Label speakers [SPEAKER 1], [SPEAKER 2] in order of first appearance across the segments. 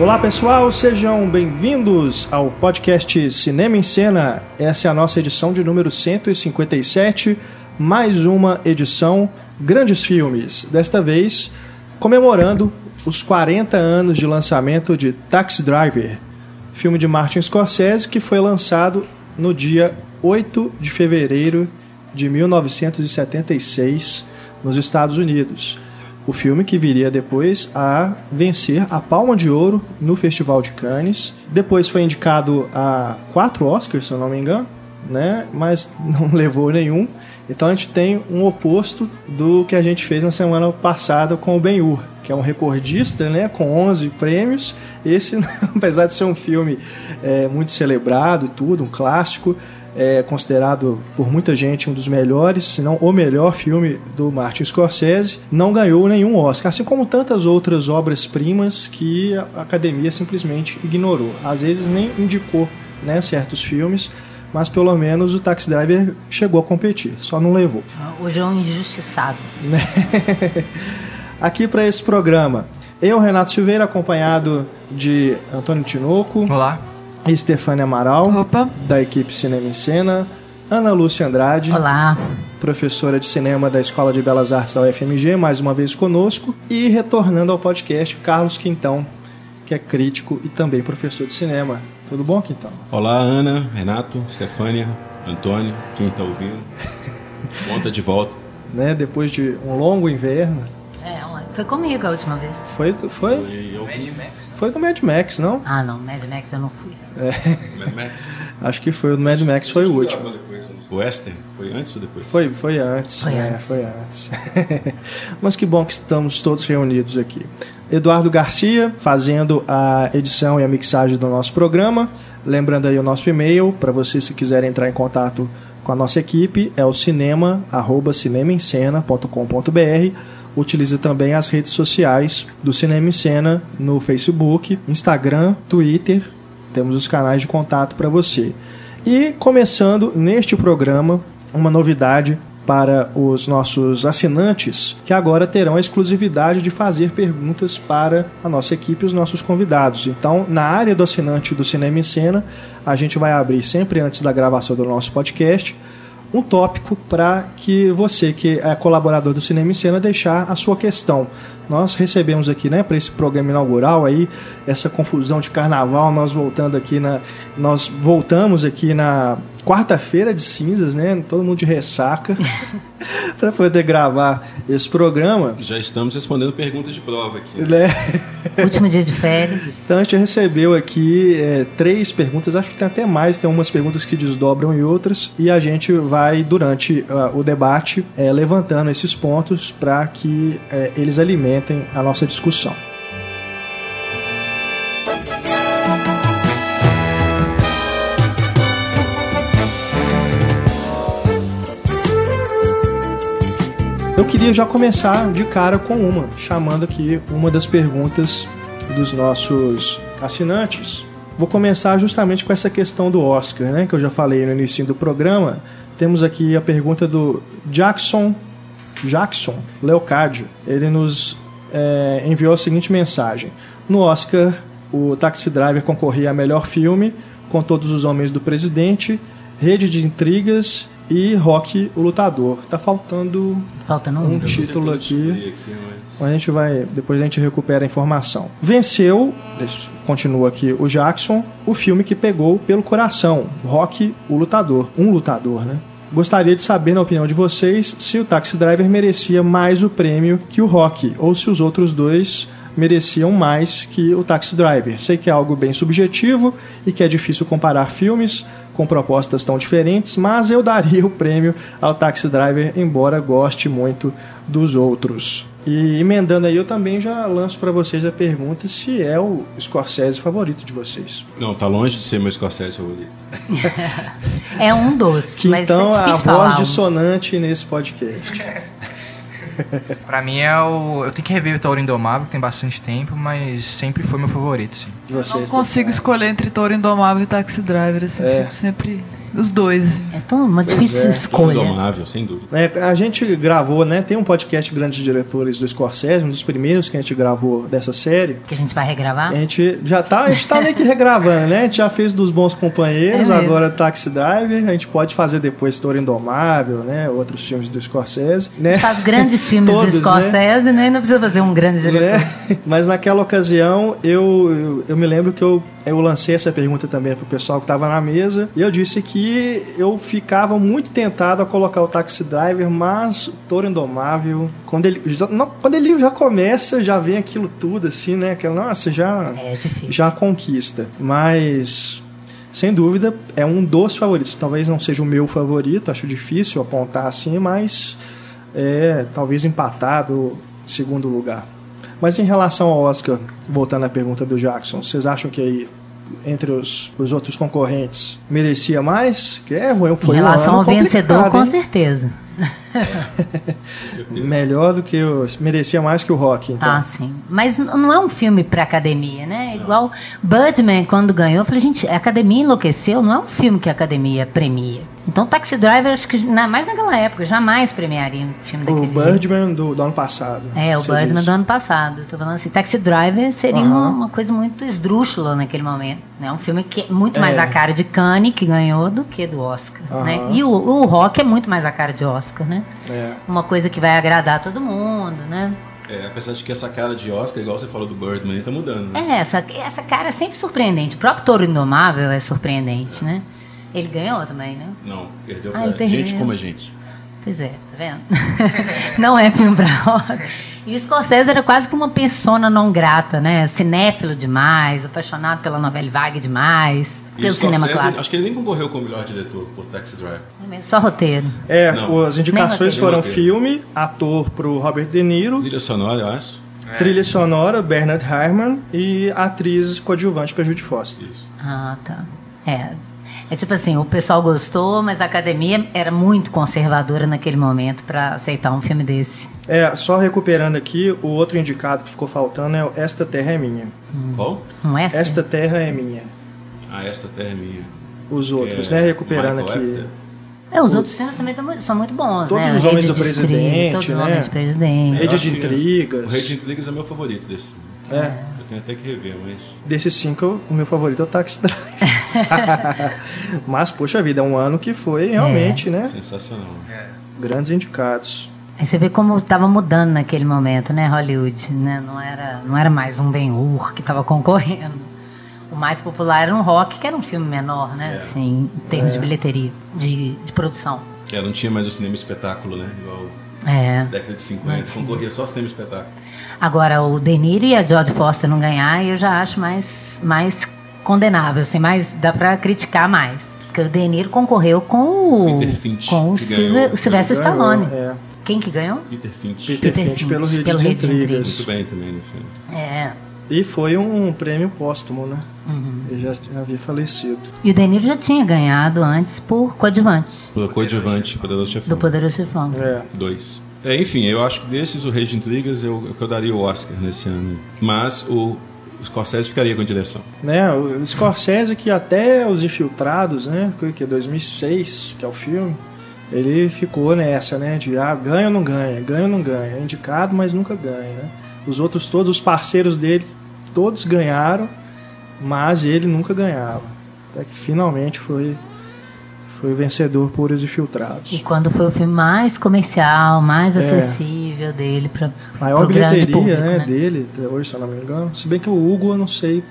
[SPEAKER 1] Olá pessoal, sejam bem-vindos ao podcast Cinema em Cena. Essa é a nossa edição de número 157, mais uma edição Grandes Filmes. Desta vez comemorando os 40 anos de lançamento de Taxi Driver, filme de Martin Scorsese que foi lançado no dia 8 de fevereiro de 1976 nos Estados Unidos. O filme que viria depois a vencer a Palma de Ouro no Festival de Cannes. Depois foi indicado a quatro Oscars, se eu não me engano, né? mas não levou nenhum. Então a gente tem um oposto do que a gente fez na semana passada com o Ben-Hur, que é um recordista, né, com 11 prêmios. Esse, apesar de ser um filme é, muito celebrado e tudo, um clássico, é considerado por muita gente um dos melhores, se não o melhor filme do Martin Scorsese, não ganhou nenhum Oscar, assim como tantas outras obras-primas que a academia simplesmente ignorou. Às vezes nem indicou né, certos filmes, mas pelo menos o Taxi Driver chegou a competir, só não levou.
[SPEAKER 2] Hoje é um injustiçado.
[SPEAKER 1] Aqui para esse programa, eu, Renato Silveira, acompanhado de Antônio Tinoco.
[SPEAKER 3] Olá.
[SPEAKER 1] E Stefania Amaral,
[SPEAKER 2] Opa.
[SPEAKER 1] da equipe Cinema em Cena. Ana Lúcia Andrade.
[SPEAKER 2] Olá.
[SPEAKER 1] Professora de cinema da Escola de Belas Artes da UFMG, mais uma vez conosco. E retornando ao podcast, Carlos Quintão, que é crítico e também professor de cinema. Tudo bom, Quintão?
[SPEAKER 4] Olá, Ana, Renato, Stefânia, Antônio, quem está ouvindo. Conta de volta.
[SPEAKER 1] Né, depois de um longo inverno.
[SPEAKER 2] É, foi comigo a última vez.
[SPEAKER 1] Foi, foi,
[SPEAKER 4] Foi eu-
[SPEAKER 3] Mad Max.
[SPEAKER 1] foi do Mad Max, não?
[SPEAKER 2] Ah, não, Mad Max eu não fui.
[SPEAKER 4] Mad Max.
[SPEAKER 1] Acho que foi o do Mad Max, foi o último.
[SPEAKER 4] O Western? Foi antes ou depois?
[SPEAKER 1] Foi, foi antes.
[SPEAKER 2] Foi
[SPEAKER 1] é,
[SPEAKER 2] antes.
[SPEAKER 1] foi antes. Mas que bom que estamos todos reunidos aqui. Eduardo Garcia fazendo a edição e a mixagem do nosso programa. Lembrando aí o nosso e-mail para vocês se quiserem entrar em contato com a nossa equipe é o cinema arroba cinemaencena.com.br. Utilize também as redes sociais do Cinema em Cena no Facebook, Instagram, Twitter. Temos os canais de contato para você. E começando neste programa, uma novidade para os nossos assinantes, que agora terão a exclusividade de fazer perguntas para a nossa equipe e os nossos convidados. Então, na área do assinante do Cinema em Cena, a gente vai abrir sempre antes da gravação do nosso podcast um tópico para que você que é colaborador do Cinema em Cena deixar a sua questão. Nós recebemos aqui, né, para esse programa inaugural aí essa confusão de carnaval, nós voltando aqui na nós voltamos aqui na quarta-feira de cinzas, né, todo mundo de ressaca para poder gravar esse programa,
[SPEAKER 4] Já estamos respondendo perguntas de prova aqui.
[SPEAKER 1] né?
[SPEAKER 2] Último dia de férias.
[SPEAKER 1] Então a gente recebeu aqui é, três perguntas, acho que tem até mais, tem umas perguntas que desdobram em outras, e a gente vai, durante ah, o debate, é, levantando esses pontos para que é, eles alimentem a nossa discussão. Queria já começar de cara com uma, chamando aqui uma das perguntas dos nossos assinantes. Vou começar justamente com essa questão do Oscar, né, que eu já falei no início do programa. Temos aqui a pergunta do Jackson Jackson Leocádio. Ele nos é, enviou a seguinte mensagem: No Oscar, o Taxi Driver concorria a melhor filme com Todos os Homens do Presidente, Rede de Intrigas e Rock o Lutador. Tá faltando
[SPEAKER 2] Faltando
[SPEAKER 1] um
[SPEAKER 2] um.
[SPEAKER 1] título aqui.
[SPEAKER 4] Aqui, mas-
[SPEAKER 1] A gente vai, depois a gente recupera a informação. Venceu, continua aqui o Jackson, o filme que pegou pelo coração, Rock o Lutador, um lutador, né? Gostaria de saber, na opinião de vocês, se o Taxi Driver merecia mais o prêmio que o Rock, ou se os outros dois mereciam mais que o Taxi Driver. Sei que é algo bem subjetivo e que é difícil comparar filmes com propostas tão diferentes, mas eu daria o prêmio ao Taxi Driver, embora goste muito dos outros. E emendando aí, eu também já lanço para vocês a pergunta se é o Scorsese favorito de vocês.
[SPEAKER 4] Não, tá longe de ser meu Scorsese favorito.
[SPEAKER 2] É um doce,
[SPEAKER 1] Que
[SPEAKER 2] mas
[SPEAKER 1] então
[SPEAKER 2] é
[SPEAKER 1] a voz
[SPEAKER 2] falar. um.
[SPEAKER 1] dissonante nesse podcast.
[SPEAKER 3] Pra mim é o. Eu tenho que rever o Tauro Indomável, tem bastante tempo, mas sempre foi meu favorito, sim.
[SPEAKER 1] De vocês,
[SPEAKER 5] Não consigo escolher entre Touro Indomável e Taxi Driver, assim,
[SPEAKER 1] É.
[SPEAKER 5] fico sempre Os dois.
[SPEAKER 2] É tão uma difícil
[SPEAKER 1] é.
[SPEAKER 2] escolha.
[SPEAKER 4] Indomável, sem dúvida.
[SPEAKER 1] É, a gente gravou, né? Tem um podcast Grandes Diretores do Scorsese, um dos primeiros que a gente gravou dessa série.
[SPEAKER 2] Que a gente vai regravar.
[SPEAKER 1] A gente já tá, a gente tá meio que regravando, né? A gente já fez dos bons companheiros,
[SPEAKER 2] É
[SPEAKER 1] agora Taxi Driver. A gente pode fazer depois História Indomável, né? Outros filmes do Scorsese, né?
[SPEAKER 2] A gente faz grandes filmes
[SPEAKER 1] Todos,
[SPEAKER 2] do Scorsese, né? Não precisa fazer um grande diretor.
[SPEAKER 1] Né? Mas naquela ocasião eu, eu, eu me lembro que eu, eu lancei essa pergunta também pro pessoal que estava na mesa e eu disse que eu ficava muito tentado a colocar o Taxi Driver, mas o Toro Indomável, quando ele, já, não, quando ele já começa, já vem aquilo tudo assim, né? Que, nossa, já,
[SPEAKER 2] É
[SPEAKER 1] já conquista. Mas, sem dúvida, é um dos favoritos. Talvez não seja o meu favorito, acho difícil apontar assim, mas é talvez empatado em segundo lugar. Mas em relação ao Oscar, voltando à pergunta do Jackson, vocês acham que aí entre os, os outros concorrentes merecia mais? Que é, foi,
[SPEAKER 2] Em
[SPEAKER 1] um
[SPEAKER 2] relação
[SPEAKER 1] ano
[SPEAKER 2] ao vencedor, com
[SPEAKER 1] hein?
[SPEAKER 2] certeza.
[SPEAKER 1] Melhor do que o, merecia mais que o Rock, então.
[SPEAKER 2] Ah, sim. Mas não é um filme pra academia, né? Igual Birdman, quando ganhou, eu falei, gente, a academia enlouqueceu, não é um filme que a academia premia. Então, Taxi Driver, acho que na- mais naquela época, jamais premiaria um filme
[SPEAKER 1] o
[SPEAKER 2] daquele jeito.
[SPEAKER 1] Birdman do, do ano passado.
[SPEAKER 2] É, o Birdman do ano passado. Tô falando assim, Taxi Driver seria uma, uma coisa muito esdrúxula naquele momento. É um filme que é muito mais
[SPEAKER 1] É.
[SPEAKER 2] a cara de Cannes, que ganhou, do que do Oscar. Né? E o, o Rock é muito mais a cara de Oscar, né?
[SPEAKER 1] É.
[SPEAKER 2] Uma coisa que vai agradar todo mundo, né?
[SPEAKER 4] É, apesar de que essa cara de Oscar, igual você falou do Birdman, tá mudando. Né?
[SPEAKER 2] É, essa, essa cara é sempre surpreendente. O próprio Touro Indomável é surpreendente, né? Ele ganhou também, né?
[SPEAKER 4] Não, perdeu
[SPEAKER 2] Ah,
[SPEAKER 4] pra gente como a gente.
[SPEAKER 2] Pois é, tá vendo? não é filme pra Oscar. E o Scorsese era quase que uma persona não grata, né? Cinéfilo demais, apaixonado pela novela vague demais,
[SPEAKER 4] E
[SPEAKER 2] pelo
[SPEAKER 4] o
[SPEAKER 2] cinema clássico.
[SPEAKER 4] acho que ele nem concorreu como melhor diretor por Taxi Driver.
[SPEAKER 2] Só roteiro.
[SPEAKER 1] É,
[SPEAKER 4] Não.
[SPEAKER 1] as indicações foram filme, ator pro Robert De Niro,
[SPEAKER 4] Trilha sonora, eu acho.
[SPEAKER 1] trilha sonora, Bernard Herrmann e atriz coadjuvante pra Judy Foster.
[SPEAKER 4] Isso.
[SPEAKER 2] Ah, tá. É. É tipo assim, o pessoal gostou, mas a academia era muito conservadora naquele momento pra aceitar um filme desse.
[SPEAKER 1] É, só recuperando aqui, o outro indicado que ficou faltando é o Esta Terra é Minha.
[SPEAKER 4] Qual?
[SPEAKER 2] Não é?
[SPEAKER 1] Esta Terra é Minha.
[SPEAKER 4] Ah, essa terra é minha.
[SPEAKER 1] Os outros,
[SPEAKER 4] é
[SPEAKER 1] né? Recuperando
[SPEAKER 4] Michael
[SPEAKER 1] aqui.
[SPEAKER 4] Apter.
[SPEAKER 2] É, os outros filmes também são muito bons,
[SPEAKER 1] Todos
[SPEAKER 2] né?
[SPEAKER 1] os Homens do Presidente,
[SPEAKER 2] Todos os
[SPEAKER 1] né?
[SPEAKER 2] Homens do Presidente.
[SPEAKER 1] Rede de Intrigas.
[SPEAKER 4] O Rede de Intrigas é meu favorito desse.
[SPEAKER 1] É.
[SPEAKER 4] Eu tenho até que rever, mas.
[SPEAKER 1] Desses cinco, o meu favorito é o Taxi Driver. Mas, poxa vida, é um ano que foi realmente,
[SPEAKER 2] É.
[SPEAKER 1] né?
[SPEAKER 4] Sensacional.
[SPEAKER 1] Grandes indicados.
[SPEAKER 2] Aí você vê como estava mudando naquele momento, né, Hollywood, né? Não era, não era mais um Ben-Hur que estava concorrendo. O mais popular era um Rock, que era um filme menor, né?
[SPEAKER 4] É.
[SPEAKER 2] Assim, em termos de bilheteria, de, de produção.
[SPEAKER 4] É, não tinha mais o cinema espetáculo, né? Igual
[SPEAKER 2] É.
[SPEAKER 4] década de 50. Concorria só cinema espetáculo.
[SPEAKER 2] Agora, o De Niro e a Jodie Foster não ganhar, eu já acho mais, mais condenável, assim, mais, dá pra criticar mais. Porque o De Niro concorreu com o,
[SPEAKER 4] Finch,
[SPEAKER 2] com o, Sylvester
[SPEAKER 1] Ganhou,
[SPEAKER 2] Stallone.
[SPEAKER 1] É.
[SPEAKER 2] Quem que ganhou?
[SPEAKER 4] Peter Finch.
[SPEAKER 1] Peter,
[SPEAKER 2] Peter
[SPEAKER 1] Finch pelo
[SPEAKER 2] Finch,
[SPEAKER 1] Rede
[SPEAKER 2] pelo
[SPEAKER 1] de
[SPEAKER 2] de
[SPEAKER 1] Intrigas.
[SPEAKER 4] Muito bem também no filme.
[SPEAKER 2] É.
[SPEAKER 1] E foi um prêmio póstumo, né?
[SPEAKER 2] Uhum.
[SPEAKER 1] Ele já, já havia falecido.
[SPEAKER 2] E o De Niro já tinha ganhado antes por coadjuvante
[SPEAKER 4] Pelo coadjuvante, Poderoso Chefão.
[SPEAKER 2] do Poderoso Chefão.
[SPEAKER 1] É.
[SPEAKER 4] Dois. É, enfim, eu acho que desses, o Rei de Intrigas, eu, eu, eu daria o Oscar nesse ano. Mas o, o Scorsese ficaria com a direção.
[SPEAKER 1] Né? O Scorsese, que até Os Infiltrados, né? Que é 2006, que é o filme, ele ficou nessa, né? De ah, ganha ou não ganha, ganha ou não ganha. É indicado, mas nunca ganha, né? Os outros todos, os parceiros dele, todos ganharam, mas ele nunca ganhava. Até que finalmente foi, foi vencedor por Os
[SPEAKER 2] E
[SPEAKER 1] Infiltrados.
[SPEAKER 2] quando foi o filme mais comercial, mais
[SPEAKER 1] É.
[SPEAKER 2] acessível dele para
[SPEAKER 1] Maior
[SPEAKER 2] o grande
[SPEAKER 1] bilheteria
[SPEAKER 2] público,
[SPEAKER 1] né,
[SPEAKER 2] né?
[SPEAKER 1] dele, hoje, se eu não me engano. Se bem que o Hugo, eu não sei,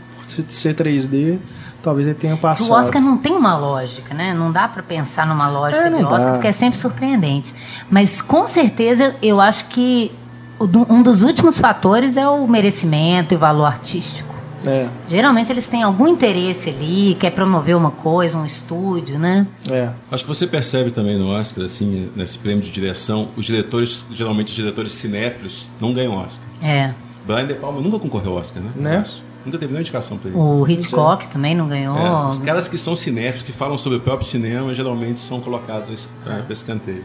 [SPEAKER 1] ser 3D, talvez ele tenha passado.
[SPEAKER 2] O Oscar não tem uma lógica, né? Não dá pra pensar numa lógica
[SPEAKER 1] É,
[SPEAKER 2] de Oscar,
[SPEAKER 1] dá.
[SPEAKER 2] porque é sempre surpreendente. Mas com certeza eu acho que um dos últimos fatores é o merecimento e o valor artístico.
[SPEAKER 1] É,
[SPEAKER 2] Geralmente eles têm algum interesse ali, quer promover uma coisa, um estúdio, né?
[SPEAKER 1] é.
[SPEAKER 4] Acho que você percebe também no Oscar, assim, nesse prêmio de direção, os diretores, geralmente os diretores cinéfilos, não ganham Oscar.
[SPEAKER 2] É.
[SPEAKER 4] Brian De Palma nunca concorreu ao Oscar, né?
[SPEAKER 1] Né?
[SPEAKER 4] Nunca teve nenhuma indicação pra ele.
[SPEAKER 2] O Hitchcock também não ganhou.
[SPEAKER 4] É, os caras que são cinéfilos, que falam sobre o próprio cinema, geralmente são colocados para esse escanteio.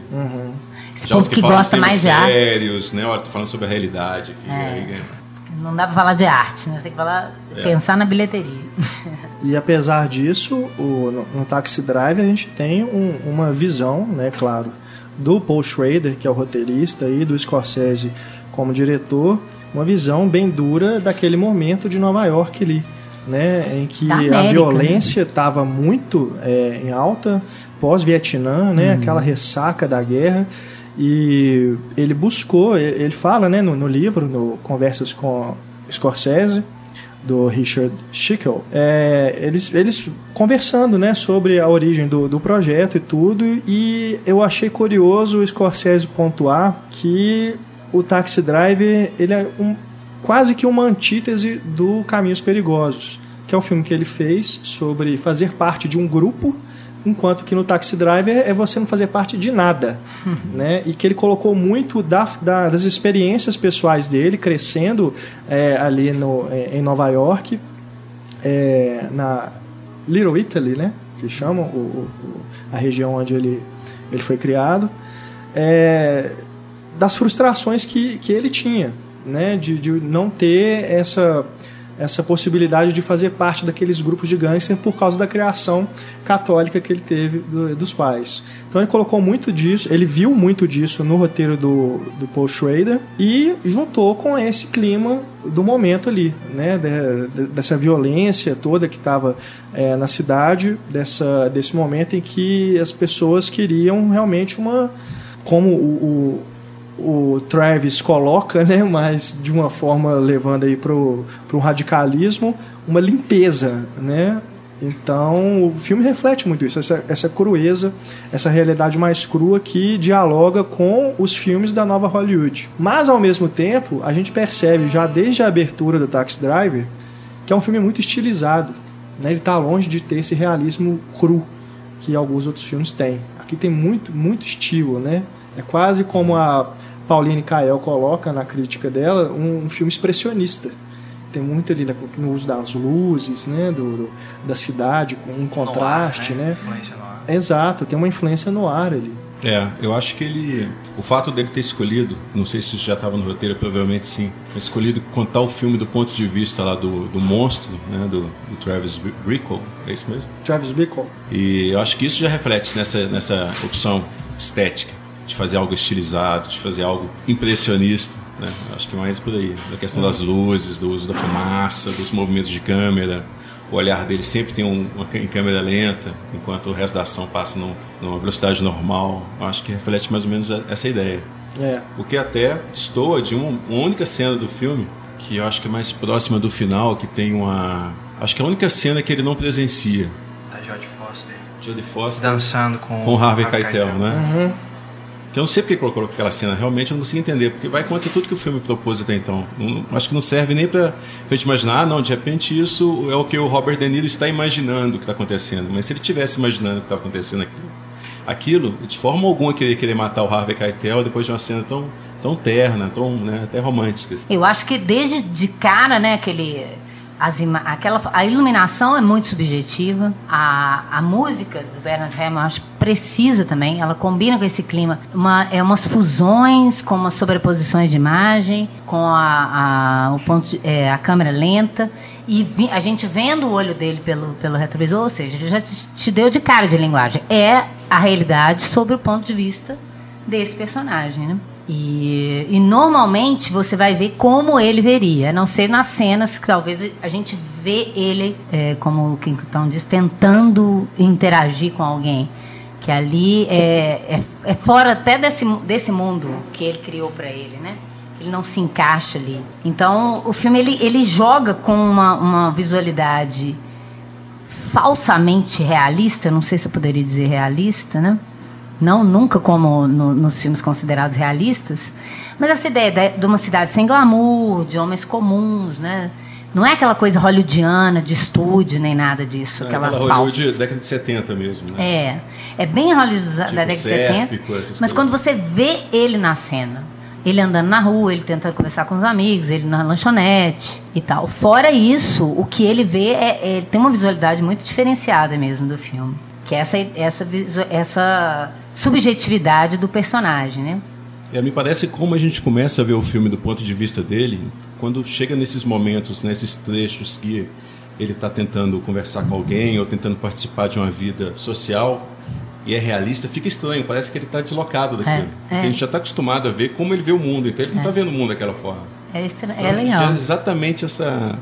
[SPEAKER 2] Esse
[SPEAKER 4] Já os
[SPEAKER 2] povo que
[SPEAKER 4] falam
[SPEAKER 2] gosta mais de arte.
[SPEAKER 4] sérios, né? Olha, tô falando sobre a realidade. aqui,
[SPEAKER 2] É. Não dá pra falar de arte, né? Você tem que falar,
[SPEAKER 4] É.
[SPEAKER 2] pensar na bilheteria.
[SPEAKER 1] E apesar disso, o- no, no Taxi Drive a gente tem um- uma visão, né, claro, do Paul Schrader, que é o roteirista, e do Scorsese como diretor, uma visão bem dura daquele momento de Nova York ali, né, em que
[SPEAKER 2] Da
[SPEAKER 1] a
[SPEAKER 2] América,
[SPEAKER 1] violência estava muito é, em alta, pós-Vietnã, né, aquela ressaca da guerra. E ele buscou, ele fala né, no, no livro, no Conversas com Scorsese, do Richard Schickel, é, eles, eles conversando né, sobre a origem do, do projeto e tudo, e eu achei curioso o Scorsese pontuar que o Taxi Driver ele é um, quase que uma antítese do Caminhos Perigosos, que é um filme que ele fez sobre fazer parte de um grupo, enquanto que no Taxi Driver é você não fazer parte de nada, né? E que ele colocou muito da, da- das experiências pessoais dele, crescendo é, ali no, é, em Nova York, é, na Little Italy, né? Que chamam o, o- o- a região onde ele, ele foi criado, é, das frustrações que, que ele tinha, né? De, de não ter essa essa possibilidade de fazer parte daqueles grupos de gangster por causa da criação católica que ele teve do- dos pais. Então ele colocou muito disso, ele viu muito disso no roteiro do, do Paul Schrader e juntou com esse clima do momento ali, né, de- de- dessa violência toda que estava na cidade, dessa, desse momento em que as pessoas queriam realmente uma, como o, o o Travis coloca, né, mas de uma forma levando aí para um radicalismo, uma limpeza, né? Então o filme reflete muito isso, essa, essa crueza, essa realidade mais crua que dialoga com os filmes da nova Hollywood. Mas ao mesmo tempo, a gente percebe já desde a abertura do Taxi Driver que é um filme muito estilizado. Né? Ele está longe de ter esse realismo cru que alguns outros filmes têm. Aqui tem muito, muito estilo, né? É quase como a Pauline Kael coloca na crítica dela, um, um filme expressionista. Tem muito ali no uso das luzes, né? Do, do- da cidade, com um contraste,
[SPEAKER 3] No ar,
[SPEAKER 1] né?
[SPEAKER 3] Influência no ar.
[SPEAKER 1] Exato, tem uma influência no ar ali.
[SPEAKER 4] É, eu acho que ele. O fato dele ter escolhido, não sei se isso já estava no roteiro, provavelmente sim, escolhido contar o filme do ponto de vista lá do, do monstro, né, do, do Travis Bickle, é isso mesmo?
[SPEAKER 1] Travis Bickle.
[SPEAKER 4] E eu acho que isso já reflete nessa, nessa opção estética, de fazer algo estilizado, de fazer algo impressionista. Né? Acho que mais por aí. Da questão das luzes, do uso da fumaça, dos movimentos de câmera. O olhar dele sempre tem um, uma em câmera lenta, enquanto o resto da ação passa num- numa velocidade normal. Acho que reflete mais ou menos a- essa ideia.
[SPEAKER 1] É.
[SPEAKER 4] O que até destoa de um- uma única cena do filme, que eu acho que é mais próxima do final, que tem uma. Acho que é a única cena que ele não presencia.
[SPEAKER 3] Da Jodie Foster.
[SPEAKER 4] Jodie Foster
[SPEAKER 3] Dançando com,
[SPEAKER 4] com o Harvey Keitel, né?
[SPEAKER 1] Uhum.
[SPEAKER 4] Que eu não sei porque colocou aquela cena, realmente eu não consigo entender, porque vai contra tudo que o filme propôs até então. Não- acho que não serve nem pra gente imaginar, ah, não, de repente isso é o que o Robert De Niro está imaginando que está acontecendo. Mas se ele tivesse imaginando o que está acontecendo aquilo, aquilo, de forma alguma querer querer matar o Harvey Keitel depois de uma cena tão, tão terna, tão né, até romântica.
[SPEAKER 2] Eu acho que desde de cara, né, aquele. As aquela, a iluminação é muito subjetiva. A, a música do Bernard Herrmann precisa também. Ela combina com esse clima. Uma, é umas fusões com umas sobreposições de imagem, com a, a, o ponto de- é, a câmera lenta. E vi- a gente vendo o olho dele pelo, pelo retrovisor, ou seja, ele já te, te deu de cara de linguagem. É a realidade sob o ponto de vista desse personagem, né? E, e normalmente você vai ver como ele veria, a não ser nas cenas que talvez a gente vê ele, é, como o King diz, tentando interagir com alguém. Que ali é, é, é fora até desse, desse mundo que ele criou para ele, né? Ele não se encaixa ali. Então, o filme ele, ele joga com uma, uma visualidade falsamente realista, não sei se eu poderia dizer realista, né? Não nunca como no- nos filmes considerados realistas, mas essa ideia de, de uma cidade sem glamour, de homens comuns, né? Não é aquela coisa hollywoodiana de estúdio nem nada disso, aquela,
[SPEAKER 4] Aquela
[SPEAKER 2] falsa.
[SPEAKER 4] Hollywood década de 70 mesmo, né?
[SPEAKER 2] É, é bem Hollywood da
[SPEAKER 4] Tipo
[SPEAKER 2] década de 70.
[SPEAKER 4] Sérpico, essas
[SPEAKER 2] Mas
[SPEAKER 4] coisas.
[SPEAKER 2] quando você vê ele na cena, ele andando na rua, ele tentando conversar com os amigos, ele na lanchonete e tal. Fora isso, o que ele vê é, é- tem uma visualidade muito diferenciada mesmo do filme, que é essa essa essa subjetividade do personagem, né?
[SPEAKER 4] É, me parece como a gente começa a ver o filme do ponto de vista dele, quando chega nesses momentos, nesses trechos que ele está tentando conversar com alguém ou tentando participar de uma vida social e é realista, fica estranho, parece que ele está deslocado daquilo.
[SPEAKER 2] É, é.
[SPEAKER 4] a gente já está acostumado a ver como ele vê o mundo, então ele não está vendo o mundo daquela forma.
[SPEAKER 2] É, estra-
[SPEAKER 4] Então,
[SPEAKER 2] é legal.
[SPEAKER 4] é exatamente essa.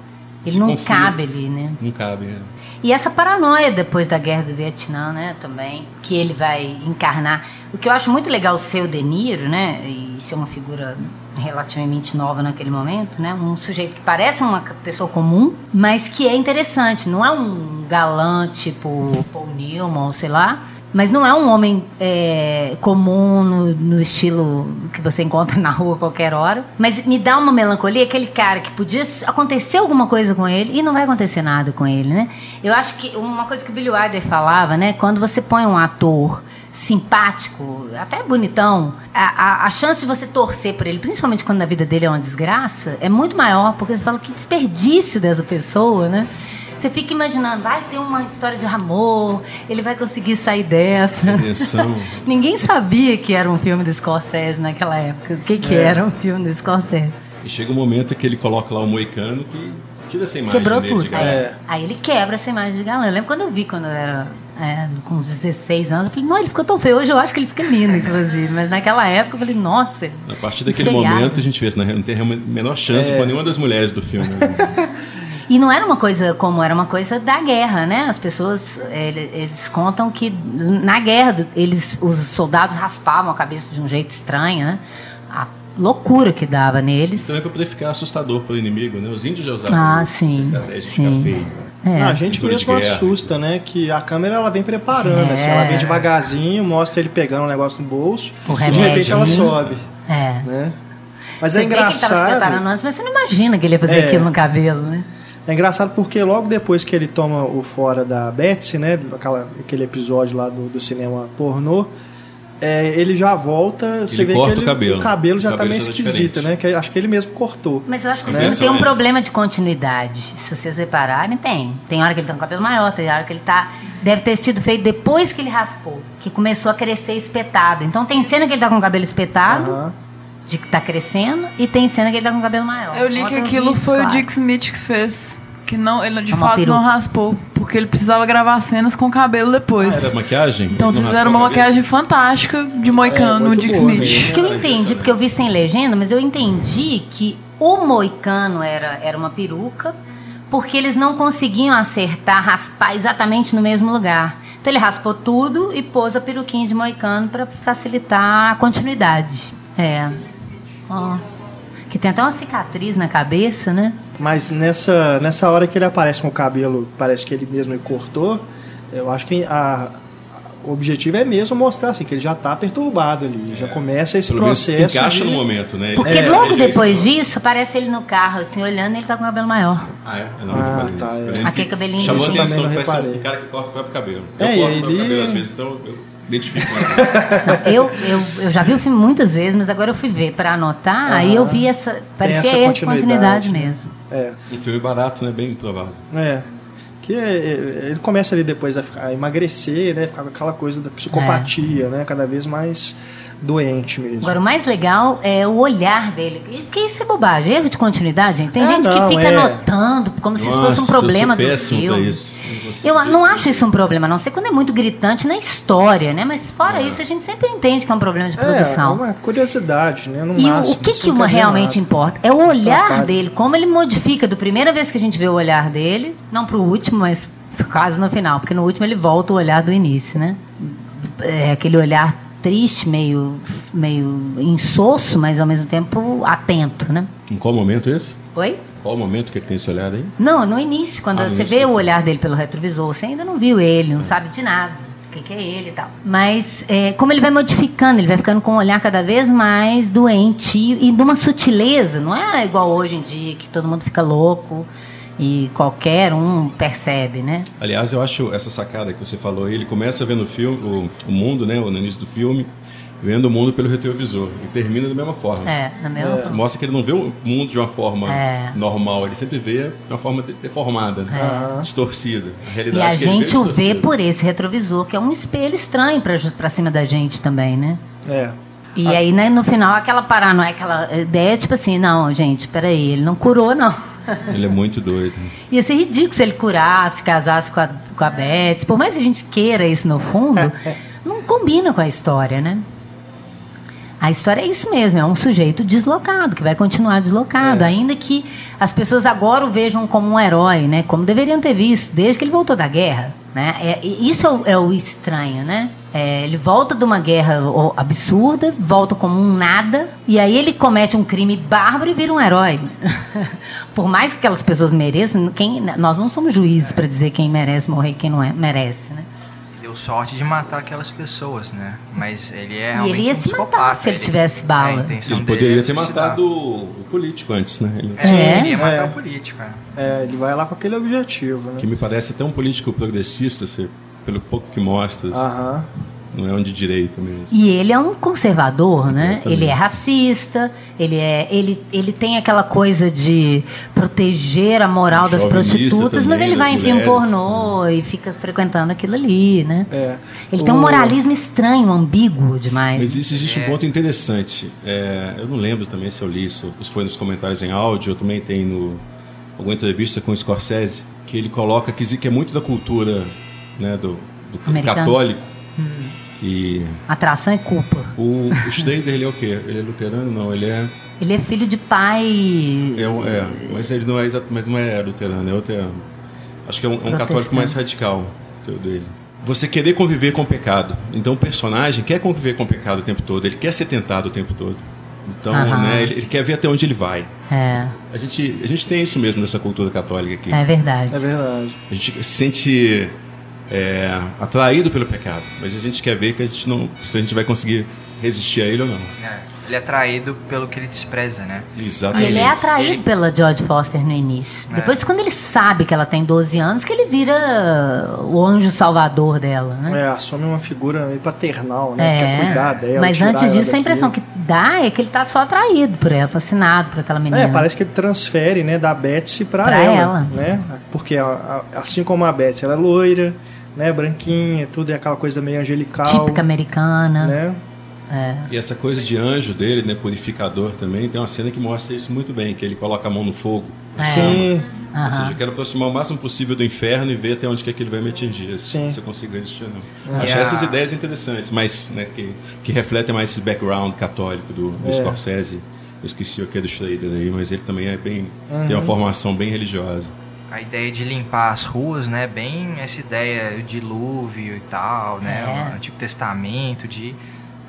[SPEAKER 2] Ele não
[SPEAKER 4] conflito.
[SPEAKER 2] cabe ali, né?
[SPEAKER 4] Não cabe, é.
[SPEAKER 2] E essa paranoia depois da guerra do Vietnã, né, também, que ele vai encarnar. O que eu acho muito legal ser o De Niro, né, e ser uma figura relativamente nova naquele momento, né, um sujeito que parece uma pessoa comum, mas que é interessante. Não é um galã tipo Paul Newman, sei lá, mas não é um homem é, comum no, no estilo que você encontra na rua a qualquer hora. Mas me dá uma melancolia, aquele cara que podia acontecer alguma coisa com ele e não vai acontecer nada com ele, né? Eu acho que uma coisa que o Billy Wilder falava, né? Quando você põe um ator simpático, até bonitão, a, a, a chance de você torcer por ele, principalmente quando na vida dele é uma desgraça, é muito maior, porque você fala que desperdício dessa pessoa, né? Você fica imaginando, vai ter uma história de amor, ele vai conseguir sair dessa. Ninguém sabia que era um filme do Scorsese naquela época. O que, que era um filme do Scorsese?
[SPEAKER 4] E chega um momento que ele coloca lá o moicano que tira essa imagem
[SPEAKER 2] Quebrou
[SPEAKER 4] dele
[SPEAKER 2] tudo.
[SPEAKER 4] de galã.
[SPEAKER 2] Aí, aí ele quebra essa imagem de galã. Eu lembro quando eu vi, quando eu era é, com uns 16 anos, eu falei, não, ele ficou tão feio. Hoje eu acho que ele fica lindo, inclusive. Mas naquela época eu falei, nossa.
[SPEAKER 4] A partir daquele momento a gente vê, né, não tem a menor chance
[SPEAKER 1] É.
[SPEAKER 4] com nenhuma das mulheres do filme. né?
[SPEAKER 2] E não era uma coisa como era uma coisa da guerra, né? As pessoas ele- eles contam que na guerra eles os soldados raspavam a cabeça de um jeito estranho, né? A loucura que dava neles.
[SPEAKER 4] Então é pra poder ficar assustador para o inimigo, né? Os índios já usavam
[SPEAKER 2] Ah,
[SPEAKER 4] essa
[SPEAKER 2] sim,
[SPEAKER 4] estratégia de ficar feio.
[SPEAKER 2] É.
[SPEAKER 1] Ah, a gente
[SPEAKER 4] Pintura
[SPEAKER 1] mesmo assusta, né? Que a câmera ela vem preparando,
[SPEAKER 2] É.
[SPEAKER 1] assim, ela vem devagarzinho, mostra ele pegando um negócio no bolso,
[SPEAKER 2] O
[SPEAKER 1] e de repente ela
[SPEAKER 2] remedinho.
[SPEAKER 1] sobe,
[SPEAKER 2] É.
[SPEAKER 1] né? Mas
[SPEAKER 2] Você
[SPEAKER 1] é
[SPEAKER 2] vê que ele tava se preparando
[SPEAKER 1] engraçado.
[SPEAKER 2] antes, mas você não imagina que ele ia fazer
[SPEAKER 1] É.
[SPEAKER 2] aquilo no cabelo, né?
[SPEAKER 1] É engraçado porque logo depois que ele toma o fora da Betsy, né? Aquela, aquele episódio lá do, do cinema pornô, é, ele já volta, você
[SPEAKER 4] Ele
[SPEAKER 1] vê
[SPEAKER 4] corta
[SPEAKER 1] que
[SPEAKER 4] o
[SPEAKER 1] ele,
[SPEAKER 4] cabelo.
[SPEAKER 1] cabelo já
[SPEAKER 4] O
[SPEAKER 1] tá
[SPEAKER 4] cabelo
[SPEAKER 1] meio
[SPEAKER 4] tá
[SPEAKER 1] esquisito,
[SPEAKER 4] diferente.
[SPEAKER 1] né? Que acho que ele mesmo cortou.
[SPEAKER 2] Mas eu acho que
[SPEAKER 4] Né?
[SPEAKER 2] o filme tem um problema de continuidade. Se vocês repararem, tem. Tem hora que ele tá com o cabelo maior, tem hora que ele tá. Deve ter sido feito depois que ele raspou, que começou a crescer espetado. Então tem cena que ele tá com o cabelo espetado,
[SPEAKER 1] Aham.
[SPEAKER 2] De que tá crescendo, e tem cena que ele tá com o cabelo maior.
[SPEAKER 5] Eu li que aquilo foi
[SPEAKER 2] claro.
[SPEAKER 5] o Dick Smith que fez. Que não, ele de
[SPEAKER 2] Uma
[SPEAKER 5] fato
[SPEAKER 2] peruca.
[SPEAKER 5] não raspou, porque ele precisava gravar cenas com cabelo depois.
[SPEAKER 4] Ah, era maquiagem?
[SPEAKER 5] Então
[SPEAKER 4] não
[SPEAKER 5] fizeram uma maquiagem fantástica de moicano
[SPEAKER 1] É,
[SPEAKER 5] no Dick
[SPEAKER 1] boa
[SPEAKER 5] Smith.
[SPEAKER 1] mesmo.
[SPEAKER 2] Porque eu entendi, porque eu vi sem legenda, mas eu entendi que o moicano era, era uma peruca, porque eles não conseguiam acertar, raspar exatamente no mesmo lugar. Então ele raspou tudo e pôs a peruquinha de moicano para facilitar a continuidade. É. Ó. Que tem até uma cicatriz na cabeça, né?
[SPEAKER 1] Mas nessa, nessa hora que ele aparece com o cabelo, parece que ele mesmo cortou, eu acho que a, o objetivo é mesmo mostrar assim, que ele já está perturbado ali, já começa esse
[SPEAKER 4] Pelo menos
[SPEAKER 1] processo.
[SPEAKER 4] encaixa
[SPEAKER 1] de-
[SPEAKER 4] no momento, né?
[SPEAKER 2] Porque
[SPEAKER 4] É,
[SPEAKER 2] logo depois disso, aparece ele no carro, assim, olhando, e ele tá com o cabelo maior.
[SPEAKER 4] Ah, é? Eu
[SPEAKER 1] Ah,
[SPEAKER 4] não reparei
[SPEAKER 1] tá, é.
[SPEAKER 2] Aquele
[SPEAKER 4] que
[SPEAKER 2] cabelinho
[SPEAKER 4] Chamou atenção, parece um cara que corta o próprio cabelo.
[SPEAKER 1] É,
[SPEAKER 4] eu corto o
[SPEAKER 1] ele-
[SPEAKER 4] próprio cabelo às vezes, então eu identifico. né?
[SPEAKER 2] Eu, eu, eu já vi o filme muitas vezes, mas agora eu fui ver para anotar, aí eu vi essa. Parecia
[SPEAKER 1] essa
[SPEAKER 2] erro de
[SPEAKER 1] continuidade,
[SPEAKER 2] continuidade
[SPEAKER 1] né?
[SPEAKER 2] mesmo.
[SPEAKER 1] É,
[SPEAKER 4] um filme barato, né? Bem improvável.
[SPEAKER 1] é. Que é- é- ele começa ali depois a, ficar- a emagrecer, né? Ficar com aquela coisa da psicopatia, né? Cada vez mais doente mesmo.
[SPEAKER 2] Agora, o mais legal é o olhar dele. Porque isso é bobagem, erro de continuidade, gente. Tem
[SPEAKER 1] É,
[SPEAKER 2] gente
[SPEAKER 1] não,
[SPEAKER 2] que fica
[SPEAKER 1] é.
[SPEAKER 2] anotando como se isso fosse um
[SPEAKER 4] Nossa,
[SPEAKER 2] problema
[SPEAKER 4] eu sou
[SPEAKER 2] do filme.
[SPEAKER 4] isso.
[SPEAKER 2] Eu não acho isso um problema, a não sei quando é muito gritante na história, né? Mas fora isso, a gente sempre entende que é um problema de
[SPEAKER 1] É, é
[SPEAKER 2] produção.
[SPEAKER 1] uma curiosidade, né? No
[SPEAKER 2] E o-
[SPEAKER 1] máximo,
[SPEAKER 2] o que, que uma realmente
[SPEAKER 1] nada.
[SPEAKER 2] importa? É o olhar
[SPEAKER 1] Trabalho.
[SPEAKER 2] dele, como ele modifica do primeira vez que a gente vê o olhar dele, não pro último, mas quase no final, porque no último ele volta o olhar do início, né? É aquele olhar triste, meio, meio insosso, mas ao mesmo tempo atento, né?
[SPEAKER 4] Em qual momento esse?
[SPEAKER 2] Oi?
[SPEAKER 4] Qual o momento que ele tem esse olhar aí?
[SPEAKER 2] Não, no início, quando
[SPEAKER 4] Ah, no
[SPEAKER 2] você
[SPEAKER 4] início.
[SPEAKER 2] vê o olhar dele pelo retrovisor, você ainda não viu ele, não sabe de nada, o que, que é ele e tal. Mas é, como ele vai modificando, ele vai ficando com um olhar cada vez mais doente e de uma sutileza, não é igual hoje em dia, que todo mundo fica louco e qualquer um percebe, né?
[SPEAKER 4] Aliás, eu acho essa sacada que você falou, ele começa vendo o filme, o, o mundo, né, no início do filme, vendo o mundo pelo retrovisor e termina da mesma forma.
[SPEAKER 2] É, na mesma forma.
[SPEAKER 4] Mostra que ele não vê o mundo de uma forma
[SPEAKER 2] É.
[SPEAKER 4] normal, ele sempre vê de uma forma de- deformada, né? distorcida. A
[SPEAKER 2] E
[SPEAKER 4] realidade
[SPEAKER 2] a
[SPEAKER 4] que ele
[SPEAKER 2] gente o vê por esse retrovisor, que é um espelho estranho pra, pra cima da gente também, né?
[SPEAKER 1] É.
[SPEAKER 2] E aí, né, no final, aquela paranoia, aquela ideia, tipo assim, não, gente, peraí, ele não curou, não.
[SPEAKER 4] Ele é muito doido.
[SPEAKER 2] Ia ser ridículo se ele curasse, casasse com a, com a Betsy. Por mais que a gente queira isso no fundo, não combina com a história, né? A história é isso mesmo, é um sujeito deslocado, que vai continuar deslocado, ainda que as pessoas agora o vejam como um herói, né? Como deveriam ter visto, desde que ele voltou da guerra. Né? É, isso é o, é o estranho, né? É, ele volta de uma guerra absurda, volta como um nada, e aí ele comete um crime bárbaro e vira um herói. Por mais que aquelas pessoas mereçam, quem, nós não somos juízes para dizer quem merece morrer e quem não é, merece, né?
[SPEAKER 3] Deu sorte de matar aquelas pessoas, né? Mas ele é
[SPEAKER 2] E
[SPEAKER 3] realmente
[SPEAKER 2] ele ia
[SPEAKER 3] um
[SPEAKER 2] se matar se ele tivesse bala.
[SPEAKER 3] A intenção
[SPEAKER 4] Ele poderia ter matado o político antes, né? Ele-
[SPEAKER 3] É,
[SPEAKER 2] É?
[SPEAKER 3] ele queria matar
[SPEAKER 1] É.
[SPEAKER 3] o político, é.
[SPEAKER 1] É, ele vai lá com aquele objetivo, né?
[SPEAKER 4] Que me parece até um político progressista, se- pelo pouco que mostra. assim.
[SPEAKER 1] Aham.
[SPEAKER 4] Não é um de direita mesmo.
[SPEAKER 2] E ele é um conservador, né?
[SPEAKER 4] Exatamente.
[SPEAKER 2] Ele é racista, ele, é, ele, ele tem aquela coisa de proteger a moral das prostitutas, mas
[SPEAKER 4] também,
[SPEAKER 2] ele vai em filme pornô e fica frequentando aquilo ali, né?
[SPEAKER 1] É.
[SPEAKER 2] Ele tem um
[SPEAKER 1] O-
[SPEAKER 2] moralismo estranho, ambíguo demais.
[SPEAKER 4] Mas isso existe um ponto interessante. É, eu não lembro também se eu li isso, se foi nos comentários em áudio, eu também tenho no, alguma entrevista com o Scorsese, que ele coloca que é muito da cultura né, do, do católico. E
[SPEAKER 2] Atração e culpa.
[SPEAKER 4] o, o Schneider, ele é o quê? Ele é luterano? Não, ele é.
[SPEAKER 2] Ele é filho de pai.
[SPEAKER 4] é, é mas ele não é, exato, mas não é luterano, é outro. Acho que é um, é um católico mais radical que o dele. Você querer conviver com o pecado. Então o personagem quer conviver com o pecado o tempo todo, ele quer ser tentado o tempo todo. Então,
[SPEAKER 2] Aham.
[SPEAKER 4] né, ele, ele quer ver até onde ele vai.
[SPEAKER 2] É,
[SPEAKER 4] A gente, a gente tem isso mesmo nessa cultura católica aqui.
[SPEAKER 2] é verdade.
[SPEAKER 1] É verdade.
[SPEAKER 4] A gente se sente é, atraído pelo pecado, mas a gente quer ver que a gente não, se a gente vai conseguir resistir a ele ou não.
[SPEAKER 3] É. Ele é atraído pelo que ele despreza, né?
[SPEAKER 4] Exatamente.
[SPEAKER 2] ele é atraído
[SPEAKER 3] Ele-
[SPEAKER 2] pela George Foster no início.
[SPEAKER 3] É.
[SPEAKER 2] Depois, quando ele sabe que ela tem 12 anos, que ele vira o anjo salvador dela, né?
[SPEAKER 1] É, assume uma figura meio paternal, né? Quer cuidar dela.
[SPEAKER 2] É. Mas antes
[SPEAKER 1] ela
[SPEAKER 2] disso, a impressão que dá é que ele tá só atraído por ela, fascinado por aquela menina.
[SPEAKER 1] É, parece que ele transfere, né, da Betsy pra,
[SPEAKER 2] Pra
[SPEAKER 1] ela,
[SPEAKER 2] ela.
[SPEAKER 1] né? Porque assim como a Betsy, ela é loira, né, branquinha, tudo é aquela coisa meio angelical,
[SPEAKER 2] Típica americana.
[SPEAKER 1] né?
[SPEAKER 2] É.
[SPEAKER 4] E essa coisa de anjo dele, né, purificador também, tem uma cena que mostra isso muito bem, que ele coloca a mão no fogo.
[SPEAKER 2] É.
[SPEAKER 1] Sim,
[SPEAKER 2] Aham.
[SPEAKER 4] Ou seja, eu quero aproximar o máximo possível do inferno e ver até onde que, é que ele vai me atingir.
[SPEAKER 1] Sim.
[SPEAKER 4] Se eu consigo resistir ou não.
[SPEAKER 3] É.
[SPEAKER 4] Acho essas ideias interessantes, mas né, que, que refletem mais esse background católico do, do
[SPEAKER 1] É.
[SPEAKER 4] Scorsese. Eu esqueci o que é do Schrader aí, mas ele também é bem.
[SPEAKER 1] Uhum.
[SPEAKER 4] tem uma formação bem religiosa.
[SPEAKER 3] A ideia de limpar as ruas, né? Bem essa ideia de dilúvio e tal, né?
[SPEAKER 2] É.
[SPEAKER 3] O Antigo Testamento, de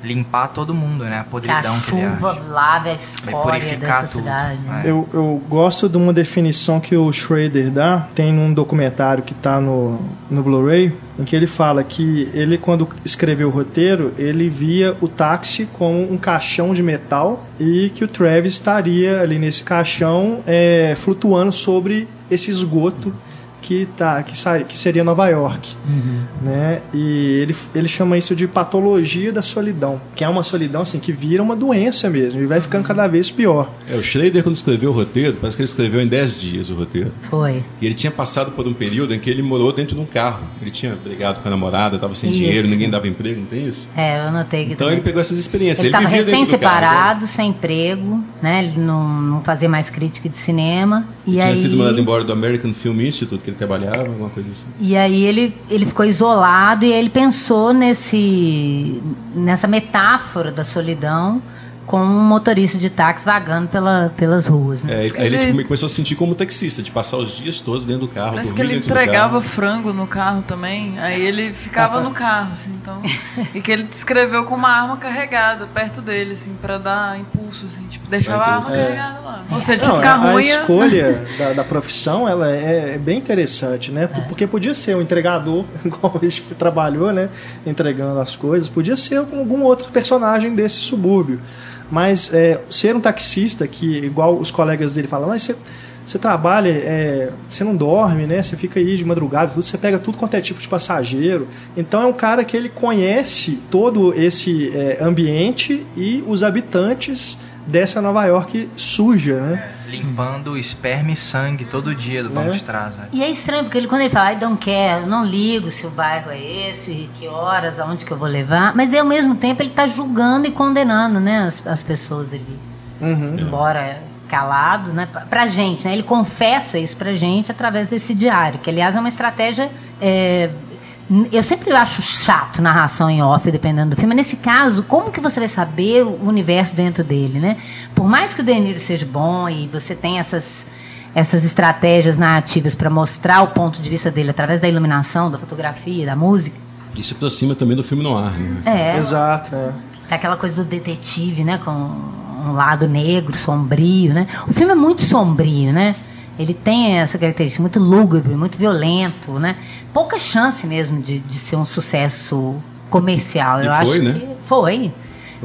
[SPEAKER 3] limpar todo mundo, né? A
[SPEAKER 2] Que a
[SPEAKER 3] podridão que, ele
[SPEAKER 2] chuva lave a escória dessa
[SPEAKER 3] tudo.
[SPEAKER 2] cidade. né?
[SPEAKER 3] É.
[SPEAKER 1] eu, eu gosto de uma definição que o Schrader dá, tem num documentário que tá no, no Blu-ray, em que ele fala que ele, quando escreveu o roteiro, ele via o táxi como um caixão de metal e que o Travis estaria ali nesse caixão é, flutuando sobre esse esgoto que, tá, que, que seria Nova York. Né? E ele, ele chama isso de patologia da solidão, que é uma solidão assim, que vira uma doença mesmo e vai ficando cada vez pior.
[SPEAKER 4] É, o Schrader, quando escreveu o roteiro, parece que ele escreveu em 10 dias o roteiro.
[SPEAKER 2] Foi.
[SPEAKER 4] E ele tinha passado por um período em que ele morou dentro de um carro. Ele tinha brigado com a namorada, estava sem
[SPEAKER 2] Isso.
[SPEAKER 4] dinheiro, ninguém dava emprego, não tem isso?
[SPEAKER 2] É, eu notei que
[SPEAKER 4] Então
[SPEAKER 2] também.
[SPEAKER 4] ele pegou essas experiências.
[SPEAKER 2] Ele estava
[SPEAKER 4] vivia dentro do carro, né?
[SPEAKER 2] recém-separado, sem emprego, né? Ele não, não fazia mais crítica de cinema. E
[SPEAKER 4] Ele tinha
[SPEAKER 2] aí,
[SPEAKER 4] sido mandado embora do American Film Institute, que ele trabalhava, alguma coisa assim.
[SPEAKER 2] E aí ele, ele ficou isolado e ele pensou nesse, nessa metáfora da solidão com um motorista de táxi vagando pela, pelas ruas. Né?
[SPEAKER 4] É, aí
[SPEAKER 5] Ele-
[SPEAKER 4] ele começou a se sentir como taxista, de passar os dias todos dentro do carro,
[SPEAKER 5] Parece que ele entregava
[SPEAKER 4] carro.
[SPEAKER 5] frango no carro também, aí ele ficava no carro, assim, então. E que ele descreveu com uma arma carregada perto dele, assim, pra dar impulso, assim, tipo, deixava a arma
[SPEAKER 4] É.
[SPEAKER 5] carregada lá. Ou seja, se
[SPEAKER 1] Não,
[SPEAKER 5] ficar
[SPEAKER 1] a, a
[SPEAKER 5] ruim. é-
[SPEAKER 1] escolha da, da profissão ela é, é bem interessante, né? Por- Porque podia ser um entregador, igual a gente trabalhou, né? Entregando as coisas. Podia ser algum outro personagem desse subúrbio. Mas é, ser um taxista, que igual os colegas dele falam, mas você, você trabalha, é, você não dorme, né? Você fica aí de madrugada, tudo, você pega tudo quanto é tipo de passageiro. Então é um cara que ele conhece todo esse é, ambiente e os habitantes dessa Nova York suja, né?
[SPEAKER 3] Limpando esperma e sangue todo dia do banco
[SPEAKER 1] É.
[SPEAKER 3] de trás. né?
[SPEAKER 2] E é estranho, porque ele, quando ele fala, I don't care, eu não ligo se o bairro é esse, que horas, aonde que eu vou levar, mas ao mesmo tempo ele está julgando e condenando né, as, as pessoas ali.
[SPEAKER 1] Uhum.
[SPEAKER 2] Embora calado, né? pra- gente, né? Ele confessa isso pra gente através desse diário, que aliás é uma estratégia. é, eu sempre acho chato narração em off, dependendo do filme. Mas nesse caso, como que você vai saber o universo dentro dele, né? Por mais que o De Niro seja bom e você tenha essas, essas estratégias narrativas para mostrar o ponto de vista dele através da iluminação, da fotografia, da música.
[SPEAKER 4] Isso aproxima também do filme no ar, né?
[SPEAKER 2] É,
[SPEAKER 1] Exato, é.
[SPEAKER 2] Aquela coisa do detetive, né? Com um lado negro, sombrio, né? O filme é muito sombrio, né? Ele tem essa característica muito lúgubre, muito violento, né? Pouca chance mesmo de, de ser um sucesso comercial.
[SPEAKER 4] E
[SPEAKER 2] Eu
[SPEAKER 4] foi,
[SPEAKER 2] acho
[SPEAKER 4] né?
[SPEAKER 2] que foi.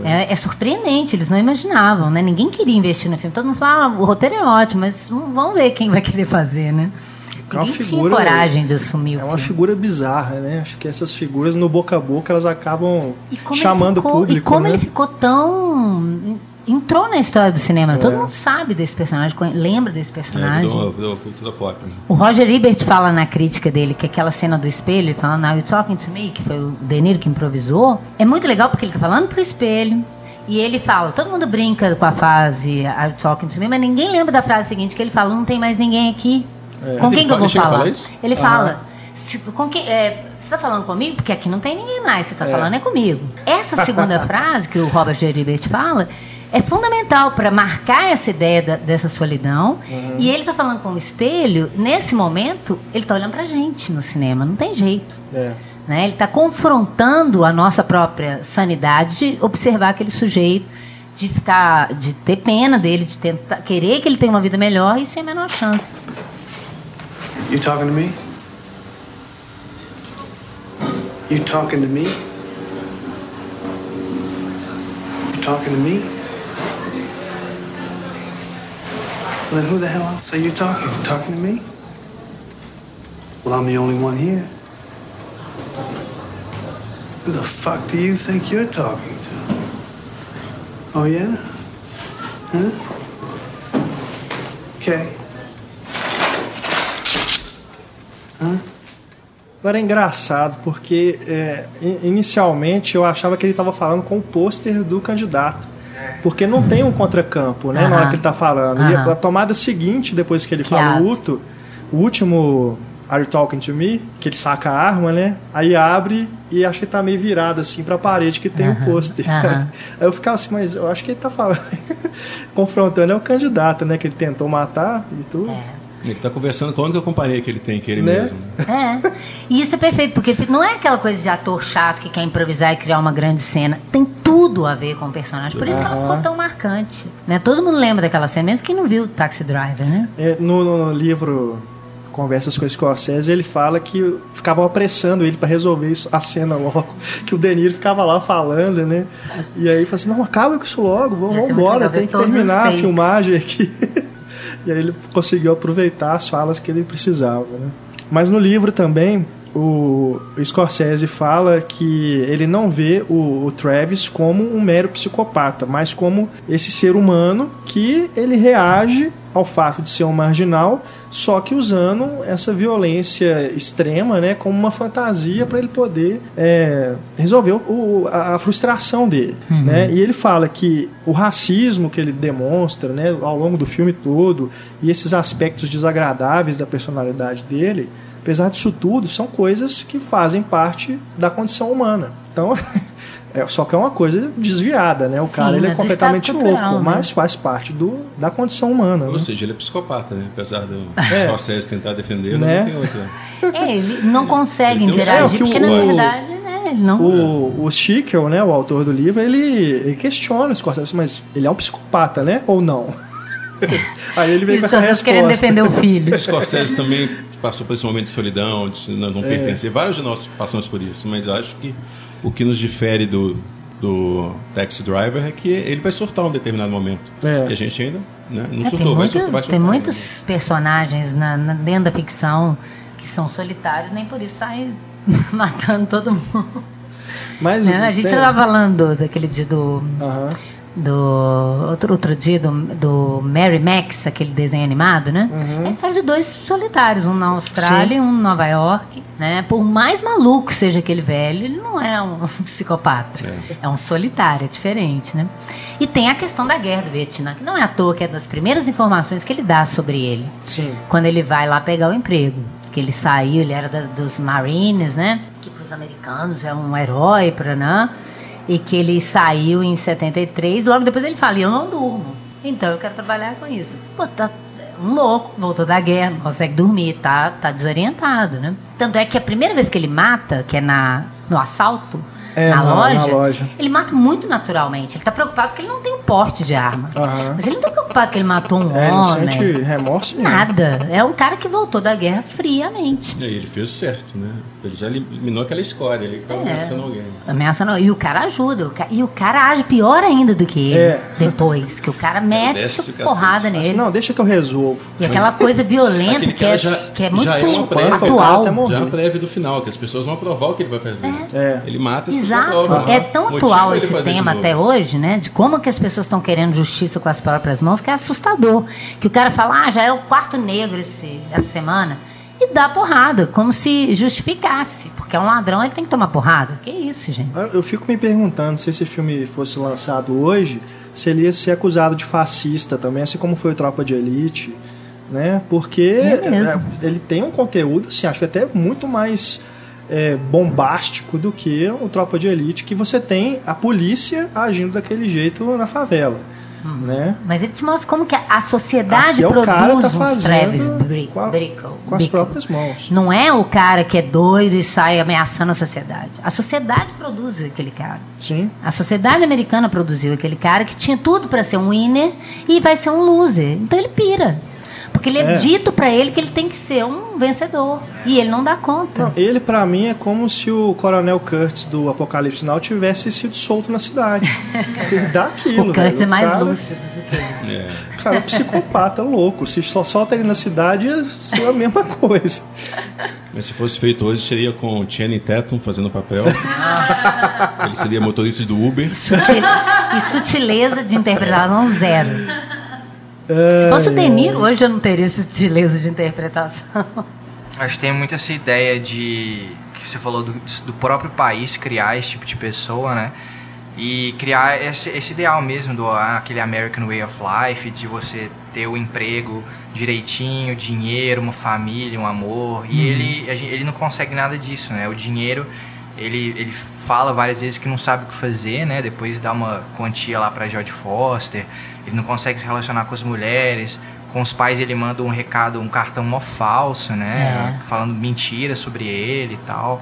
[SPEAKER 2] É, é surpreendente, eles não imaginavam, né? Ninguém queria investir no filme. Todo mundo fala, ah, o roteiro é ótimo, mas vamos ver quem vai querer fazer, né?
[SPEAKER 1] É uma
[SPEAKER 2] Ninguém
[SPEAKER 1] figura-
[SPEAKER 2] tinha coragem de assumir
[SPEAKER 1] É
[SPEAKER 2] o
[SPEAKER 1] uma
[SPEAKER 2] filme.
[SPEAKER 1] figura bizarra, né? Acho que essas figuras no boca a boca elas acabam chamando o
[SPEAKER 2] ficou-
[SPEAKER 1] público.
[SPEAKER 2] E como
[SPEAKER 1] né?
[SPEAKER 2] ele ficou tão. Entrou na história do cinema. Todo
[SPEAKER 1] É.
[SPEAKER 2] mundo sabe desse personagem, lembra desse
[SPEAKER 4] É,
[SPEAKER 2] personagem.
[SPEAKER 4] virou, virou cultura pop. Né?
[SPEAKER 2] O Roger Ebert fala na crítica dele que aquela cena do espelho, ele fala, Now you talking to me, que foi o De Niro que improvisou, é muito legal porque ele tá falando pro espelho. E ele fala, todo mundo brinca com a frase Are you talking to me, mas ninguém lembra da frase seguinte que ele fala, não tem mais ninguém aqui.
[SPEAKER 1] É.
[SPEAKER 2] Com
[SPEAKER 4] Mas
[SPEAKER 2] quem que eu
[SPEAKER 4] fala-
[SPEAKER 2] vou falar?
[SPEAKER 4] isso?
[SPEAKER 2] Ele fala, "Se- com quem, é, você tá falando comigo? Porque aqui não tem ninguém mais, você tá falando é comigo. Essa segunda frase que o Robert J. Ebert fala é fundamental para marcar essa ideia da- dessa solidão. E ele tá falando com o espelho, nesse momento, ele tá olhando pra gente no cinema, não tem jeito.
[SPEAKER 1] É.
[SPEAKER 2] Né? Ele está confrontando a nossa própria sanidade de observar aquele sujeito, de ficar, de ter pena dele, de tentar, querer que ele tenha uma vida melhor e sem a menor chance.
[SPEAKER 6] You talking to me? You talking to me? You talking to me? Well, who the hell else are you talking? You talking to me? Well, I'm the only one here. Who the fuck do you think you're talking to? Oh, yeah? Huh? Okay.
[SPEAKER 1] Agora é engraçado, porque é, in- inicialmente eu achava que ele estava falando com o pôster do candidato. Porque não tem um contracampo, né? Na hora que ele tá falando. E a tomada seguinte, depois que ele
[SPEAKER 2] Que
[SPEAKER 1] fala o Uto, o último Are You Talking to Me? Que ele saca a arma, né? Aí abre e acho que ele tá meio virado assim pra parede que tem o pôster. Aí eu ficava assim, mas eu acho que ele tá falando. confrontando é o candidato, né? Que ele tentou matar e tudo.
[SPEAKER 4] Ele tá conversando com a única companhia que ele tem, que é ele
[SPEAKER 1] Né?
[SPEAKER 4] mesmo.
[SPEAKER 2] É. E isso é perfeito, porque não é aquela coisa de ator chato que quer improvisar e criar uma grande cena. Tem tudo a ver com o personagem. Por isso que ela ficou tão marcante. Né? Todo mundo lembra daquela cena, mesmo quem não viu o Taxi Driver, né?
[SPEAKER 1] É, no, no livro Conversas com o Scorsese, ele fala que ficavam apressando ele para resolver isso, a cena logo. Que o De Niro ficava lá falando, né? E aí fala assim: não, acaba com isso logo, vamos embora, tem que terminar a filmagem aqui. e aí ele conseguiu aproveitar as falas que ele precisava, né? Mas no livro também, o Scorsese fala que ele não vê o, o Travis como um mero psicopata, mas como esse ser humano que ele reage ao fato de ser um marginal, só que usando essa violência extrema, né, como uma fantasia para ele poder é, resolver o- a, a frustração dele, né? E ele fala que o racismo que ele demonstra, né, ao longo do filme todo e esses aspectos desagradáveis da personalidade dele, apesar disso tudo, são coisas que fazem parte da condição humana. Então, é, só que é uma coisa desviada, né? O cara ele é
[SPEAKER 2] é
[SPEAKER 1] completamente
[SPEAKER 2] estado
[SPEAKER 1] louco,
[SPEAKER 2] cultural, né?
[SPEAKER 1] mas faz parte do, da condição humana. né?
[SPEAKER 4] Ou seja, ele é psicopata, né? Apesar do
[SPEAKER 1] É.
[SPEAKER 4] Scorsese tentar defender,
[SPEAKER 1] Né?
[SPEAKER 4] não tem outra.
[SPEAKER 2] É, ele não consegue
[SPEAKER 4] Ele um-
[SPEAKER 2] interagir,
[SPEAKER 1] É,
[SPEAKER 2] porque
[SPEAKER 1] o-
[SPEAKER 2] na verdade, né, ele não.
[SPEAKER 1] O, o Schickel, né, o autor do livro, ele, ele questiona o Scorsese, mas ele é um psicopata, né? Ou não? Aí ele veio com
[SPEAKER 2] Isso,
[SPEAKER 1] essa
[SPEAKER 2] vocês
[SPEAKER 1] resposta.
[SPEAKER 2] querendo defender o filho.
[SPEAKER 4] O Scorsese também passou por esse momento de solidão, de não,
[SPEAKER 1] É.
[SPEAKER 4] não pertencer. Vários de nós passamos por isso, mas eu acho que o que nos difere do, do Taxi Driver é que ele vai surtar um determinado momento.
[SPEAKER 1] É.
[SPEAKER 4] E a gente ainda né, não
[SPEAKER 2] É,
[SPEAKER 4] surtou,
[SPEAKER 2] tem
[SPEAKER 4] vai
[SPEAKER 2] muito-
[SPEAKER 4] surtar, vai
[SPEAKER 2] tem
[SPEAKER 4] surtar
[SPEAKER 2] muitos personagens na, na- dentro da ficção que são solitários, nem por isso saem matando todo mundo.
[SPEAKER 1] Mas,
[SPEAKER 2] né? A gente
[SPEAKER 1] tem-
[SPEAKER 2] estava falando daquele dia do,
[SPEAKER 1] Aham.
[SPEAKER 2] Do outro, outro dia do, do Mary Max, aquele desenho animado, né? É a história de dois solitários, um na Austrália e um em Nova York, né? Por mais maluco seja aquele velho, ele não é um psicopata. É, um solitário, é diferente, né? E tem a questão da guerra do Vietnã, que não é à toa que é das primeiras informações que ele dá sobre ele
[SPEAKER 1] Sim.
[SPEAKER 2] quando ele vai lá pegar o emprego. Que ele saiu, ele era da- dos Marines, né? Que para os americanos é um herói, para né? E que ele saiu em 73. Logo depois ele fala: Eu não durmo. Então eu quero trabalhar com isso. Pô, tá um louco, voltou da guerra, não consegue dormir, tá, tá desorientado, né? Tanto é que a primeira vez que ele mata, que é na, no assalto,
[SPEAKER 1] É,
[SPEAKER 2] na,
[SPEAKER 1] na- na
[SPEAKER 2] loja,
[SPEAKER 1] loja.
[SPEAKER 2] ele mata muito naturalmente. Ele tá preocupado porque ele não tem um porte de arma.
[SPEAKER 1] Aham.
[SPEAKER 2] Mas ele não tá preocupado que ele matou um
[SPEAKER 1] É, ele não
[SPEAKER 2] homem.
[SPEAKER 1] sente remorso nenhum.
[SPEAKER 2] Nada. É um cara que voltou da guerra friamente.
[SPEAKER 4] E aí ele fez o certo, né? Ele já eliminou aquela escória, ele estava
[SPEAKER 2] É.
[SPEAKER 4] ameaçando alguém.
[SPEAKER 2] Ameaça não. E o cara ajuda. o ca- E o cara age pior ainda do que ele
[SPEAKER 1] É.
[SPEAKER 2] depois. Que o cara mete
[SPEAKER 4] desce o
[SPEAKER 2] porrada
[SPEAKER 4] cacete.
[SPEAKER 2] nele.
[SPEAKER 1] Assim, não, deixa que eu resolvo.
[SPEAKER 2] E aquela coisa violenta que é,
[SPEAKER 4] já,
[SPEAKER 2] que é muito
[SPEAKER 4] já é uma prévia,
[SPEAKER 1] o
[SPEAKER 2] atual.
[SPEAKER 4] Já é uma prévia do final, que as pessoas vão aprovar o que ele vai fazer.
[SPEAKER 1] É.
[SPEAKER 4] Ele mata as pessoas
[SPEAKER 2] Exato.
[SPEAKER 4] aprovam.
[SPEAKER 2] É tão atual esse tema até hoje, né? De como que as pessoas estão querendo justiça com as próprias mãos, que é assustador. Que o cara fala, ah, já é o quarto negro esse, essa semana. E dá porrada, como se justificasse. Porque é um ladrão, ele tem que tomar porrada. Que isso, gente?
[SPEAKER 1] Eu fico me perguntando se esse filme fosse lançado hoje, se ele ia ser acusado de fascista também, assim como foi o Tropa de Elite, né? Porque
[SPEAKER 2] É
[SPEAKER 1] é, ele tem um conteúdo, assim, acho que até muito mais é, bombástico do que o Tropa de Elite, que você tem a polícia agindo daquele jeito na favela, né?
[SPEAKER 2] Mas ele te mostra como que a- sociedade
[SPEAKER 1] Aqui é o cara
[SPEAKER 2] produz
[SPEAKER 1] tá fazendo
[SPEAKER 2] Travis Bri-
[SPEAKER 1] com, a-
[SPEAKER 2] Bickle.
[SPEAKER 1] com as
[SPEAKER 2] Bickle.
[SPEAKER 1] próprias mãos.
[SPEAKER 2] Não é o cara que é doido e sai ameaçando a sociedade. A sociedade produz aquele cara.
[SPEAKER 1] Sim.
[SPEAKER 2] A sociedade americana produziu aquele cara que tinha tudo para ser um winner e vai ser um loser. Então ele pira. Porque ele é,
[SPEAKER 1] É.
[SPEAKER 2] dito para ele que ele tem que ser um vencedor. E ele não dá conta.
[SPEAKER 1] Não, ele, pra mim, é como se o Coronel Kurtz do Apocalipse Now tivesse sido solto na cidade. Ele dá aquilo.
[SPEAKER 2] o Kurtz
[SPEAKER 1] velho.
[SPEAKER 2] é mais
[SPEAKER 1] cara,
[SPEAKER 2] lúcido do que ele.
[SPEAKER 4] É.
[SPEAKER 1] Cara, é um psicopata louco. Se só solta ele na cidade, ia ser a mesma coisa.
[SPEAKER 4] Mas se fosse feito hoje, seria com o Channing Tatum fazendo o papel. ele seria motorista do Uber.
[SPEAKER 2] Sutil- e sutileza de interpretação zero. Se fosse o De Niro, hoje eu não teria sutileza de interpretação.
[SPEAKER 3] Acho que tem muito essa ideia de. que você falou do, do próprio país criar esse tipo de pessoa, né? E criar esse, esse ideal mesmo do ah, aquele American Way of Life, de você ter o emprego direitinho, dinheiro, uma família, um amor. E ele, a gen- ele não consegue nada disso, né? O dinheiro, ele, ele fala várias vezes que não sabe o que fazer, né? Depois dá uma quantia lá pra Jodie Foster. Ele não consegue se relacionar com as mulheres. Com os pais ele manda um recado, um cartão mó falso, né? Falando mentiras sobre ele e tal.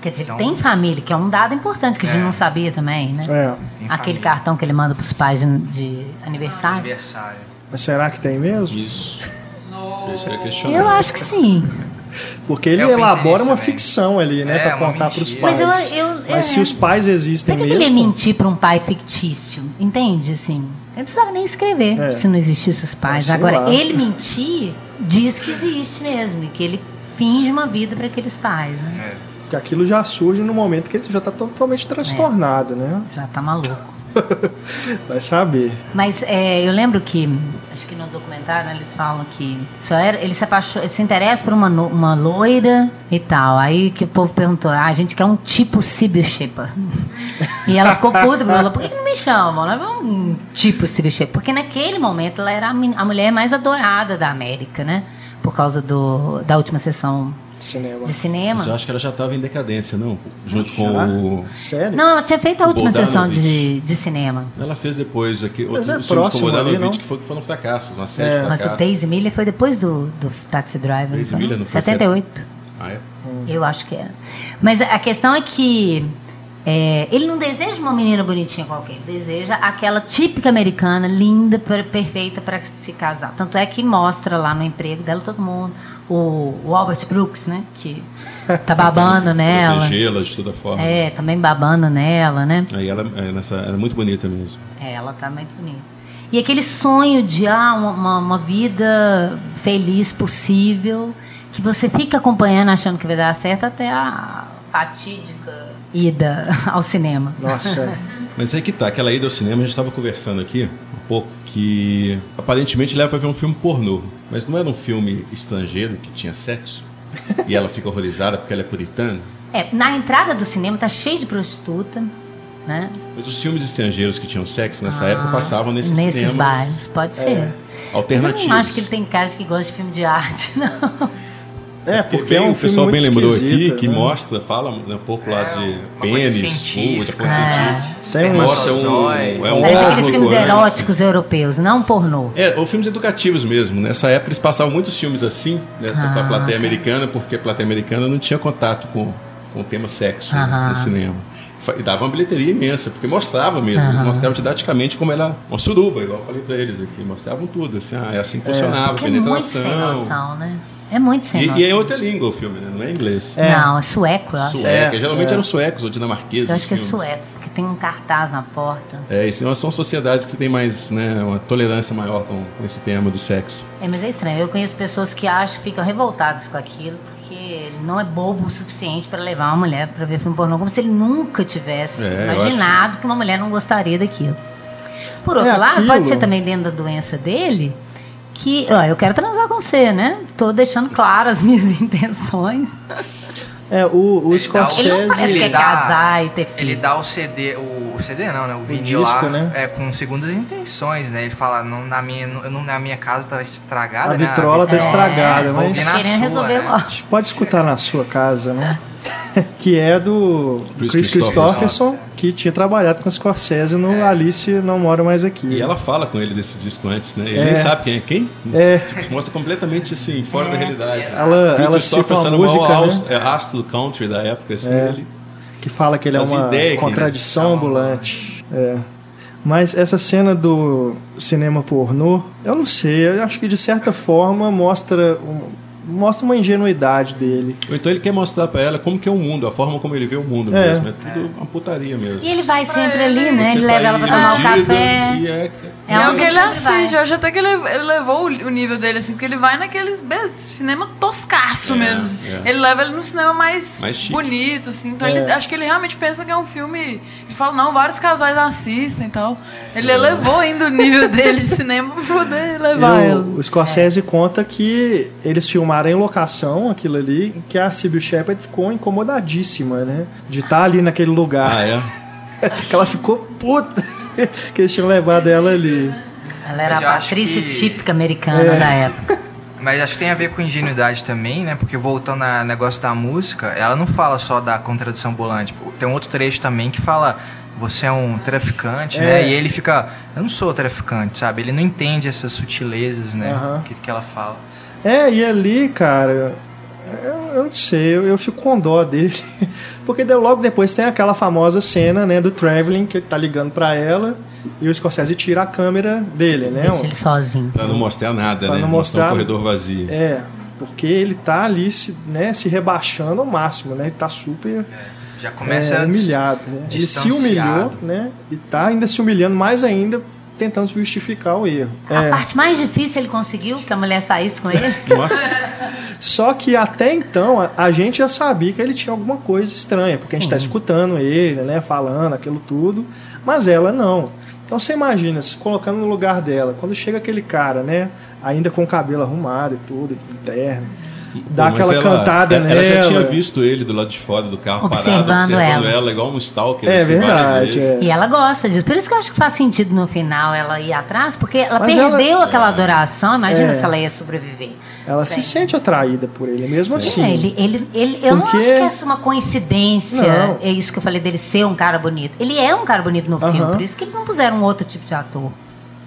[SPEAKER 2] Quer dizer,
[SPEAKER 3] Então-
[SPEAKER 2] tem família, que é um dado importante que a gente
[SPEAKER 3] É.
[SPEAKER 2] não sabia também, né?
[SPEAKER 1] É.
[SPEAKER 2] Aquele cartão que ele manda pros pais de, de aniversário.
[SPEAKER 3] Aniversário.
[SPEAKER 1] Mas será que tem mesmo?
[SPEAKER 4] Isso. Questionar.
[SPEAKER 2] Eu acho que sim.
[SPEAKER 1] Porque ele
[SPEAKER 3] pensei
[SPEAKER 1] elabora uma
[SPEAKER 3] também.
[SPEAKER 1] ficção ali, né?
[SPEAKER 3] É,
[SPEAKER 1] pra
[SPEAKER 3] uma
[SPEAKER 1] contar pros
[SPEAKER 3] mentira.
[SPEAKER 1] pais.
[SPEAKER 2] Mas eu- eu-
[SPEAKER 1] Mas
[SPEAKER 2] é.
[SPEAKER 1] se os pais existem
[SPEAKER 2] Por que, que ele ia
[SPEAKER 1] mesmo.
[SPEAKER 2] mentir pra um pai fictício? Entende? Assim, ele não precisava nem escrever
[SPEAKER 1] É.
[SPEAKER 2] se não existisse os pais. Agora,
[SPEAKER 1] lá.
[SPEAKER 2] ele mentir diz que existe mesmo e que ele finge uma vida para aqueles pais, né?
[SPEAKER 3] É.
[SPEAKER 1] Porque aquilo já surge no momento que ele já tá totalmente transtornado, né?
[SPEAKER 2] Já tá maluco.
[SPEAKER 1] Vai saber.
[SPEAKER 2] Mas é, eu lembro que, acho que no documentário né, eles falam que só era, ele se, apaixo- se interessa por uma, uma loira e tal. Aí que o povo perguntou, ah, a gente quer um tipo Sibyl Shepard. e ela ficou puta, falou, por que não me chamam? Ela é um tipo Sibyl Shepard. Porque naquele momento ela era a, a mulher mais adorada da América, né? Por causa do, da última sessão
[SPEAKER 1] Cinema.
[SPEAKER 2] de cinema.
[SPEAKER 4] Mas eu acho que ela já estava em decadência, não? Junto com
[SPEAKER 1] Já?
[SPEAKER 4] o.
[SPEAKER 1] Sério?
[SPEAKER 2] Não, ela tinha feito a última sessão de, de cinema.
[SPEAKER 4] Ela fez depois aqui
[SPEAKER 1] Mas
[SPEAKER 4] outros
[SPEAKER 1] é
[SPEAKER 4] filmes com o
[SPEAKER 1] próximo ali,
[SPEAKER 4] Bogdanovich
[SPEAKER 1] não?
[SPEAKER 4] que foi- que foram fracassos, uma série
[SPEAKER 1] É.
[SPEAKER 4] de
[SPEAKER 2] Mas o. Daisy Miller foi depois do, do Taxi Driver.
[SPEAKER 4] Daisy
[SPEAKER 2] então,
[SPEAKER 4] Miller não foi
[SPEAKER 2] 78.
[SPEAKER 4] Ah, é?
[SPEAKER 2] Eu acho que é. Mas a questão é que é, ele não deseja uma menina bonitinha qualquer, ele deseja aquela típica americana, linda, per- perfeita para se casar. Tanto é que mostra lá no emprego dela todo mundo. O, o Albert Brooks, né? Que tá babando nela.
[SPEAKER 4] Protegê-la de toda forma.
[SPEAKER 2] É, também babando nela, né?
[SPEAKER 4] Aí ela, é, nessa, ela é muito bonita mesmo.
[SPEAKER 2] É, ela tá muito bonita. E aquele sonho de ah, uma- uma, vida feliz possível, que você fica acompanhando achando que vai dar certo até a fatídica ida ao cinema.
[SPEAKER 1] Nossa.
[SPEAKER 4] Mas é que tá, aquela ida ao cinema, a gente estava conversando aqui um pouco, que aparentemente leva para ver um filme pornô. Mas não era um filme estrangeiro que tinha sexo? E ela fica horrorizada porque ela é puritana?
[SPEAKER 2] É, na entrada do cinema tá cheio de prostituta, né?
[SPEAKER 4] Mas os filmes estrangeiros que tinham sexo nessa
[SPEAKER 2] Ah,
[SPEAKER 4] época passavam nesses,
[SPEAKER 2] Nesses
[SPEAKER 4] cinemas
[SPEAKER 2] bairros, pode ser. Mas
[SPEAKER 4] alternativos.
[SPEAKER 2] eu não acho que ele tem cara de que gosta de filme de arte, não.
[SPEAKER 1] É, porque é
[SPEAKER 4] bem,
[SPEAKER 1] um
[SPEAKER 4] o
[SPEAKER 1] filme
[SPEAKER 4] pessoal
[SPEAKER 1] muito
[SPEAKER 4] bem lembrou aqui que
[SPEAKER 1] né?
[SPEAKER 4] mostra, fala um pouco lá
[SPEAKER 3] É,
[SPEAKER 4] de
[SPEAKER 3] coisa
[SPEAKER 4] pênis, cu, de fonte
[SPEAKER 2] É.
[SPEAKER 4] científica.
[SPEAKER 1] Tem
[SPEAKER 4] Mostra um, é um
[SPEAKER 2] Mas aqueles filmes
[SPEAKER 4] né?
[SPEAKER 2] eróticos europeus, não pornô.
[SPEAKER 4] É, ou filmes educativos mesmo. Nessa época eles passavam muitos filmes assim, né,
[SPEAKER 2] Ah,
[SPEAKER 4] pra plateia americana, porque a plateia americana não tinha contato com, com o tema sexo né, no cinema. E dava uma bilheteria imensa, porque mostrava mesmo. Eles
[SPEAKER 2] Aham.
[SPEAKER 4] mostravam didaticamente como era uma suruba, igual eu falei pra eles aqui. Mostravam tudo, assim, ah, é assim que funcionava,
[SPEAKER 2] Porque é muito sem
[SPEAKER 4] penetração.
[SPEAKER 2] noção, né? É muito sem
[SPEAKER 4] E,
[SPEAKER 2] noção.
[SPEAKER 4] e é em outra língua o filme, né? Não é inglês.
[SPEAKER 1] É.
[SPEAKER 2] Não, é sueco, eu acho.
[SPEAKER 4] Sueca.
[SPEAKER 1] É,
[SPEAKER 4] Geralmente
[SPEAKER 1] é.
[SPEAKER 4] eram suecos ou dinamarqueses.
[SPEAKER 2] Eu acho que é sueco, porque tem um cartaz na porta.
[SPEAKER 4] É, e são são sociedades que têm mais, né, uma tolerância maior com, com esse tema do sexo.
[SPEAKER 2] É, mas é estranho. Eu conheço pessoas que acham, ficam revoltadas com aquilo, porque ele não é bobo o suficiente para levar uma mulher para ver filme pornô, como se ele nunca tivesse
[SPEAKER 4] É,
[SPEAKER 2] imaginado que uma mulher não gostaria daquilo. Por
[SPEAKER 1] É
[SPEAKER 2] outro lado,
[SPEAKER 1] aquilo.
[SPEAKER 2] pode ser também dentro da doença dele que, ó, eu quero transar com você, né? Tô deixando claras as minhas intenções.
[SPEAKER 1] É, o, o
[SPEAKER 3] Ele dá o-
[SPEAKER 2] Ele não parece
[SPEAKER 1] Scorsese...
[SPEAKER 2] que é
[SPEAKER 3] dá-
[SPEAKER 2] casar e ter filho.
[SPEAKER 3] Ele dá o CD, o, o CD não, né? O vinil
[SPEAKER 1] disco,
[SPEAKER 3] lá,
[SPEAKER 1] né?
[SPEAKER 3] é com segundas intenções, né? Ele fala, não, na, minha, não, não- na minha casa tá estragada,
[SPEAKER 1] A
[SPEAKER 3] né?
[SPEAKER 1] vitrola tá
[SPEAKER 3] vi-
[SPEAKER 1] estragada, mas...
[SPEAKER 2] Querendo
[SPEAKER 3] sua,
[SPEAKER 2] resolver
[SPEAKER 3] né?
[SPEAKER 2] logo.
[SPEAKER 1] A gente pode escutar na sua casa, né? que é do
[SPEAKER 4] Chris
[SPEAKER 1] Chris
[SPEAKER 4] Christopherson.
[SPEAKER 1] Que tinha trabalhado com Scorsese no Alice Não Mora Mais Aqui.
[SPEAKER 4] E ela fala com ele desse disco antes, né? Ele
[SPEAKER 1] É.
[SPEAKER 4] nem sabe quem é quem.
[SPEAKER 1] É.
[SPEAKER 4] Tipo, mostra completamente assim, fora da realidade.
[SPEAKER 1] Ela-
[SPEAKER 4] Chris
[SPEAKER 1] ela cita uma
[SPEAKER 4] o
[SPEAKER 1] música, né?
[SPEAKER 4] é, astro do country da época, assim,
[SPEAKER 1] É.
[SPEAKER 4] ele...
[SPEAKER 1] que fala que ele é
[SPEAKER 4] Fazia
[SPEAKER 1] uma
[SPEAKER 4] ideia que
[SPEAKER 1] contradição
[SPEAKER 3] ele-
[SPEAKER 1] ambulante. É. Mas essa cena do cinema pornô, eu não sei, eu acho que de certa forma mostra, um- mostra uma ingenuidade dele.
[SPEAKER 4] Ou então ele quer mostrar pra ela como que é o mundo, a forma como ele vê o mundo
[SPEAKER 1] É.
[SPEAKER 4] mesmo. É tudo uma putaria mesmo.
[SPEAKER 2] E ele vai sempre ali, né?
[SPEAKER 4] Você
[SPEAKER 2] Ele
[SPEAKER 4] tá
[SPEAKER 2] leva ela pra tomar um
[SPEAKER 4] iludida
[SPEAKER 2] café.
[SPEAKER 4] E é,
[SPEAKER 2] É
[SPEAKER 5] É, o que ele assiste. Eu acho até que ele, ele levou o, o nível dele, assim, porque ele vai naqueles cinema toscaço
[SPEAKER 4] É,
[SPEAKER 5] mesmo. assim.
[SPEAKER 4] é.
[SPEAKER 5] Ele leva ele num cinema mais,
[SPEAKER 4] Mais
[SPEAKER 5] bonito, assim. Então
[SPEAKER 1] É.
[SPEAKER 5] ele, acho que ele realmente pensa que é um filme. Ele fala, não, vários casais assistem e tal. Ele elevou ainda o nível dele de cinema pra poder levar
[SPEAKER 1] E
[SPEAKER 5] ela.
[SPEAKER 1] o, o Scorsese conta que eles filmaram em locação aquilo ali, que a Sybil Shepard ficou incomodadíssima, né? De estar ali naquele lugar.
[SPEAKER 4] Ah, é?
[SPEAKER 1] que ela ficou puta que eles tinham levado ela ali.
[SPEAKER 2] Ela era a Patrícia
[SPEAKER 3] que-
[SPEAKER 2] típica americana
[SPEAKER 1] É.
[SPEAKER 2] da época.
[SPEAKER 3] Mas acho que tem a ver com ingenuidade também, né? Porque voltando ao negócio da música, ela não fala só da contradição ambulante. Tipo, Tem um outro trecho também que fala você é um traficante,
[SPEAKER 1] É.
[SPEAKER 3] né? E ele fica, eu não sou traficante, sabe? Ele não entende essas sutilezas, né?
[SPEAKER 1] Aham.
[SPEAKER 3] Que, que ela fala.
[SPEAKER 1] É, e ali, cara, eu, eu não sei, eu, eu fico com dó dele. Porque daí logo depois tem aquela famosa cena, né, do Traveling, que ele tá ligando pra ela e o Scorsese tira a câmera dele, né?
[SPEAKER 2] Deixa ele sozinho.
[SPEAKER 4] Pra não mostrar nada,
[SPEAKER 1] Pra
[SPEAKER 4] né?
[SPEAKER 1] não
[SPEAKER 4] mostrar
[SPEAKER 1] mostrar-
[SPEAKER 4] um corredor vazio.
[SPEAKER 1] É, porque ele tá ali se, né, se rebaixando ao máximo, né? Ele tá super
[SPEAKER 3] Já começa
[SPEAKER 1] é, humilhado, né? Ele se humilhou, né? E tá ainda se humilhando mais ainda, tentando justificar o erro.
[SPEAKER 2] A
[SPEAKER 1] É,
[SPEAKER 2] parte mais difícil ele conseguiu que a mulher saísse com ele.
[SPEAKER 4] Nossa,
[SPEAKER 1] Só que até então a, a gente já sabia que ele tinha alguma coisa estranha, porque a gente tá escutando ele, né, falando aquilo tudo, mas ela não. Então você imagina, se colocando no lugar dela, quando chega aquele cara, né, ainda com o cabelo arrumado e tudo, de terno, dá
[SPEAKER 4] Pô,
[SPEAKER 1] aquela
[SPEAKER 4] ela-
[SPEAKER 1] cantada
[SPEAKER 4] ela,
[SPEAKER 1] nela.
[SPEAKER 4] Ela já tinha visto ele do lado de fora do carro
[SPEAKER 2] Observando
[SPEAKER 4] parado, observando
[SPEAKER 2] ela.
[SPEAKER 4] ela. igual um stalker.
[SPEAKER 1] É
[SPEAKER 4] assim,
[SPEAKER 1] verdade. é.
[SPEAKER 2] E ela gosta disso. Por isso que eu acho que faz sentido no final ela ir atrás, porque ela
[SPEAKER 1] Mas
[SPEAKER 2] perdeu
[SPEAKER 1] ela-
[SPEAKER 2] aquela adoração. Imagina
[SPEAKER 1] É.
[SPEAKER 2] se ela ia sobreviver.
[SPEAKER 1] Ela se
[SPEAKER 2] Sim.
[SPEAKER 1] sente atraída por ele, mesmo assim.
[SPEAKER 2] É, ele, ele, ele, eu
[SPEAKER 1] Porque-
[SPEAKER 2] não acho que é uma coincidência.
[SPEAKER 1] Não.
[SPEAKER 2] É isso que eu falei dele ser um cara bonito. Ele é um cara bonito no filme,
[SPEAKER 1] Aham.
[SPEAKER 2] por isso que eles não puseram um outro tipo de ator.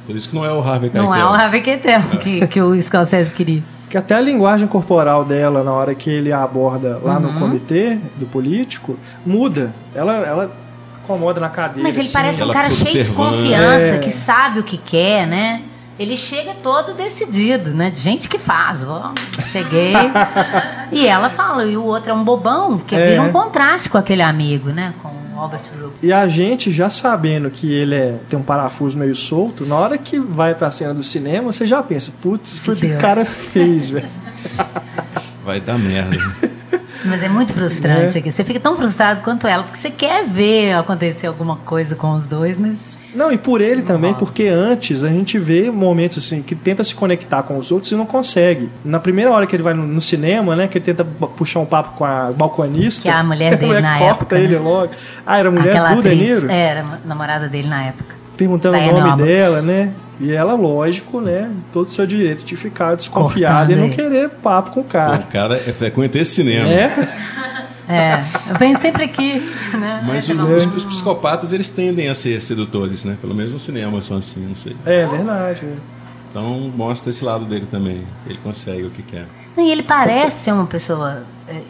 [SPEAKER 4] Por isso que não é o Harvey Keitel.
[SPEAKER 2] Não é o Harvey Keitel que, que o Scorsese queria.
[SPEAKER 1] Que até a linguagem corporal dela, na hora que ele a aborda lá
[SPEAKER 2] Uhum.
[SPEAKER 1] no comitê do político, muda. Ela, ela acomoda na cadeira.
[SPEAKER 2] Mas ele
[SPEAKER 1] assim.
[SPEAKER 2] parece um
[SPEAKER 4] Ela
[SPEAKER 2] cara cheio de confiança,
[SPEAKER 1] É.
[SPEAKER 2] que sabe o que quer, né? Ele chega todo decidido, né? De gente que faz. Ó, cheguei. e ela fala, e o outro é um bobão, que
[SPEAKER 1] É.
[SPEAKER 2] vira um contraste com aquele amigo, né? Com o Albert Brooks.
[SPEAKER 1] E a gente já sabendo que ele é, tem um parafuso meio solto, na hora que vai pra cena do cinema, você já pensa, putz, o que, que o cara fez, velho?
[SPEAKER 4] Vai dar merda.
[SPEAKER 2] Mas é muito frustrante aqui. Você fica tão frustrado quanto ela, porque você quer ver acontecer alguma coisa com os dois, mas
[SPEAKER 1] Não, e por ele também, porque antes a gente vê momentos assim que tenta se conectar com os outros e não consegue. Na primeira hora que ele vai no, no cinema, né, que ele tenta puxar um papo com a balconista,
[SPEAKER 2] Que é a mulher dele na
[SPEAKER 1] corta
[SPEAKER 2] época,
[SPEAKER 1] ele
[SPEAKER 2] né?
[SPEAKER 1] logo. Ah, era a mulher
[SPEAKER 2] aquela
[SPEAKER 1] do
[SPEAKER 2] atriz é.
[SPEAKER 1] Deniro?
[SPEAKER 2] era a namorada dele na época.
[SPEAKER 1] Perguntando o nome
[SPEAKER 2] Roberts.
[SPEAKER 1] dela, né? E ela, lógico, né? Todo o seu direito de ficar desconfiada e não
[SPEAKER 2] ele.
[SPEAKER 1] querer papo com o cara.
[SPEAKER 4] o cara é frequenta esse cinema.
[SPEAKER 1] É?
[SPEAKER 2] É, eu venho sempre aqui, né?
[SPEAKER 4] Mas os, os psicoptas, eles tendem a ser sedutores, né? Pelo menos no cinema são assim, não sei.
[SPEAKER 1] É verdade. né?
[SPEAKER 4] Então mostra esse lado dele também. Ele consegue o que quer.
[SPEAKER 2] E ele parece ser uma pessoa, é,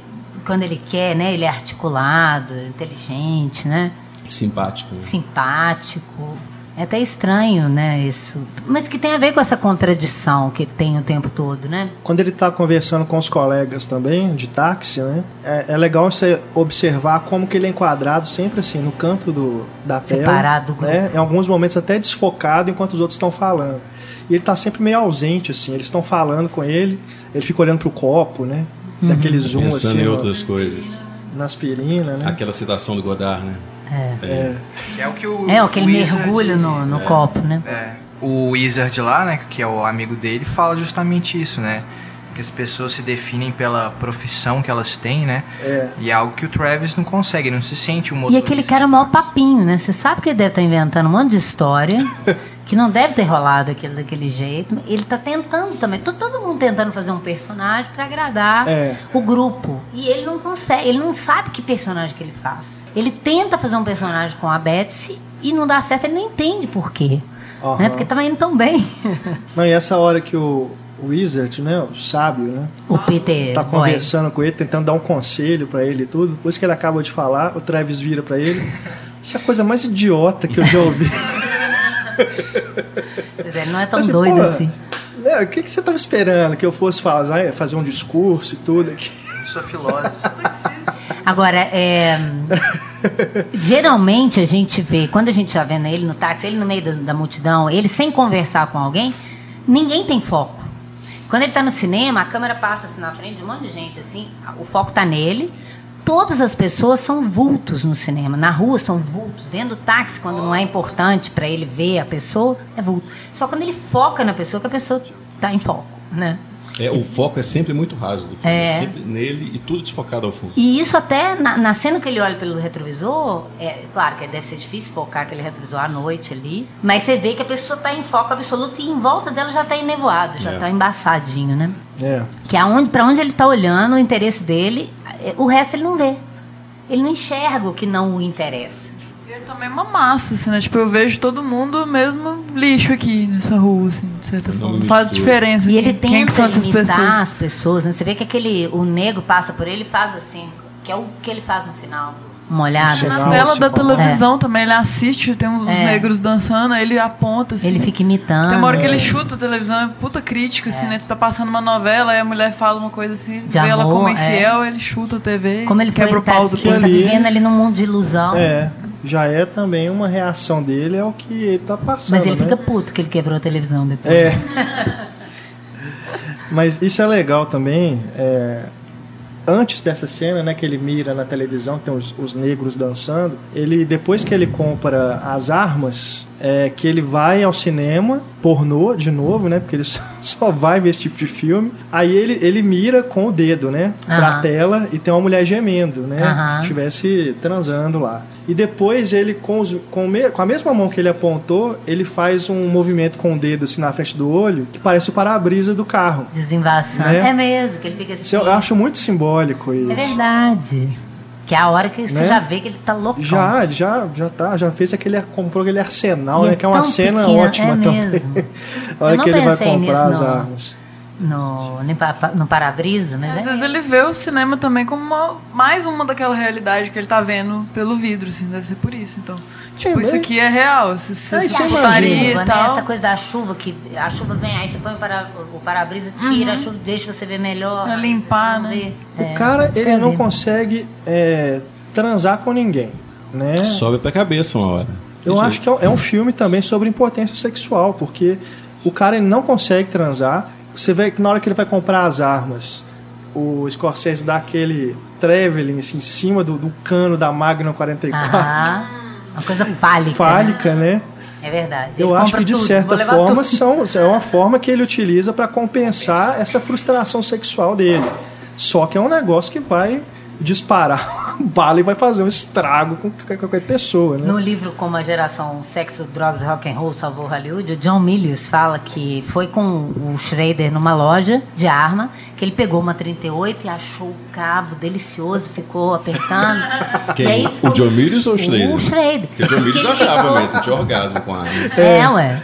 [SPEAKER 2] quando ele quer, né? Ele é articulado, inteligente, né?
[SPEAKER 4] Simpático. né?
[SPEAKER 2] Simpático. É até estranho, né? Isso. Mas que tem a ver com essa contradição que ele tem o tempo todo, né?
[SPEAKER 1] Quando ele tá conversando com os colegas também, de táxi, né? É, é legal você observar como que ele é enquadrado sempre assim, no canto do, da tela.
[SPEAKER 2] Separado do
[SPEAKER 1] né? Em alguns momentos até desfocado enquanto os outros estão falando. E ele tá sempre meio ausente, assim. Eles estão falando com ele, ele fica olhando pro copo, né?
[SPEAKER 2] Uhum.
[SPEAKER 1] Daquele zoom
[SPEAKER 4] Pensando
[SPEAKER 1] assim,
[SPEAKER 4] em
[SPEAKER 1] no-
[SPEAKER 4] outras coisas.
[SPEAKER 1] na aspirina, né?
[SPEAKER 4] Aquela citação do Godard, né?
[SPEAKER 1] É.
[SPEAKER 3] Que é o que o.
[SPEAKER 2] É, aquele
[SPEAKER 3] o Wizard-
[SPEAKER 2] mergulho no, no copo, né?
[SPEAKER 3] É. O Wizard lá, né, que é o amigo dele, fala justamente isso, né? Que as pessoas se definem pela profissão que elas têm, né?
[SPEAKER 1] É.
[SPEAKER 3] E é algo que o Travis não consegue, não se sente um
[SPEAKER 2] E
[SPEAKER 3] motorista.
[SPEAKER 2] aquele cara é o maior papinho, né? Você sabe que ele deve estar inventando um monte de história, que não deve ter rolado aquilo daquele jeito. Ele tá tentando também. Todo, todo mundo tentando fazer um personagem para agradar
[SPEAKER 1] É.
[SPEAKER 2] o grupo. E ele não consegue, ele não sabe que personagem que ele faz. Ele tenta fazer um personagem com a Betsy e não dá certo, ele não entende por quê.
[SPEAKER 1] Aham.
[SPEAKER 2] Né? Porque tava indo tão bem.
[SPEAKER 1] Não, e essa hora que o o Wizard, né, o sábio, né,
[SPEAKER 2] o Peter
[SPEAKER 1] tá
[SPEAKER 2] Boy.
[SPEAKER 1] conversando com ele, tentando dar um conselho pra ele e tudo. Depois que ele acaba de falar, o Travis vira pra ele. Isso é a coisa mais idiota que eu já ouvi.
[SPEAKER 2] Pois é, ele não é tão
[SPEAKER 1] Assim,
[SPEAKER 2] doido
[SPEAKER 1] pô,
[SPEAKER 2] assim.
[SPEAKER 1] né, O que, que você tava esperando? Que eu fosse fazer, fazer um discurso e tudo aqui?
[SPEAKER 3] Eu sou filósofo.
[SPEAKER 2] Agora, é, geralmente a gente vê, quando a gente já vendo ele no táxi, ele no meio da, da multidão, ele sem conversar com alguém, ninguém tem foco. Quando ele está no cinema, a câmera passa assim na frente de um monte de gente, assim, o foco está nele. Todas as pessoas são vultos no cinema. Na rua são vultos. Dentro do táxi, quando não é importante para ele ver a pessoa, é vulto. Só quando ele foca na pessoa, que a pessoa está em foco, né?
[SPEAKER 4] É, o foco é sempre muito raso do filme.
[SPEAKER 2] É.
[SPEAKER 4] É sempre nele e tudo desfocado ao fundo.
[SPEAKER 2] E isso até na, na cena que ele olha pelo retrovisor, é claro que deve ser difícil focar aquele retrovisor à noite ali, mas você vê que a pessoa está em foco absoluto e em volta dela já está enevoado, já
[SPEAKER 4] É.
[SPEAKER 2] está embaçadinho, né?
[SPEAKER 1] É.
[SPEAKER 2] Que aonde, para onde ele está olhando, o interesse dele, é, o resto ele não vê. Ele não enxerga o que não o interessa.
[SPEAKER 5] E ele também é uma massa, assim, né? Tipo, eu vejo todo mundo mesmo lixo aqui nessa rua, assim, de certa
[SPEAKER 4] Não
[SPEAKER 5] forma. Não faz diferença.
[SPEAKER 2] E ele
[SPEAKER 5] quem, quem que são
[SPEAKER 2] tenta
[SPEAKER 5] essas
[SPEAKER 2] imitar
[SPEAKER 5] pessoas.
[SPEAKER 2] as pessoas, né? Você vê que aquele, o nego passa por ele e faz assim, que é o que ele faz no final. Uma olhada assim.
[SPEAKER 5] Na tela
[SPEAKER 1] se
[SPEAKER 5] da
[SPEAKER 1] coloca.
[SPEAKER 5] televisão também, ele assiste, tem uns
[SPEAKER 2] É.
[SPEAKER 5] negros dançando, aí ele aponta, assim.
[SPEAKER 2] Ele fica imitando.
[SPEAKER 5] Tem uma hora que ele chuta a televisão, é puta crítica, assim, né? Tu tá passando uma novela, aí a mulher fala uma coisa assim,
[SPEAKER 2] De
[SPEAKER 5] vê ela
[SPEAKER 2] amor,
[SPEAKER 5] como
[SPEAKER 2] é.
[SPEAKER 5] infiel, ele chuta a TV,
[SPEAKER 2] Como ele foi,
[SPEAKER 5] quebra o
[SPEAKER 2] tá,
[SPEAKER 5] pau do
[SPEAKER 2] ele tá vivendo ali num mundo de ilusão.
[SPEAKER 1] É. Já é também uma reação dele ao que ele tá passando.
[SPEAKER 2] Mas ele
[SPEAKER 1] né?
[SPEAKER 2] fica puto que ele quebrou a televisão depois.
[SPEAKER 1] É. Mas isso é legal também. é, Antes dessa cena, né, que ele mira na televisão, tem os, os negros dançando, ele depois que ele compra as armas, é que ele vai ao cinema, pornô de novo, né, porque ele só- só vai ver esse tipo de filme. Aí ele, ele mira com o dedo, né, pra
[SPEAKER 2] Aham.
[SPEAKER 1] tela e tem uma mulher gemendo, né, que estivesse transando lá. E depois ele, com, os- com, me- com a mesma mão que ele apontou, ele faz um movimento com o dedo assim na frente do olho, que parece o para-brisa do carro.
[SPEAKER 2] Desembaçando.
[SPEAKER 1] Né?
[SPEAKER 2] É mesmo, que ele fica assim.
[SPEAKER 1] Eu acho muito simbólico isso.
[SPEAKER 2] É verdade. Que é a hora que você
[SPEAKER 1] Né?
[SPEAKER 2] já vê que ele tá loucão.
[SPEAKER 1] Já, ele já, já tá, já fez aquele, comprou aquele arsenal, né?
[SPEAKER 2] é
[SPEAKER 1] Que é uma cena
[SPEAKER 2] pequeno,
[SPEAKER 1] ótima
[SPEAKER 2] é
[SPEAKER 1] também. a hora que ele vai comprar as
[SPEAKER 2] não.
[SPEAKER 1] armas.
[SPEAKER 2] No, no pa- no para-brisa, mas
[SPEAKER 5] Às
[SPEAKER 2] é.
[SPEAKER 5] vezes ele vê o cinema também como uma- mais uma daquela realidade que ele tá vendo pelo vidro, assim, deve ser por isso. Então, tipo,
[SPEAKER 1] mas-
[SPEAKER 5] isso aqui é real,
[SPEAKER 1] É,
[SPEAKER 2] E a
[SPEAKER 1] você
[SPEAKER 5] putaria
[SPEAKER 2] chuva,
[SPEAKER 5] e
[SPEAKER 2] né?
[SPEAKER 5] tal.
[SPEAKER 2] Essa coisa da chuva, que a chuva vem, aí você põe o para- o para-brisa, tira
[SPEAKER 5] Uhum.
[SPEAKER 2] a chuva, deixa você ver melhor.
[SPEAKER 5] Pra
[SPEAKER 2] aí
[SPEAKER 5] limpar,
[SPEAKER 2] você não
[SPEAKER 5] né?
[SPEAKER 2] vê.
[SPEAKER 1] O
[SPEAKER 2] É,
[SPEAKER 1] cara, ele não consegue é, transar com ninguém, né?
[SPEAKER 4] Sobe pra cabeça uma hora.
[SPEAKER 1] Eu acho que é um, é um filme também sobre impotência sexual, porque o cara ele não consegue transar. Você vê que na hora que ele vai comprar as armas, o Scorsese dá aquele traveling assim, em cima do, do cano da Magnum 44.
[SPEAKER 2] Aham. Uma coisa fálica. né?
[SPEAKER 1] Fálica, né?
[SPEAKER 2] É verdade.
[SPEAKER 1] Eu
[SPEAKER 2] Ele
[SPEAKER 1] acho
[SPEAKER 2] compra
[SPEAKER 1] que de
[SPEAKER 2] tudo,
[SPEAKER 1] certa forma
[SPEAKER 2] tudo.
[SPEAKER 1] são, é uma forma que ele utiliza para compensar essa frustração sexual dele. Só que é um negócio que vai disparar bala e vai fazer um estrago com qualquer pessoa, né?
[SPEAKER 2] No livro Como a Geração Sexo, Drogas e Rock and Roll Salvou Hollywood, o John Milius fala que foi com o Schrader numa loja de arma, que ele pegou uma 38 e achou o cabo delicioso, ficou apertando.
[SPEAKER 4] Quem?
[SPEAKER 2] E aí
[SPEAKER 4] O
[SPEAKER 2] ficou-
[SPEAKER 4] John Milius ou o Schrader?
[SPEAKER 2] O Schrader.
[SPEAKER 4] Porque o John Milius achava
[SPEAKER 2] ficou-
[SPEAKER 4] mesmo, tinha orgasmo com a arma.
[SPEAKER 2] É, ué.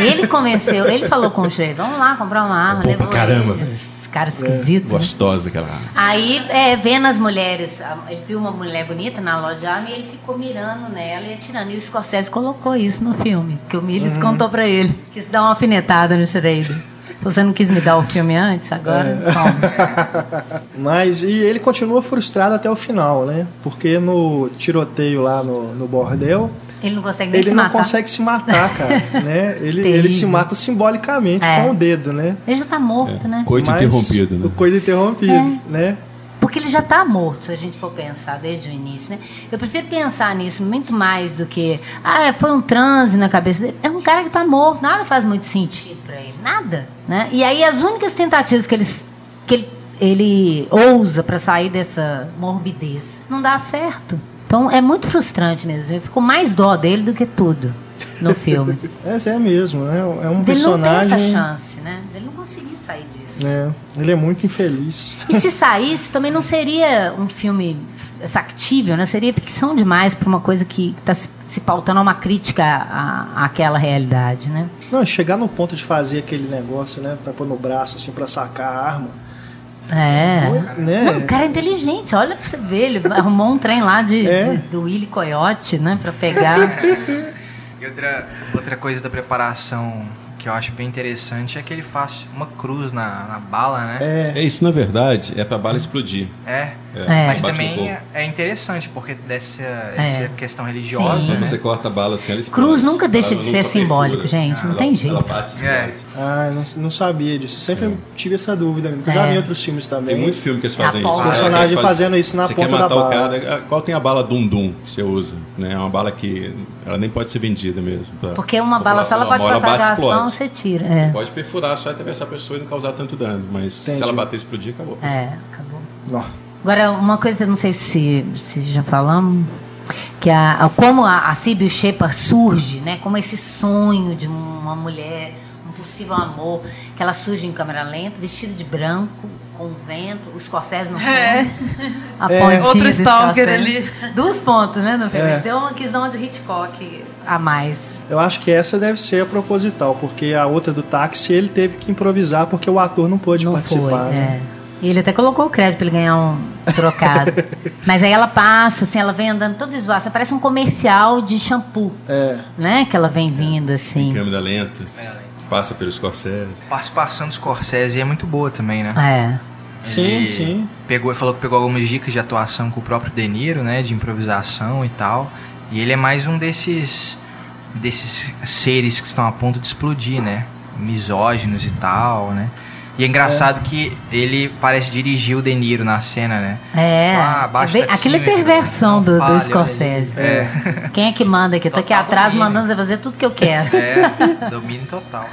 [SPEAKER 2] Ele convenceu, ele falou com o Schrader, vamos lá comprar uma arma.
[SPEAKER 4] É
[SPEAKER 2] levou
[SPEAKER 4] caramba,
[SPEAKER 2] ele.
[SPEAKER 4] velho.
[SPEAKER 2] Esse cara esquisito. né?
[SPEAKER 4] Gostosa aquela arma.
[SPEAKER 2] Aí, é, vendo as mulheres, ele viu uma mulher bonita na loja de arma e ele ficou mirando nela e atirando. E o Scorsese colocou isso no filme, que o Miles contou pra ele. Quis dar uma alfinetada no Schrader. Você não quis me dar o filme antes, agora toma.
[SPEAKER 1] Mas e ele continua frustrado até o final, né? Porque no tiroteio lá no, no bordel,
[SPEAKER 2] Ele não consegue nem
[SPEAKER 1] ele
[SPEAKER 2] se
[SPEAKER 1] não
[SPEAKER 2] matar.
[SPEAKER 1] consegue se matar, cara. né? Ele, ele se mata simbolicamente
[SPEAKER 2] É.
[SPEAKER 1] com o dedo, né?
[SPEAKER 2] Ele já tá morto, né?
[SPEAKER 4] Coito
[SPEAKER 1] Mas-
[SPEAKER 4] interrompido, né?
[SPEAKER 1] O coito interrompido,
[SPEAKER 2] É.
[SPEAKER 1] né?
[SPEAKER 2] Porque ele já está morto, se a gente for pensar desde o início, né? Eu prefiro pensar nisso muito mais do que, ah, foi um transe na cabeça dele. É um cara que está morto, nada faz muito sentido para ele, nada, né? E aí as únicas tentativas que ele, que ele, ele ousa para sair dessa morbidez não dá certo. Então é muito frustrante mesmo. Eu fico mais dó dele do que tudo no filme.
[SPEAKER 1] Mas é mesmo, né? É um
[SPEAKER 2] Ele não tem essa
[SPEAKER 1] personagem.
[SPEAKER 2] chance, né? Ele não conseguir sair disso.
[SPEAKER 1] É, ele é muito infeliz.
[SPEAKER 2] E se saísse, também não seria um filme factível, né? Seria ficção demais para uma coisa que está se, pautando a uma crítica à- àquela realidade, né?
[SPEAKER 1] Não, chegar no ponto de fazer aquele negócio, né? Pra pôr no braço, assim, pra sacar a arma.
[SPEAKER 2] É.
[SPEAKER 1] Né?
[SPEAKER 2] Não, o cara é inteligente, olha pra você ver. Ele arrumou um trem lá de,
[SPEAKER 1] É.
[SPEAKER 2] de- do Willy Coyote, né? Pra pegar.
[SPEAKER 3] E outra, outra coisa da preparação que eu acho bem interessante é que ele faz uma cruz na, na bala, né?
[SPEAKER 1] É,
[SPEAKER 4] É isso, na verdade, é pra bala explodir.
[SPEAKER 3] É.
[SPEAKER 2] É.
[SPEAKER 3] Mas
[SPEAKER 4] bate no
[SPEAKER 3] também é, é interessante, porque dessa essa questão religiosa,
[SPEAKER 2] Sim.
[SPEAKER 4] Quando
[SPEAKER 3] né?
[SPEAKER 4] você corta a bala assim, ela explode.
[SPEAKER 2] Cruz nunca deixa
[SPEAKER 4] Ela
[SPEAKER 2] de ser simbólico,
[SPEAKER 4] perfura.
[SPEAKER 2] gente, não
[SPEAKER 4] Ela-
[SPEAKER 2] tem jeito.
[SPEAKER 4] Ela bate
[SPEAKER 3] É.
[SPEAKER 1] Ah, eu não, não sabia disso. Sempre tive essa dúvida, eu já
[SPEAKER 2] É.
[SPEAKER 1] vi em outros filmes também.
[SPEAKER 4] Tem muito filme que eles fazem isso. cara
[SPEAKER 1] Personagem
[SPEAKER 4] quer fazer-
[SPEAKER 1] fazendo isso na
[SPEAKER 4] você
[SPEAKER 1] ponta
[SPEAKER 4] quer
[SPEAKER 1] da
[SPEAKER 4] matar o
[SPEAKER 1] bala.
[SPEAKER 4] cara. Qual tem a bala Dum-Dum que você usa? Né? É uma bala que ela nem pode ser vendida mesmo. pra-
[SPEAKER 2] Porque uma bala só ela pode passar de
[SPEAKER 4] bate,
[SPEAKER 2] raspão,
[SPEAKER 4] explode.
[SPEAKER 2] você tira. É.
[SPEAKER 4] Pode perfurar só atravessar a pessoa e não causar tanto dano. Mas
[SPEAKER 1] Entendi.
[SPEAKER 4] se ela bater e explodir, acabou.
[SPEAKER 2] É, acabou.
[SPEAKER 1] Não.
[SPEAKER 2] Agora, uma coisa, não sei se, se já falamos, que a, a- como a, a Sibyl Shepard surge, né? Como esse sonho de uma mulher, um possível amor, que ela surge em câmera lenta, vestida de branco, com vento, os corcéis no fundo.
[SPEAKER 5] É.
[SPEAKER 2] A
[SPEAKER 1] É.
[SPEAKER 5] Outro stalker
[SPEAKER 2] Scorsese.
[SPEAKER 5] ali.
[SPEAKER 2] Dos pontos, né, no filme.
[SPEAKER 1] É.
[SPEAKER 2] Deu uma dar uma de Hitchcock a mais.
[SPEAKER 1] Eu acho que essa deve ser a proposital, porque a outra do táxi ele teve que improvisar porque o ator não pôde
[SPEAKER 2] Não
[SPEAKER 1] participar.
[SPEAKER 2] foi,
[SPEAKER 1] né?
[SPEAKER 2] é. E ele até colocou o crédito pra ele ganhar um trocado. Mas aí ela passa, assim, ela vem andando toda esvoaça. Parece um comercial de shampoo,
[SPEAKER 1] É.
[SPEAKER 2] né? Que ela vem vindo, assim.
[SPEAKER 4] Câmera lenta. Passa pelos Scorsese.
[SPEAKER 3] A participação do Scorsese é muito boa também, né?
[SPEAKER 2] É.
[SPEAKER 1] Sim,
[SPEAKER 3] Ele
[SPEAKER 1] sim.
[SPEAKER 3] Pegou, falou que pegou algumas dicas de atuação com o próprio De Niro, né? De improvisação e tal. E ele é mais um desses desses seres que estão a ponto de explodir, né? Misóginos e tal, né? E é engraçado que ele parece dirigir o De Niro na cena, né?
[SPEAKER 2] É.
[SPEAKER 3] Tipo, ah, da
[SPEAKER 2] Aquilo é perversão do, do Scorsese.
[SPEAKER 3] ali. É.
[SPEAKER 2] Quem é que manda aqui? Eu tô aqui atrás
[SPEAKER 3] domínio.
[SPEAKER 2] mandando você fazer tudo que eu quero.
[SPEAKER 3] É, domínio total.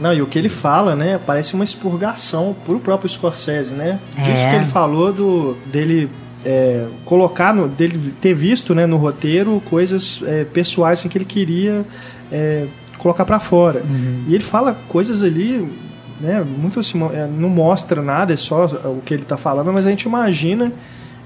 [SPEAKER 1] Não, e o que ele fala, né, parece uma expurgação pro próprio Scorsese, né? Disso
[SPEAKER 2] É.
[SPEAKER 1] que ele falou do dele é, colocar, no, dele ter visto, né, no roteiro coisas é, pessoais assim, que ele queria é, colocar pra fora.
[SPEAKER 2] Uhum.
[SPEAKER 1] E ele fala coisas ali, né, muito assim, não mostra nada, é só o que ele tá falando, mas a gente imagina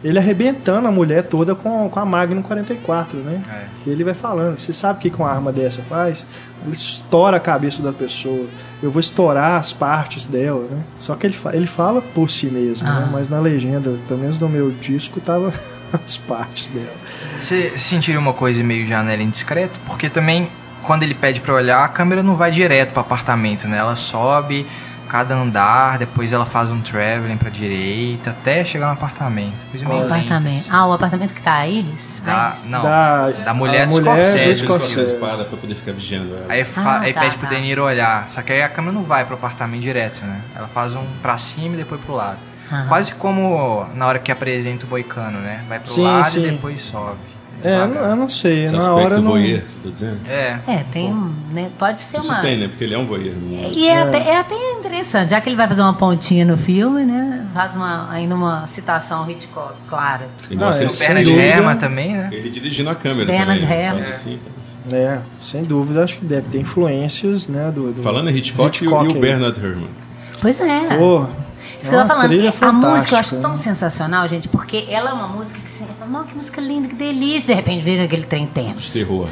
[SPEAKER 1] ele arrebentando a mulher toda com, com a Magnum 44, né?
[SPEAKER 3] É.
[SPEAKER 1] Que ele vai falando, você sabe o que com uma arma dessa faz? Ele estoura a cabeça da pessoa. Eu vou estourar as partes dela, né? Só que ele, fa- ele fala por si mesmo, né?
[SPEAKER 2] Ah.
[SPEAKER 1] Mas na legenda, pelo menos no meu disco, tava as partes dela.
[SPEAKER 3] Você sentiria uma coisa meio janela indiscreta? Porque também, quando ele pede pra olhar, a câmera não vai direto pro apartamento, né? Ela sobe cada andar, depois ela faz um traveling pra direita, até chegar no apartamento. Coisa meio
[SPEAKER 2] O
[SPEAKER 3] lenta,
[SPEAKER 2] apartamento.
[SPEAKER 3] assim.
[SPEAKER 2] Ah, o apartamento que tá a Iris?
[SPEAKER 3] Da,
[SPEAKER 2] Iris.
[SPEAKER 3] não,
[SPEAKER 1] Da-
[SPEAKER 3] da, mulher
[SPEAKER 1] a
[SPEAKER 3] do
[SPEAKER 1] mulher do
[SPEAKER 3] Scorsese.
[SPEAKER 4] Ele
[SPEAKER 1] Scorsese.
[SPEAKER 4] esconde a espada pra poder ficar vigiando ela.
[SPEAKER 3] Aí, fa-
[SPEAKER 2] Ah,
[SPEAKER 3] aí
[SPEAKER 2] tá,
[SPEAKER 3] pede pro
[SPEAKER 2] tá.
[SPEAKER 3] De Niro olhar. Só que aí a câmera não vai pro apartamento direto, né? Ela faz um pra cima e depois pro lado.
[SPEAKER 2] Aham.
[SPEAKER 3] Quase como na hora que apresenta o Moicano, né? Vai pro
[SPEAKER 1] Sim,
[SPEAKER 3] lado
[SPEAKER 1] sim.
[SPEAKER 3] e depois sobe.
[SPEAKER 1] É, eu não- eu não sei.
[SPEAKER 4] Esse
[SPEAKER 1] Na hora não.
[SPEAKER 4] voyeur, você tá dizendo?
[SPEAKER 3] É.
[SPEAKER 2] É, tem um. Né, pode ser
[SPEAKER 4] Isso
[SPEAKER 2] uma.
[SPEAKER 4] tem, né? Porque ele é um voyeur. não é?
[SPEAKER 2] E é, Até, é até interessante, já que ele vai fazer uma pontinha no filme, né? Faz uma, ainda uma citação Hitchcock, clara.
[SPEAKER 4] E
[SPEAKER 1] Não,
[SPEAKER 4] mostra
[SPEAKER 1] é,
[SPEAKER 3] Bernard. Herrmann também, né?
[SPEAKER 4] ele dirigindo a câmera
[SPEAKER 2] Bernard
[SPEAKER 4] né?
[SPEAKER 2] Herrmann.
[SPEAKER 4] Faz assim, faz assim.
[SPEAKER 1] É, sem dúvida, acho que deve ter influências, né? Do, do
[SPEAKER 4] Falando em Hitchcock, e o-
[SPEAKER 1] Hitchcock
[SPEAKER 4] e o. Bernard Herrmann.
[SPEAKER 2] Pois é.
[SPEAKER 1] Pô,
[SPEAKER 2] Isso que eu
[SPEAKER 1] é
[SPEAKER 2] tô
[SPEAKER 1] uma
[SPEAKER 2] falando. é, A música eu acho tão
[SPEAKER 1] né?
[SPEAKER 2] sensacional, gente, porque ela é uma música você fala, "Nossa, que música linda, que delícia. De repente vira aquele trem tenso.
[SPEAKER 4] Terror.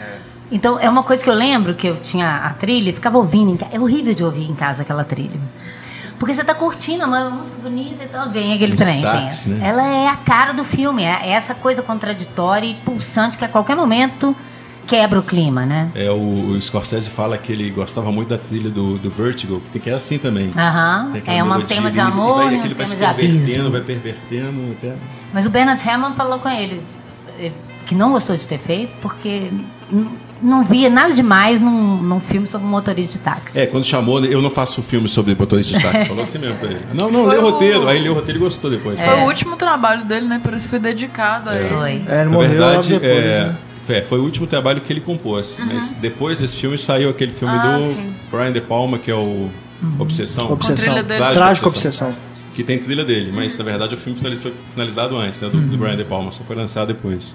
[SPEAKER 4] É.
[SPEAKER 2] Então, é uma coisa que eu lembro que eu tinha a trilha ficava ouvindo. Em ca... É horrível de ouvir em casa aquela trilha. Porque você tá curtindo uma música bonita e tal, vem aquele
[SPEAKER 4] Um
[SPEAKER 2] trem
[SPEAKER 4] sax,
[SPEAKER 2] tenso.
[SPEAKER 4] né?
[SPEAKER 2] Ela é a cara do filme, é essa coisa contraditória e pulsante que a qualquer momento quebra o clima, né?
[SPEAKER 4] É, o, o Scorsese fala que ele gostava muito da trilha do, do Vertigo, que tem que é assim também.
[SPEAKER 2] Aham. É um tema de amor
[SPEAKER 4] vai,
[SPEAKER 2] e um
[SPEAKER 4] aquele vai
[SPEAKER 2] tema
[SPEAKER 4] se
[SPEAKER 2] de abismo.
[SPEAKER 4] vai pervertendo até.
[SPEAKER 2] Mas o Bernard Herrmann falou com ele eh, que não gostou de ter feito porque não via nada demais num, num filme sobre um motorista de táxi.
[SPEAKER 4] É, quando chamou, eu não faço filme sobre motorista de táxi. Falou assim mesmo pra ele. Não, não,
[SPEAKER 5] Foi
[SPEAKER 4] lê o roteiro. Aí leu o roteiro e gostou depois.
[SPEAKER 5] Foi o último trabalho dele, né? Por isso foi dedicado a ele.
[SPEAKER 2] Foi.
[SPEAKER 1] É, ele
[SPEAKER 4] Na
[SPEAKER 1] morreu
[SPEAKER 4] verdade,
[SPEAKER 1] depois,
[SPEAKER 4] é,
[SPEAKER 1] né?
[SPEAKER 4] É, foi o último trabalho que ele compôs. Mas depois desse filme saiu aquele filme
[SPEAKER 5] Ah,
[SPEAKER 4] do
[SPEAKER 5] sim.
[SPEAKER 4] Brian De Palma, que é o Obsessão.
[SPEAKER 1] Obsessão.
[SPEAKER 4] Trágica
[SPEAKER 1] Trágica
[SPEAKER 4] Obsessão.
[SPEAKER 1] obsessão.
[SPEAKER 4] Que tem trilha dele, mas na verdade o filme foi finalizado antes, né, do, do Brian De Palma, só foi lançado depois.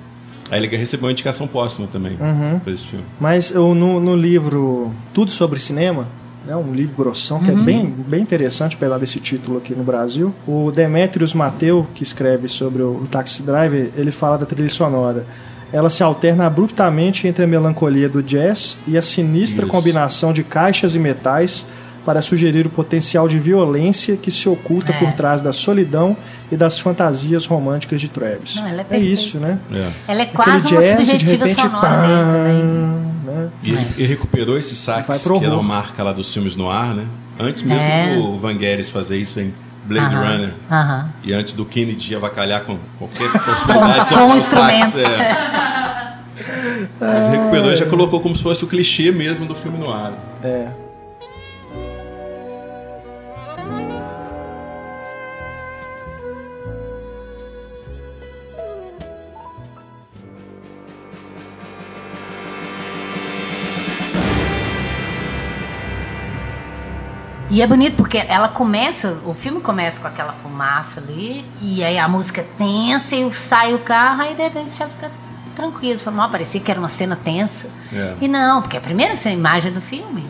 [SPEAKER 4] Aí ele recebeu uma indicação póstuma também por esse filme.
[SPEAKER 1] Mas eu, no, no livro Tudo sobre Cinema, né, um livro grossão que é bem, bem interessante, apesar desse título aqui no Brasil, o Demetrius Mateu, que escreve sobre o, o Taxi Driver, ele fala da trilha sonora. Ela se alterna abruptamente entre a melancolia do jazz e a sinistra
[SPEAKER 4] Isso.
[SPEAKER 1] combinação de caixas e metais para sugerir o potencial de violência que se oculta
[SPEAKER 2] É.
[SPEAKER 1] por trás da solidão e das fantasias românticas de Travis.
[SPEAKER 2] Não, ela é
[SPEAKER 1] é isso, né?
[SPEAKER 4] É.
[SPEAKER 2] Ela é
[SPEAKER 1] Aquele
[SPEAKER 2] quase uma
[SPEAKER 1] jazz, de
[SPEAKER 2] subjetiva
[SPEAKER 1] repente,
[SPEAKER 2] sonora
[SPEAKER 1] pam, né?
[SPEAKER 4] E ele, ele recuperou esse sax, que era
[SPEAKER 1] horror.
[SPEAKER 4] uma marca lá dos filmes no ar, né? Antes mesmo
[SPEAKER 2] É.
[SPEAKER 4] do Vangelis fazer isso em Blade
[SPEAKER 2] Aham,
[SPEAKER 4] Runner.
[SPEAKER 2] aham.
[SPEAKER 4] E antes do Kennedy avacalhar com qualquer possibilidade de
[SPEAKER 2] Com um
[SPEAKER 4] o sax.
[SPEAKER 2] instrumento.
[SPEAKER 4] É. Mas recuperou e já colocou como se fosse o clichê mesmo do filme no ar.
[SPEAKER 1] É.
[SPEAKER 2] E é bonito porque ela começa, o filme começa com aquela fumaça ali, e aí a música é tensa, e sai o carro, aí de repente já fica tranquilo. Você fala, não, parecia que era uma cena tensa.
[SPEAKER 4] É.
[SPEAKER 2] E não, porque a primeira essa imagem do filme,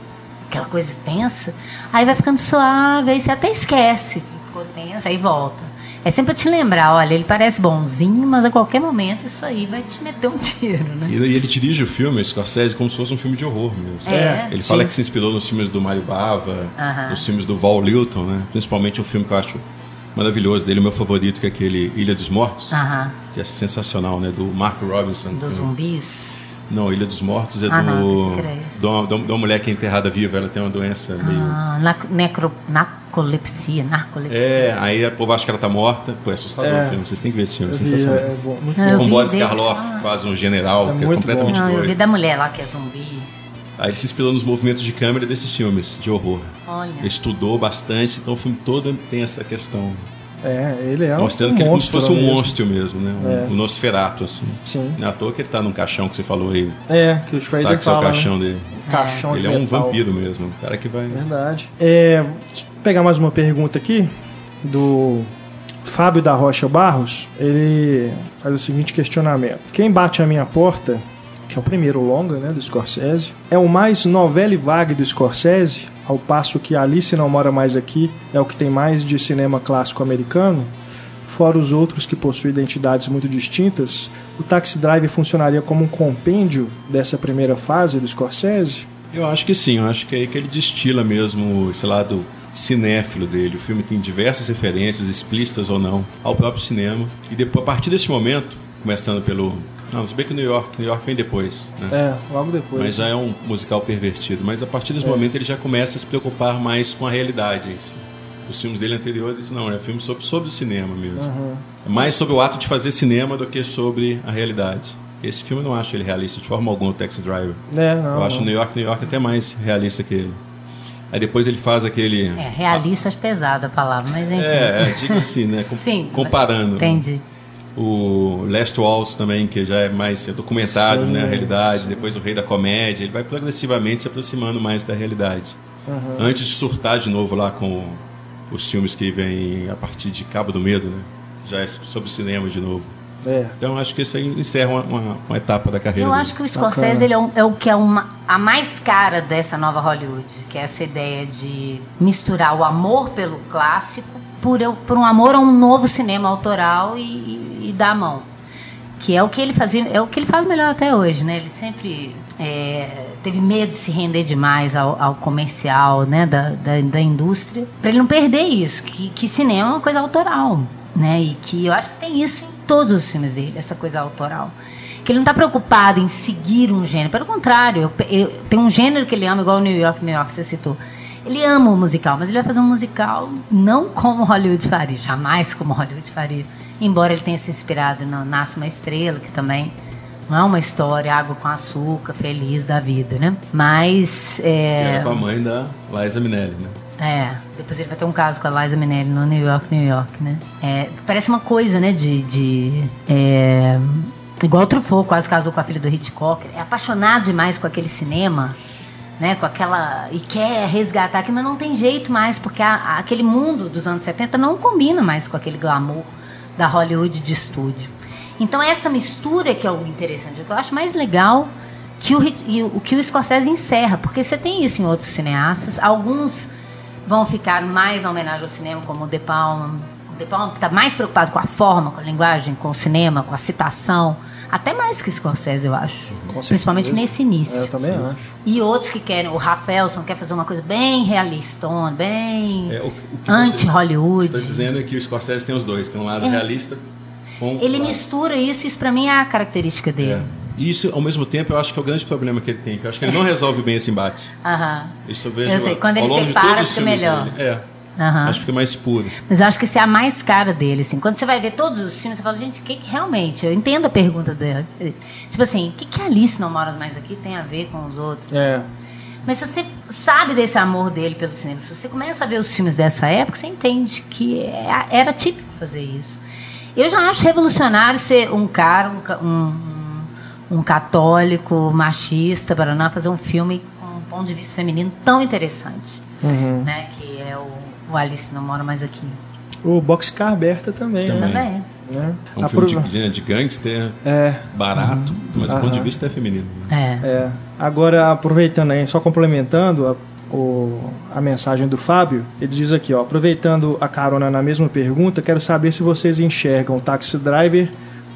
[SPEAKER 2] aquela coisa tensa, aí vai ficando suave, aí você até esquece que ficou tensa, aí volta. É sempre pra te lembrar, olha, ele parece bonzinho, mas a qualquer momento isso aí vai te meter um tiro, né?
[SPEAKER 4] E ele dirige o filme, Scorsese, como se fosse um filme de horror mesmo.
[SPEAKER 2] É,
[SPEAKER 4] Ele
[SPEAKER 2] sim.
[SPEAKER 4] fala que se inspirou nos filmes do Mario Bava,
[SPEAKER 2] Aham.
[SPEAKER 4] nos filmes do Val Lilton, né? Principalmente um filme que eu acho maravilhoso dele, o meu favorito, que é aquele Ilha dos Mortos,
[SPEAKER 2] Aham,
[SPEAKER 4] que é sensacional, né? Do Mark Robinson.
[SPEAKER 2] dos
[SPEAKER 4] que-
[SPEAKER 2] zumbis.
[SPEAKER 4] Não, Ilha dos Mortos é
[SPEAKER 2] Ah, não,
[SPEAKER 4] do.
[SPEAKER 2] que era esse.
[SPEAKER 4] de, uma, mulher que é enterrada viva, ela tem uma doença meio.
[SPEAKER 2] Ah, necro, narcolepsia, narcolepsia.
[SPEAKER 4] É, aí o povo acha que ela tá morta. Pô, é assustador
[SPEAKER 1] É.
[SPEAKER 4] o filme, vocês têm que ver esse filme, é sensacional.
[SPEAKER 1] é bom, muito
[SPEAKER 2] Ah,
[SPEAKER 1] bom.
[SPEAKER 4] Com Boris Karloff,
[SPEAKER 2] ah.
[SPEAKER 4] faz um general
[SPEAKER 1] É
[SPEAKER 4] que é completamente
[SPEAKER 2] Não, eu vi
[SPEAKER 4] doido.
[SPEAKER 2] da mulher lá que é zumbi.
[SPEAKER 4] Aí ele se inspirou nos movimentos de câmera desses filmes de horror.
[SPEAKER 2] Olha.
[SPEAKER 4] Ele estudou bastante, então o filme todo tem essa questão.
[SPEAKER 1] É, ele é um
[SPEAKER 4] mostrando que ele é como se fosse um
[SPEAKER 1] mesmo.
[SPEAKER 4] monstro mesmo, né? Um,
[SPEAKER 1] É.
[SPEAKER 4] um Nosferato, assim.
[SPEAKER 1] Sim.
[SPEAKER 4] Não é à toa que ele tá num caixão que você falou aí.
[SPEAKER 1] É, que o Schrader
[SPEAKER 4] Tá com seu
[SPEAKER 1] fala,
[SPEAKER 4] caixão
[SPEAKER 1] né?
[SPEAKER 4] dele.
[SPEAKER 1] Caixão
[SPEAKER 4] Ele
[SPEAKER 1] de
[SPEAKER 4] é um
[SPEAKER 1] metal.
[SPEAKER 4] vampiro mesmo. Um cara que vai.
[SPEAKER 1] Verdade. É, pegar mais uma pergunta aqui do Fábio da Rocha Barros. Ele faz o seguinte questionamento: Quem bate a minha porta, que é o primeiro longa, né, do Scorsese, é o mais novela e vague do Scorsese, ao passo que Alice não mora mais aqui é o que tem mais de cinema clássico americano. Fora os outros que possuem identidades muito distintas, o Taxi Driver funcionaria como um compêndio dessa primeira fase do Scorsese?
[SPEAKER 4] Eu acho que sim, eu acho que é aí que ele destila mesmo esse lado cinéfilo dele. O filme tem diversas referências, explícitas ou não, ao próprio cinema. E depois, a partir desse momento, começando pelo. Não, se bem que New York, New York vem depois, né?
[SPEAKER 1] É, logo depois.
[SPEAKER 4] Mas já é um musical pervertido. Mas a partir
[SPEAKER 1] É.
[SPEAKER 4] desse momento ele já começa a se preocupar mais com a realidade si. Os filmes dele anteriores, não, é filme sobre, sobre o cinema mesmo. É mais sobre o ato de fazer cinema do que sobre a realidade. Esse filme eu não acho ele realista de forma alguma, o Taxi Driver.
[SPEAKER 1] É, não,
[SPEAKER 4] eu acho
[SPEAKER 1] não.
[SPEAKER 4] New York, New York até mais realista que ele. Aí depois ele faz aquele.
[SPEAKER 2] É, realista acho pesada a palavra, mas enfim.
[SPEAKER 4] É, é, digo assim, né? com-
[SPEAKER 2] Sim.
[SPEAKER 4] Comparando.
[SPEAKER 2] Entendi.
[SPEAKER 4] O Last Waltz também, que já é mais é documentado,
[SPEAKER 1] Sim,
[SPEAKER 4] né? A realidade.
[SPEAKER 1] sim.
[SPEAKER 4] Depois o Rei da Comédia. Ele vai progressivamente se aproximando mais da realidade. Antes de surtar de novo lá com os filmes que vêm a partir de Cabo do Medo, né? Já é sobre o cinema de novo.
[SPEAKER 1] É.
[SPEAKER 4] Então acho que isso aí encerra uma, uma- uma etapa da carreira
[SPEAKER 2] Eu
[SPEAKER 4] dele.
[SPEAKER 2] acho que o Scorsese é, um- é o que é uma, a mais cara dessa nova Hollywood, que é essa ideia de misturar o amor pelo clássico por, eu- por um amor a um novo cinema autoral e, e, e dar a mão. Que é o que ele fazia, é o que ele faz melhor até hoje, né? Ele sempre é, teve medo de se render demais ao, ao comercial, né, da, da, da indústria, para ele não perder isso, que, que cinema é uma coisa autoral, né? E que eu acho que tem isso em todos os filmes dele, essa coisa autoral. Que ele não está preocupado em seguir um gênero, pelo contrário, eu, eu- tem um gênero que ele ama, igual o New York, New York, você citou. Ele ama o musical, mas ele vai fazer um musical não como Hollywood faria, jamais como Hollywood faria. Embora ele tenha se inspirado no Nasce uma Estrela, que também não é uma história água com açúcar, feliz da vida, né? Mas.
[SPEAKER 4] Que
[SPEAKER 2] É,
[SPEAKER 4] era com a mãe da Liza Minnelli, né?
[SPEAKER 2] É, depois ele vai ter um caso com a Liza Minnelli no New York, New York, né? É, parece uma coisa, né, de... de é, igual o Truffaut quase casou com a filha do Hitchcock. É apaixonado demais com aquele cinema, né, com aquela... E quer resgatar aquilo, mas não tem jeito mais, porque a- a- aquele mundo dos anos 70 não combina mais com aquele glamour da Hollywood de estúdio. Então essa mistura que é o interessante, eu acho mais legal que o que o Scorsese encerra, porque você tem isso em outros cineastas, alguns vão ficar mais na homenagem ao cinema, como o De Palma. O De Palma que está mais preocupado com a forma, com a linguagem, com o cinema, com a citação, até mais que o Scorsese, eu acho.
[SPEAKER 1] Com
[SPEAKER 2] Principalmente
[SPEAKER 1] certeza.
[SPEAKER 2] nesse início.
[SPEAKER 1] É, eu também acho.
[SPEAKER 2] E outros que querem, o Rafaelson quer fazer uma coisa bem realista, bem
[SPEAKER 4] É, o, o que
[SPEAKER 2] anti-Hollywood.
[SPEAKER 4] Você está dizendo é que o Scorsese tem os dois. Tem um lado
[SPEAKER 2] É.
[SPEAKER 4] realista com
[SPEAKER 2] Ele
[SPEAKER 4] lado-
[SPEAKER 2] mistura isso, isso pra mim é a característica dele.
[SPEAKER 4] É. E isso, ao mesmo tempo, eu acho que é o grande problema que ele tem. Que eu acho que ele não resolve bem esse embate.
[SPEAKER 2] Aham.
[SPEAKER 4] Isso eu vejo
[SPEAKER 2] Eu sei, quando
[SPEAKER 4] ao
[SPEAKER 2] ele
[SPEAKER 4] longo de
[SPEAKER 2] separa,
[SPEAKER 4] todos os
[SPEAKER 2] fica
[SPEAKER 4] filmes
[SPEAKER 2] melhor.
[SPEAKER 4] dele. É.
[SPEAKER 2] Aham.
[SPEAKER 4] Acho que fica mais puro.
[SPEAKER 2] Mas eu acho que essa é a mais cara dele, assim. Quando você vai ver todos os filmes, você fala, gente, que, que realmente, eu entendo a pergunta dele. Tipo assim, o que, que a Alice Não Mora Mais Aqui tem a ver com os outros?
[SPEAKER 1] É.
[SPEAKER 2] Mas se você sabe desse amor dele pelo cinema, se você começa a ver os filmes dessa época, você entende que é- era típico fazer isso. Eu já acho revolucionário ser um cara, um, um- um católico, machista, para não fazer um filme com um ponto de vista feminino tão interessante,
[SPEAKER 1] Uhum.
[SPEAKER 2] né? Que é o, o Alice Não Mora Mais Aqui.
[SPEAKER 1] O Boxcar Berta também, né?
[SPEAKER 2] Também.
[SPEAKER 1] né?
[SPEAKER 4] É um
[SPEAKER 1] Apro-
[SPEAKER 4] filme de, de gangster,
[SPEAKER 1] É,
[SPEAKER 4] barato, mas do ponto de vista é feminino. né?
[SPEAKER 2] É.
[SPEAKER 1] é. Agora, aproveitando aí, só complementando a, o- a mensagem do Fábio, ele diz aqui, ó, aproveitando a carona na mesma pergunta, quero saber se vocês enxergam o Taxi Driver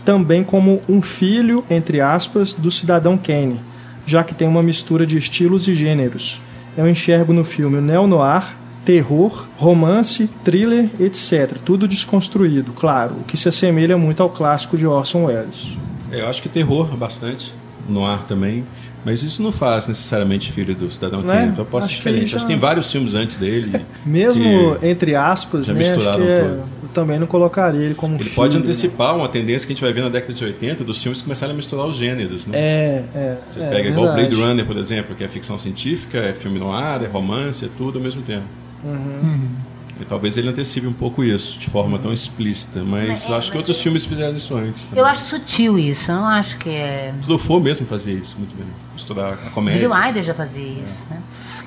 [SPEAKER 1] também como um filho, entre aspas, do Cidadão Kane, já que tem uma mistura de estilos e gêneros. Eu enxergo no filme o neo-noir, terror, romance, thriller, etc. Tudo desconstruído, claro, o que se assemelha muito ao clássico de Orson Welles.
[SPEAKER 4] É, Eu acho que terror bastante, no ar também. Mas isso não faz necessariamente filho do Cidadão
[SPEAKER 1] Não é?
[SPEAKER 4] Kane. Então posso
[SPEAKER 1] Acho que
[SPEAKER 4] diferente.
[SPEAKER 1] ele já-
[SPEAKER 4] Acho que tem vários filmes antes dele.
[SPEAKER 1] Mesmo
[SPEAKER 4] que
[SPEAKER 1] entre aspas,
[SPEAKER 4] já
[SPEAKER 1] né, acho
[SPEAKER 4] misturaram
[SPEAKER 1] que é-
[SPEAKER 4] tudo.
[SPEAKER 1] eu também não colocaria ele como
[SPEAKER 4] Ele
[SPEAKER 1] filho,
[SPEAKER 4] pode
[SPEAKER 1] né?
[SPEAKER 4] antecipar uma tendência que a gente vai ver na década de 80 dos filmes começarem a misturar os gêneros. Né?
[SPEAKER 1] É, é.
[SPEAKER 4] Você
[SPEAKER 1] é,
[SPEAKER 4] pega igual
[SPEAKER 1] verdade.
[SPEAKER 4] Blade Runner, por exemplo, que é ficção científica, é filme no ar, é romance, é tudo ao mesmo tempo.
[SPEAKER 1] Uhum.
[SPEAKER 4] E talvez ele antecipe um pouco isso, de forma tão explícita. Mas
[SPEAKER 2] é,
[SPEAKER 4] acho que outros
[SPEAKER 2] é-
[SPEAKER 4] filmes fizeram isso antes.
[SPEAKER 2] Eu acho sutil isso, eu não acho que é.
[SPEAKER 4] Truffaut mesmo fazia isso muito bem. Misturar a comédia.
[SPEAKER 2] Billy Wilder já fazia isso, né?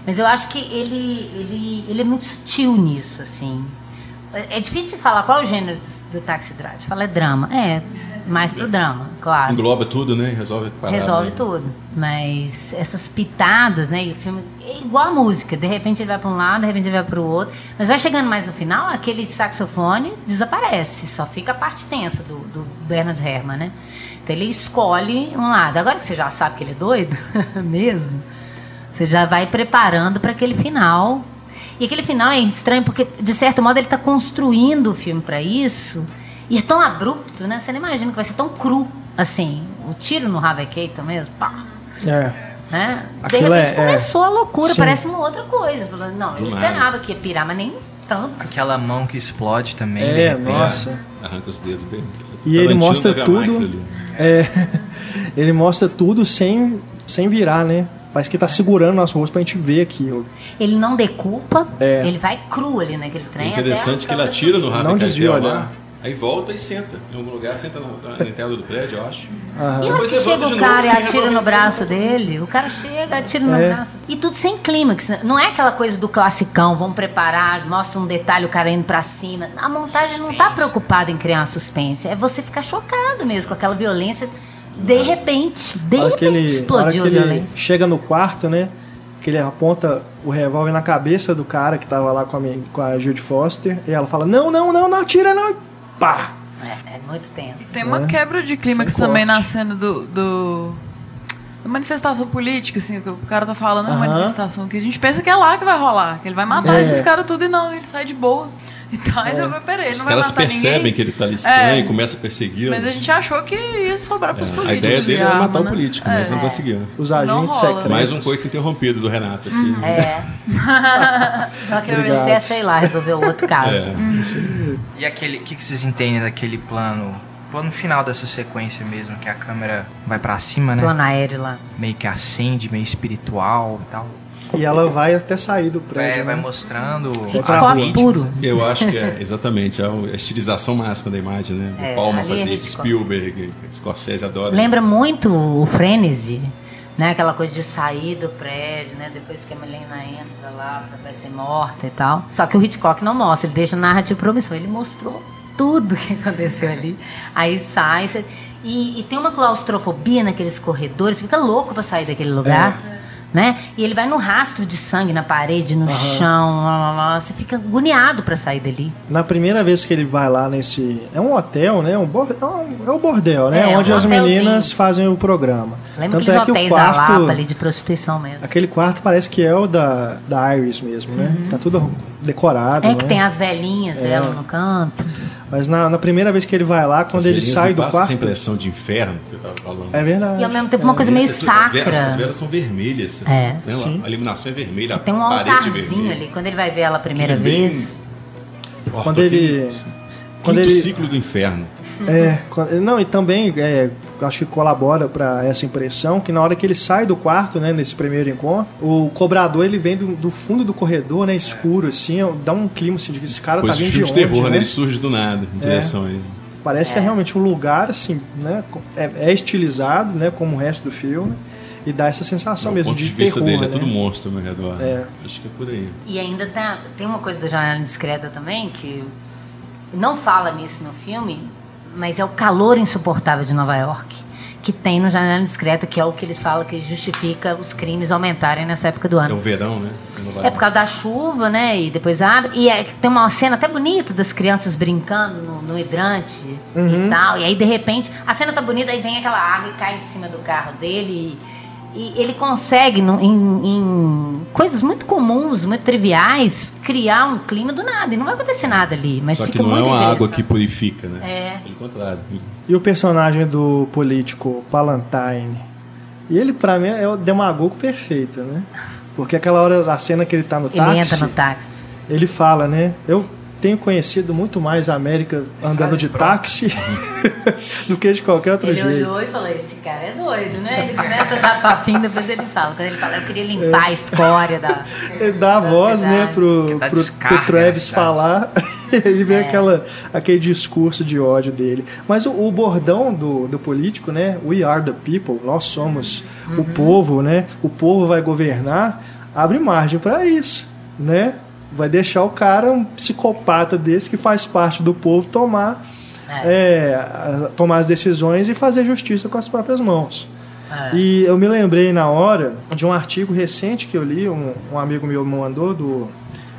[SPEAKER 2] Mas eu acho que ele, ele, ele é muito sutil nisso, assim. É é difícil falar qual é o gênero do, do Taxi Drive. Fala é drama. É, mais pro drama, claro.
[SPEAKER 4] Engloba tudo, né? Resolve parada.
[SPEAKER 2] Resolve
[SPEAKER 4] né?
[SPEAKER 2] tudo. Mas essas pitadas, né? E o filme é igual a música. De repente ele vai para um lado, de repente ele vai para o outro. Mas vai chegando mais no final, aquele saxofone desaparece. Só fica a parte tensa do, do Bernard Herrmann, né? Então ele escolhe um lado. Agora que você já sabe que ele é doido, mesmo, você já vai preparando para aquele final. E aquele final é estranho porque, de certo modo, ele está construindo o filme para isso. E é tão abrupto, né? Você não imagina que vai ser tão cru assim. O tiro no Harvey Keitel mesmo, pá.
[SPEAKER 1] É.
[SPEAKER 2] Né? De repente
[SPEAKER 1] é-
[SPEAKER 2] começou a loucura,
[SPEAKER 1] Sim.
[SPEAKER 2] parece uma outra coisa. Não, eu
[SPEAKER 4] Do nada.
[SPEAKER 2] esperava que ia pirar, mas nem tanto.
[SPEAKER 3] Aquela mão que explode também.
[SPEAKER 1] É,
[SPEAKER 3] repente.
[SPEAKER 1] nossa.
[SPEAKER 4] Arranca os dedos bem.
[SPEAKER 1] E ele
[SPEAKER 4] Tarantino
[SPEAKER 1] mostra
[SPEAKER 4] amar
[SPEAKER 1] tudo. É, ele mostra tudo sem, sem virar, né? Parece que tá segurando nosso rosto pra gente ver aquilo.
[SPEAKER 2] Ele não decupa,
[SPEAKER 1] É.
[SPEAKER 2] ele vai cru ali naquele
[SPEAKER 4] É
[SPEAKER 2] trem.
[SPEAKER 4] interessante
[SPEAKER 2] até
[SPEAKER 4] que ele atira no rato
[SPEAKER 1] Não desvia olhar.
[SPEAKER 4] Aí volta e senta. Em algum lugar, senta na, na entrada do prédio, eu acho.
[SPEAKER 2] E
[SPEAKER 4] Depois
[SPEAKER 2] que chega o cara e
[SPEAKER 4] e
[SPEAKER 2] atira no braço dele, o cara chega, atira no
[SPEAKER 1] É.
[SPEAKER 2] braço. E tudo sem clímax. Não é aquela coisa do classicão, vamos preparar, mostra um detalhe, o cara indo pra cima. A montagem não tá preocupada em criar uma suspense. É você ficar chocado mesmo com aquela violência. De repente, de repente
[SPEAKER 1] ele,
[SPEAKER 2] explodiu
[SPEAKER 1] que
[SPEAKER 2] a
[SPEAKER 1] ele
[SPEAKER 2] violência.
[SPEAKER 1] chega no quarto, né? Que ele aponta o revólver na cabeça do cara que tava lá com a, minha- com a Jude Foster. E ela fala: Não, não, não, não atira, não. E Pá!
[SPEAKER 2] É, é muito tenso.
[SPEAKER 5] Tem uma
[SPEAKER 1] É.
[SPEAKER 5] quebra de clímax
[SPEAKER 1] Sem
[SPEAKER 5] também
[SPEAKER 1] corte.
[SPEAKER 5] na cena do, do- da manifestação política, assim, que o cara tá falando, é uma manifestação que a gente pensa que é lá que vai rolar, que ele vai matar
[SPEAKER 1] É.
[SPEAKER 5] esses caras tudo e não, ele sai de boa. Então, aí você peraí,
[SPEAKER 4] Os caras percebem
[SPEAKER 5] ninguém.
[SPEAKER 4] que ele tá ali estranho,
[SPEAKER 5] É.
[SPEAKER 4] começa a persegui-lo.
[SPEAKER 5] Mas a gente achou que ia sobrar pros
[SPEAKER 4] É,
[SPEAKER 5] políticos.
[SPEAKER 4] a ideia
[SPEAKER 5] de
[SPEAKER 4] dele era matar o
[SPEAKER 5] né?
[SPEAKER 4] político, mas
[SPEAKER 5] É.
[SPEAKER 4] não conseguiu.
[SPEAKER 1] Os
[SPEAKER 5] Não
[SPEAKER 1] agentes secretos.
[SPEAKER 4] Mais um coito interrompido do Renato aqui.
[SPEAKER 2] É. Só que
[SPEAKER 1] Obrigado.
[SPEAKER 2] você, sei lá, resolveu outro caso.
[SPEAKER 4] É.
[SPEAKER 3] E aquele. O que, que vocês entendem daquele plano? Plano final dessa sequência mesmo, que a câmera vai pra cima, né?
[SPEAKER 2] Plano aéreo lá.
[SPEAKER 3] Meio que acende, meio espiritual e tal.
[SPEAKER 1] E ela vai até sair do
[SPEAKER 3] É,
[SPEAKER 1] prédio.
[SPEAKER 3] vai
[SPEAKER 1] né?
[SPEAKER 3] mostrando
[SPEAKER 1] É
[SPEAKER 3] vítimas.
[SPEAKER 2] puro.
[SPEAKER 4] Eu acho que é, exatamente, é a estilização máxima da imagem, né?
[SPEAKER 2] É,
[SPEAKER 4] o Palma
[SPEAKER 2] é
[SPEAKER 4] fazia
[SPEAKER 2] Hitchcock.
[SPEAKER 4] Spielberg, Scorsese adora.
[SPEAKER 2] Lembra muito o Frenzy, né? Aquela coisa de sair do prédio, né? Depois que a Melena entra lá vai ser morta e tal. Só que o Hitchcock não mostra, ele deixa narrativa promissão. Ele mostrou tudo que aconteceu ali. Aí sai. E, e tem uma claustrofobia naqueles corredores, você fica louco pra sair daquele lugar. Né? E ele vai no rastro de sangue na parede, no chão, lá, lá, lá. você fica agoniado pra sair dali.
[SPEAKER 1] Na primeira vez que ele vai lá nesse. É um hotel, né? Um bor- é, um, é bordel, né?
[SPEAKER 2] É,
[SPEAKER 1] Onde
[SPEAKER 2] um
[SPEAKER 1] as meninas fazem o programa.
[SPEAKER 2] Lembra
[SPEAKER 1] Tanto
[SPEAKER 2] aqueles
[SPEAKER 1] é que o
[SPEAKER 2] hotéis
[SPEAKER 1] quarto.
[SPEAKER 2] da Lapa ali de prostituição mesmo.
[SPEAKER 1] Aquele quarto parece que é o da, da Iris mesmo, né? Tá tudo decorado.
[SPEAKER 2] Uhum. É que
[SPEAKER 1] né?
[SPEAKER 2] tem as velhinhas dela no canto.
[SPEAKER 1] Mas na, na primeira vez que ele vai lá, quando
[SPEAKER 4] As
[SPEAKER 1] ele sai do quarto.
[SPEAKER 4] essa impressão de inferno que eu tava falando.
[SPEAKER 1] É verdade.
[SPEAKER 2] E ao mesmo tempo uma coisa meio
[SPEAKER 4] As velas-
[SPEAKER 2] sacra.
[SPEAKER 4] As velas são vermelhas. assim,
[SPEAKER 2] É.
[SPEAKER 1] Sim.
[SPEAKER 4] A iluminação é vermelha,
[SPEAKER 2] Tem um
[SPEAKER 4] é
[SPEAKER 2] altarzinho ali. Quando ele vai ver ela a primeira
[SPEAKER 4] Aquele bem-
[SPEAKER 2] vez.
[SPEAKER 1] Quando ele- quando ele-
[SPEAKER 4] ciclo do inferno.
[SPEAKER 1] É, quando- não, e também é, acho que colabora para essa impressão que na hora que ele sai do quarto, né, nesse primeiro encontro, o cobrador ele vem do, do fundo do corredor, né, escuro assim, dá um clima assim de que esse cara
[SPEAKER 4] Coisa
[SPEAKER 1] tá
[SPEAKER 4] de
[SPEAKER 1] vindo
[SPEAKER 4] filme
[SPEAKER 1] de
[SPEAKER 4] de
[SPEAKER 1] onde,
[SPEAKER 4] terror, né?
[SPEAKER 1] né?
[SPEAKER 4] Ele surge do nada, em direção a ele.
[SPEAKER 1] Parece que é realmente um lugar assim, né, é, é estilizado, né, como o resto do filme e dá essa sensação mesmo
[SPEAKER 4] ponto
[SPEAKER 1] de,
[SPEAKER 4] de vista
[SPEAKER 1] terror,
[SPEAKER 4] dele é
[SPEAKER 1] né?
[SPEAKER 4] tudo monstro ao meu redor.
[SPEAKER 1] É.
[SPEAKER 4] Acho que é por aí.
[SPEAKER 2] E ainda tem, tem uma coisa do Janela Discreta também, que não fala nisso no filme, mas é o calor insuportável de Nova York. Que tem no Janela Discreta, que é o que eles falam que justifica os crimes aumentarem nessa época do
[SPEAKER 4] É
[SPEAKER 2] ano.
[SPEAKER 4] o verão, né?
[SPEAKER 2] É por causa da chuva, né? E depois abre. E é- tem uma cena até bonita das crianças brincando no, no hidrante
[SPEAKER 1] Uhum.
[SPEAKER 2] e tal. E aí, de repente, a cena tá bonita, aí vem aquela água e cai em cima do carro dele. E, e ele consegue, no- em, em coisas muito comuns, muito triviais, criar um clima do nada. E não vai acontecer nada ali. Mas
[SPEAKER 4] Só que não é uma água que purifica, né?
[SPEAKER 2] É.
[SPEAKER 4] Pelo contrário.
[SPEAKER 1] E o personagem do político Palantine. E ele, pra mim, é o demagogo perfeito, né? Porque aquela hora da cena que ele tá no
[SPEAKER 2] Ele
[SPEAKER 1] táxi,
[SPEAKER 2] entra no táxi.
[SPEAKER 1] ele fala, né? Eu tenho conhecido muito mais a América andando de táxi do que de qualquer outro
[SPEAKER 2] Ele
[SPEAKER 1] jeito.
[SPEAKER 2] olhou e falou: Esse cara é doido, né? Ele começa a dar papinho, depois ele fala. Quando ele fala, eu queria limpar a escória da.
[SPEAKER 1] Ele dá a
[SPEAKER 2] da
[SPEAKER 1] voz, né,
[SPEAKER 2] cidade.
[SPEAKER 1] pro,
[SPEAKER 3] Que dá
[SPEAKER 1] pro,
[SPEAKER 3] descarga
[SPEAKER 1] pro Travis falar e aí vem
[SPEAKER 2] É.
[SPEAKER 1] aquela, aquele discurso de ódio dele. Mas o, o bordão do, do político, né, we are the people, nós somos o povo, né, o povo vai governar, abre margem para isso, né? Vai deixar o cara, um psicopata desse que faz parte do povo, tomar, é, a- tomar as decisões e fazer justiça com as próprias mãos.
[SPEAKER 2] É.
[SPEAKER 1] E eu me lembrei na hora de um artigo recente que eu li, um, um amigo meu me mandou, do,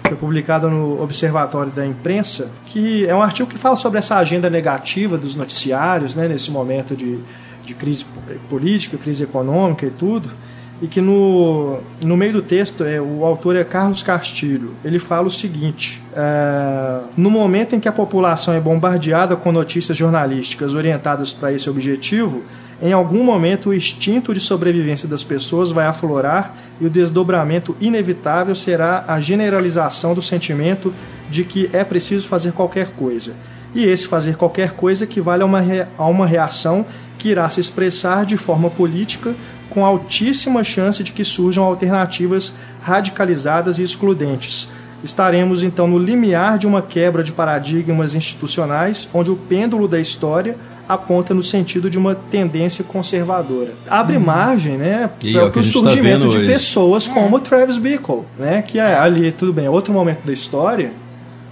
[SPEAKER 1] foi publicado no Observatório da Imprensa, que é um artigo que fala sobre essa agenda negativa dos noticiários, né, nesse momento de, de crise política, crise econômica e tudo, e que no, no meio do texto é, o autor é Carlos Castilho. Ele fala o seguinte: é, no momento em que a população é bombardeada com notícias jornalísticas orientadas para esse objetivo, em algum momento o instinto de sobrevivência das pessoas vai aflorar e o desdobramento inevitável será a generalização do sentimento de que é preciso fazer qualquer coisa. E esse fazer qualquer coisa equivale a uma, a uma reação que irá se expressar de forma política com altíssima chance de que surjam alternativas radicalizadas e excludentes. Estaremos então no limiar de uma quebra de paradigmas institucionais, onde o pêndulo da história aponta no sentido de uma tendência conservadora. Abre margem, né,
[SPEAKER 4] é
[SPEAKER 1] para o
[SPEAKER 4] tá
[SPEAKER 1] surgimento
[SPEAKER 4] vendo
[SPEAKER 1] de
[SPEAKER 4] hoje.
[SPEAKER 1] pessoas como Travis Bickle, né, que é ali tudo bem, é outro momento da história,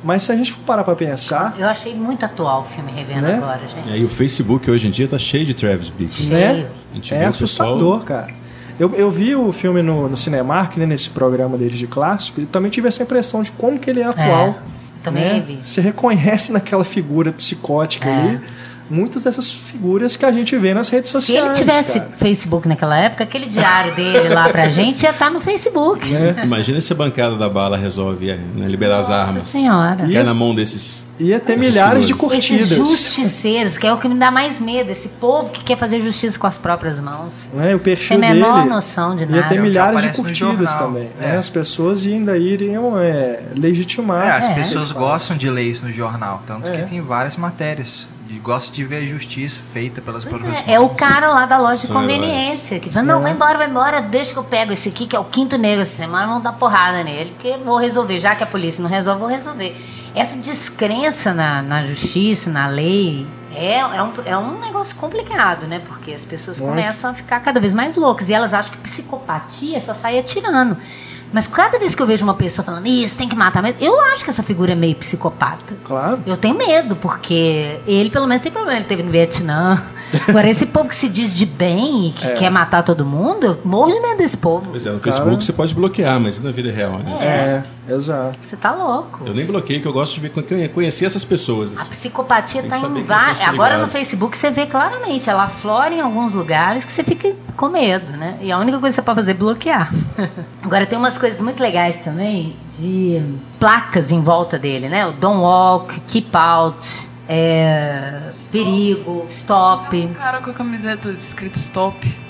[SPEAKER 1] mas se a gente for parar para pensar,
[SPEAKER 2] Eu achei muito atual o filme revendo
[SPEAKER 1] Né?
[SPEAKER 2] agora, gente.
[SPEAKER 4] E aí o Facebook hoje em dia tá cheio de Travis Bickle.
[SPEAKER 1] né, é assustador, cara. Eu, eu vi o filme no, no Cinemark, né, nesse programa deles de clássico, e também tive essa impressão de como que ele é atual.
[SPEAKER 2] também
[SPEAKER 1] né?
[SPEAKER 2] vi.
[SPEAKER 1] Você reconhece naquela figura psicótica
[SPEAKER 2] É.
[SPEAKER 1] ali muitas dessas figuras que a gente vê nas redes
[SPEAKER 2] Se
[SPEAKER 1] sociais.
[SPEAKER 2] ele tivesse
[SPEAKER 1] cara.
[SPEAKER 2] Facebook naquela época, aquele diário dele lá pra gente ia estar no Facebook.
[SPEAKER 1] Né?
[SPEAKER 4] Imagina se a bancada da bala resolve é, né, liberar as
[SPEAKER 2] Nossa
[SPEAKER 4] armas.
[SPEAKER 2] senhora.
[SPEAKER 4] Cai
[SPEAKER 1] E
[SPEAKER 4] na
[SPEAKER 1] as-
[SPEAKER 4] mão desses.
[SPEAKER 1] Ia ter milhares de
[SPEAKER 4] figuras.
[SPEAKER 2] Esses
[SPEAKER 1] curtidas.
[SPEAKER 2] justiceiros, que é o que me dá mais medo, esse povo que quer fazer justiça com as próprias mãos.
[SPEAKER 1] Né? O perfil
[SPEAKER 2] Sem a menor
[SPEAKER 1] dele
[SPEAKER 2] noção de
[SPEAKER 1] ia
[SPEAKER 2] nada.
[SPEAKER 1] ter milhares de curtidas também.
[SPEAKER 3] É.
[SPEAKER 1] né? As pessoas ainda iriam é, legitimar.
[SPEAKER 3] É, as
[SPEAKER 2] É.
[SPEAKER 3] pessoas gostam de ler isso no jornal, tanto
[SPEAKER 1] É.
[SPEAKER 3] que tem várias matérias. Gosta de ver a justiça feita pelas próprias
[SPEAKER 2] É, é o cara lá da loja de
[SPEAKER 4] São
[SPEAKER 2] conveniência que fala: não, vai embora, vai embora, deixa que eu pego esse aqui, que é o quinto negro essa semana, vamos dar porrada nele, porque vou resolver. Já que a polícia não resolve, vou resolver. Essa descrença na, na justiça, na lei, é, é, um, é um negócio complicado, né? Porque as pessoas
[SPEAKER 1] Muito.
[SPEAKER 2] começam a ficar cada vez mais loucas e elas acham que psicopatia é só sair atirando. Mas cada vez que eu vejo uma pessoa falando, isso, tem que matar mesmo, eu acho que essa figura é meio psicopata.
[SPEAKER 1] Claro.
[SPEAKER 2] Eu tenho medo, porque ele pelo menos tem problema. Ele teve no Vietnã. Agora, esse povo que se diz de bem e que
[SPEAKER 1] É.
[SPEAKER 2] quer matar todo mundo, eu morro de medo desse povo.
[SPEAKER 4] Pois é, no
[SPEAKER 1] Cara.
[SPEAKER 4] Facebook você pode bloquear, mas na vida real, né?
[SPEAKER 1] É, exato.
[SPEAKER 2] Você tá louco.
[SPEAKER 4] Eu nem bloqueei, que eu gosto de ver, conhecer essas pessoas.
[SPEAKER 2] A
[SPEAKER 4] assim.
[SPEAKER 2] psicopatia
[SPEAKER 4] Tem
[SPEAKER 2] tá em vários. Agora no. Facebook você vê claramente. Ela aflora em alguns lugares que você fica com medo, né? E a única coisa que você pode fazer é bloquear. Agora tem umas coisas muito legais também de placas em volta dele, né? O Don't Walk, Keep Out, é, Perigo, Stop.
[SPEAKER 5] Um cara com a camiseta escrito stop.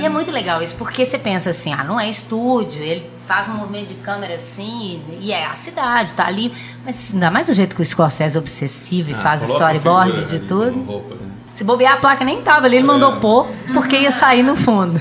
[SPEAKER 2] E é muito legal isso, porque você pensa assim, ah, não é estúdio, ele faz um movimento de câmera assim, e é a cidade, tá ali. Mas ainda mais do jeito que o Scorsese é obsessivo e faz
[SPEAKER 4] Ah, uma
[SPEAKER 2] storyboard
[SPEAKER 4] figura
[SPEAKER 2] de
[SPEAKER 4] ali,
[SPEAKER 2] tudo.
[SPEAKER 4] roupa, né?
[SPEAKER 2] Se bobear, a placa nem tava ali, ele mandou pôr, porque ia sair no fundo.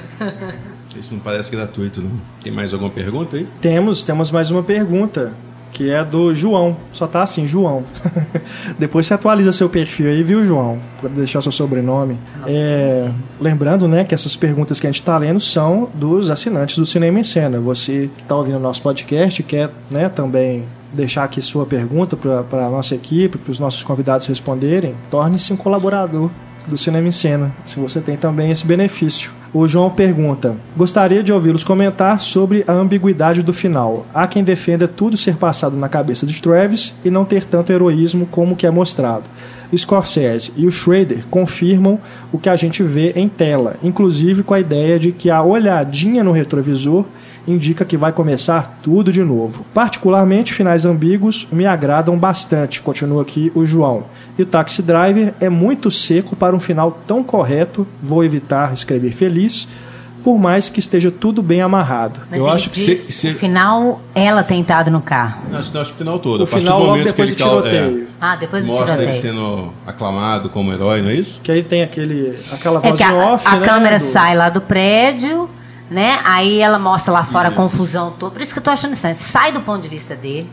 [SPEAKER 4] Isso não parece gratuito, não. Tem mais alguma pergunta aí?
[SPEAKER 1] Temos, temos mais uma pergunta, que é do João. Só tá assim, João. Depois você atualiza seu perfil aí, viu, João? Pra deixar seu sobrenome. É, lembrando, né, que essas perguntas que a gente tá lendo são dos assinantes do Cinema em Cena. Você que tá ouvindo o nosso podcast quer, né, também deixar aqui sua pergunta para a nossa equipe, para os nossos convidados responderem, torne-se um colaborador do Cinema em Cena, se você tem também esse benefício. O João pergunta: Gostaria de ouvi-los comentar sobre a ambiguidade do final. Há quem defenda tudo ser passado na cabeça de Travis e não ter tanto heroísmo como que é mostrado. Scorsese e o Schrader confirmam o que a gente vê em tela, inclusive com a ideia de que a olhadinha no retrovisor indica que vai começar tudo de novo. Particularmente, finais ambíguos me agradam bastante, continua aqui o João. E o Taxi Driver é muito seco para um final tão correto, vou evitar escrever feliz, por mais que esteja tudo bem amarrado.
[SPEAKER 2] Mas
[SPEAKER 4] Eu
[SPEAKER 2] ele
[SPEAKER 4] acho que se- se-
[SPEAKER 2] no final, ela tem entrado no carro.
[SPEAKER 4] Acho, acho que o final todo.
[SPEAKER 1] O final logo depois do
[SPEAKER 4] que ele cal-
[SPEAKER 1] tiroteio.
[SPEAKER 2] Ah, depois
[SPEAKER 4] é,
[SPEAKER 2] do
[SPEAKER 4] mostra ele
[SPEAKER 2] tiroteio.
[SPEAKER 4] sendo aclamado como herói, não é isso?
[SPEAKER 1] Que aí tem aquele, aquela
[SPEAKER 2] É
[SPEAKER 1] voz
[SPEAKER 2] que a,
[SPEAKER 1] off,
[SPEAKER 2] a
[SPEAKER 1] né,
[SPEAKER 2] câmera
[SPEAKER 1] do-
[SPEAKER 2] sai lá do prédio, né? Aí ela mostra lá fora
[SPEAKER 4] Isso.
[SPEAKER 2] a confusão toda. Por isso que eu tô achando estranho. Sai do ponto de vista dele,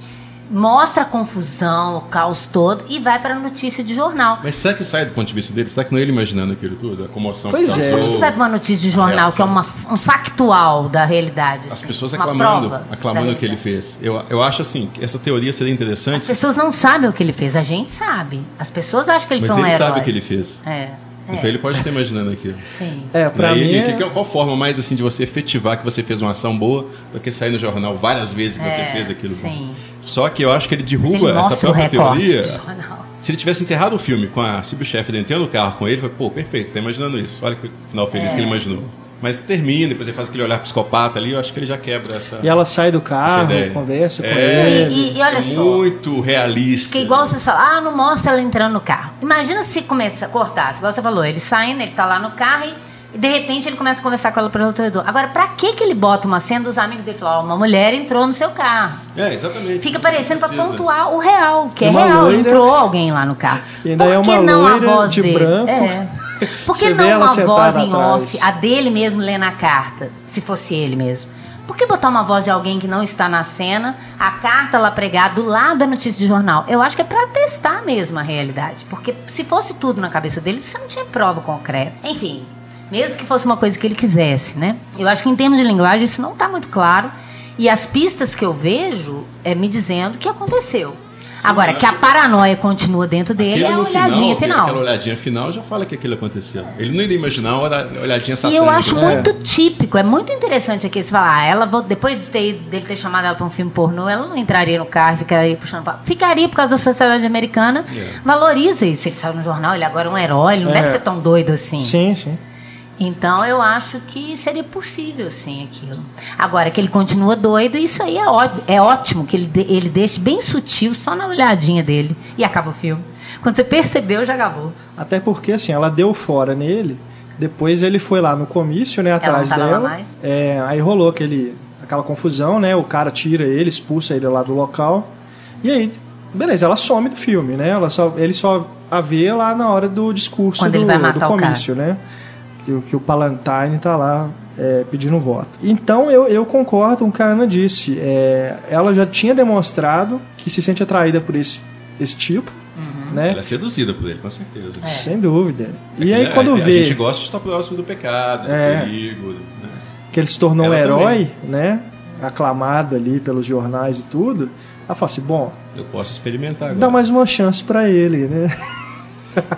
[SPEAKER 2] mostra a confusão, o caos todo e vai para a notícia de jornal.
[SPEAKER 4] Mas será que sai do ponto de vista dele? Será que não é ele imaginando aquilo tudo? A comoção
[SPEAKER 1] Pois
[SPEAKER 4] que
[SPEAKER 1] é.
[SPEAKER 4] causou?
[SPEAKER 2] Ele vai para uma notícia de jornal, que é uma, um factual da realidade.
[SPEAKER 4] As
[SPEAKER 2] assim,
[SPEAKER 4] pessoas aclamando, aclamando o que ele fez. Eu, eu acho assim, que essa teoria seria
[SPEAKER 2] As
[SPEAKER 4] interessante,
[SPEAKER 2] pessoas não sabem o que ele fez, a gente sabe. As pessoas acham que ele
[SPEAKER 4] mas
[SPEAKER 2] foi um
[SPEAKER 4] ele
[SPEAKER 2] herói.
[SPEAKER 4] sabe o que ele fez.
[SPEAKER 2] É, é,
[SPEAKER 4] Então ele pode estar imaginando aquilo.
[SPEAKER 2] sim.
[SPEAKER 1] É, pra
[SPEAKER 4] Né?
[SPEAKER 1] mim.
[SPEAKER 4] E- e
[SPEAKER 1] é-
[SPEAKER 4] que- que- qual forma mais assim de você efetivar que você fez uma ação boa do que sair no jornal várias vezes que você
[SPEAKER 2] É,
[SPEAKER 4] fez aquilo?
[SPEAKER 2] sim.
[SPEAKER 4] Só que eu acho que ele derruba
[SPEAKER 2] ele
[SPEAKER 4] essa própria teoria. Se ele tivesse encerrado o filme com a Silvio Chefe entrando no carro com ele, foi, pô, perfeito, tá imaginando isso. Olha que final feliz
[SPEAKER 2] É.
[SPEAKER 4] que ele imaginou. Mas termina, depois ele faz aquele olhar psicopata ali, eu acho que ele já quebra essa.
[SPEAKER 1] E ela sai do carro, conversa com
[SPEAKER 4] É.
[SPEAKER 1] ele.
[SPEAKER 2] E, e olha
[SPEAKER 4] é
[SPEAKER 2] só.
[SPEAKER 4] muito realista.
[SPEAKER 2] Porque igual você fala, ah, não mostra ela entrando no carro. Imagina se começa a cortar, igual você falou, ele saindo, ele tá lá no carro e, e de repente ele começa a conversar com ela pelo corredor. Agora, pra que que ele bota uma cena dos amigos dele e fala, ó, uma mulher entrou no seu carro?
[SPEAKER 4] É, exatamente.
[SPEAKER 2] Fica parecendo pra pontuar o real, que é
[SPEAKER 1] Uma
[SPEAKER 2] real,
[SPEAKER 1] loira-
[SPEAKER 2] entrou alguém lá no carro.
[SPEAKER 1] E ainda
[SPEAKER 2] Por
[SPEAKER 1] é
[SPEAKER 2] que
[SPEAKER 1] uma
[SPEAKER 2] não a
[SPEAKER 1] loira
[SPEAKER 2] voz
[SPEAKER 1] de
[SPEAKER 2] dele?
[SPEAKER 1] branco.
[SPEAKER 2] É. Por que não uma voz em off, a dele mesmo lendo a carta, se fosse ele mesmo? Por que botar uma voz de alguém que não está na cena, a carta lá pregada do lado da notícia de jornal? Eu acho que é pra testar mesmo a realidade. Porque se fosse tudo na cabeça dele, você não tinha prova concreta. Enfim, mesmo que fosse uma coisa que ele quisesse, né? Eu acho que em termos de linguagem isso não está muito claro. E as pistas que eu vejo é me dizendo que aconteceu. Agora, que a paranoia continua dentro dele é a olhadinha final.
[SPEAKER 4] Aquela olhadinha final já fala que aquilo aconteceu. Ele não iria imaginar uma olha- olhadinha
[SPEAKER 2] E
[SPEAKER 4] satânica.
[SPEAKER 2] eu acho
[SPEAKER 1] É.
[SPEAKER 2] muito típico, é muito interessante aqui você falar, ah, ela depois de ter, dele ter chamado ela para um filme pornô, ela não entraria no carro e ficaria puxando papo. Ficaria por causa da sociedade americana,
[SPEAKER 4] É.
[SPEAKER 2] valoriza isso. Ele saiu no jornal, ele agora é um herói, ele não
[SPEAKER 1] É.
[SPEAKER 2] deve ser tão doido assim.
[SPEAKER 1] Sim, sim.
[SPEAKER 2] Então eu acho que seria possível sim aquilo. Agora que ele continua doido, isso aí é, ó- é ótimo que ele, de- ele deixe bem sutil só na olhadinha dele e acaba o filme. Quando você percebeu, já acabou.
[SPEAKER 1] Até porque, assim, ela deu fora nele. Depois ele foi lá no comício, né, atrás dela.
[SPEAKER 2] mais?
[SPEAKER 1] É, aí rolou aquele, aquela confusão, né? O cara tira ele, expulsa ele lá do local. E aí, beleza, ela some do filme, né? Ela só, ele só a vê lá na hora do discurso
[SPEAKER 2] Quando
[SPEAKER 1] do,
[SPEAKER 2] ele vai matar
[SPEAKER 1] do
[SPEAKER 2] o
[SPEAKER 1] comício, né? Que, o- que o Palantine tá lá é, pedindo voto. Então eu, eu concordo com o que a Ana disse. É, ela já tinha demonstrado que se sente atraída por esse, esse tipo, né?
[SPEAKER 4] Ela é seduzida por ele, com certeza.
[SPEAKER 1] Sem dúvida.
[SPEAKER 4] É
[SPEAKER 1] E
[SPEAKER 4] que,
[SPEAKER 1] aí quando
[SPEAKER 4] a,
[SPEAKER 1] vê
[SPEAKER 4] A gente gosta de estar próximo do pecado,
[SPEAKER 1] É.
[SPEAKER 4] do perigo. Né?
[SPEAKER 1] que ele se tornou um
[SPEAKER 4] Ela
[SPEAKER 1] herói, né? Aclamado ali pelos jornais e tudo, ela fala assim, bom,
[SPEAKER 4] Eu posso experimentar agora.
[SPEAKER 1] dá mais uma chance pra ele, né?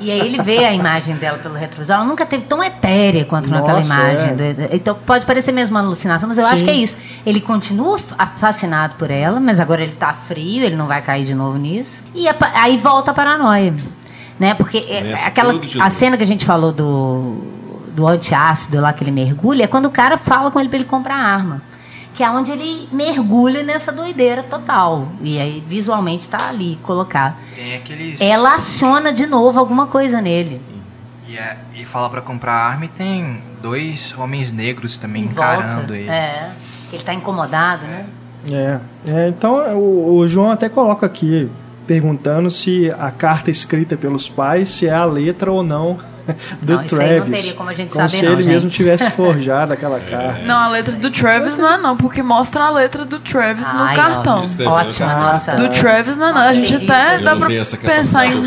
[SPEAKER 2] E aí ele vê a imagem dela pelo retrovisor. Ela nunca teve tão etérea quanto naquela
[SPEAKER 1] Nossa,
[SPEAKER 2] imagem.
[SPEAKER 1] é.
[SPEAKER 2] Então pode parecer mesmo uma alucinação, mas eu
[SPEAKER 1] Sim.
[SPEAKER 2] acho que é isso. Ele continua fa- fascinado por ela, mas agora ele tá frio, ele não vai cair de novo nisso. E aí volta a paranoia. Né? Porque é- aquela, a cena que a gente falou do, do antiácido lá que ele mergulha é quando o cara fala com ele pra ele comprar arma. Que é onde ele mergulha nessa doideira total. E aí visualmente tá ali colocado.
[SPEAKER 3] Tem aqueles.
[SPEAKER 2] Ela aciona de novo alguma coisa nele.
[SPEAKER 3] E, é, e fala pra comprar arma e tem dois homens negros também
[SPEAKER 2] Em
[SPEAKER 3] encarando
[SPEAKER 2] volta.
[SPEAKER 3] ele.
[SPEAKER 2] É. Que ele tá incomodado, né?
[SPEAKER 1] É, é, então o, o João até coloca aqui perguntando se a carta escrita pelos pais se é a letra ou não do
[SPEAKER 2] Não, isso aí não
[SPEAKER 1] Travis.
[SPEAKER 2] teria como a gente
[SPEAKER 1] como
[SPEAKER 2] saber
[SPEAKER 1] se
[SPEAKER 2] não,
[SPEAKER 1] ele
[SPEAKER 2] gente.
[SPEAKER 1] mesmo tivesse forjado aquela carta.
[SPEAKER 5] Não, a letra do Travis não é não, porque mostra a letra do Travis no
[SPEAKER 2] Ai,
[SPEAKER 5] cartão.
[SPEAKER 2] ó,
[SPEAKER 4] Escreveu
[SPEAKER 2] Ótima,
[SPEAKER 1] no
[SPEAKER 2] nossa.
[SPEAKER 1] cartão.
[SPEAKER 5] Do Travis não é não. A gente até
[SPEAKER 4] Eu
[SPEAKER 5] dá pra pensar em,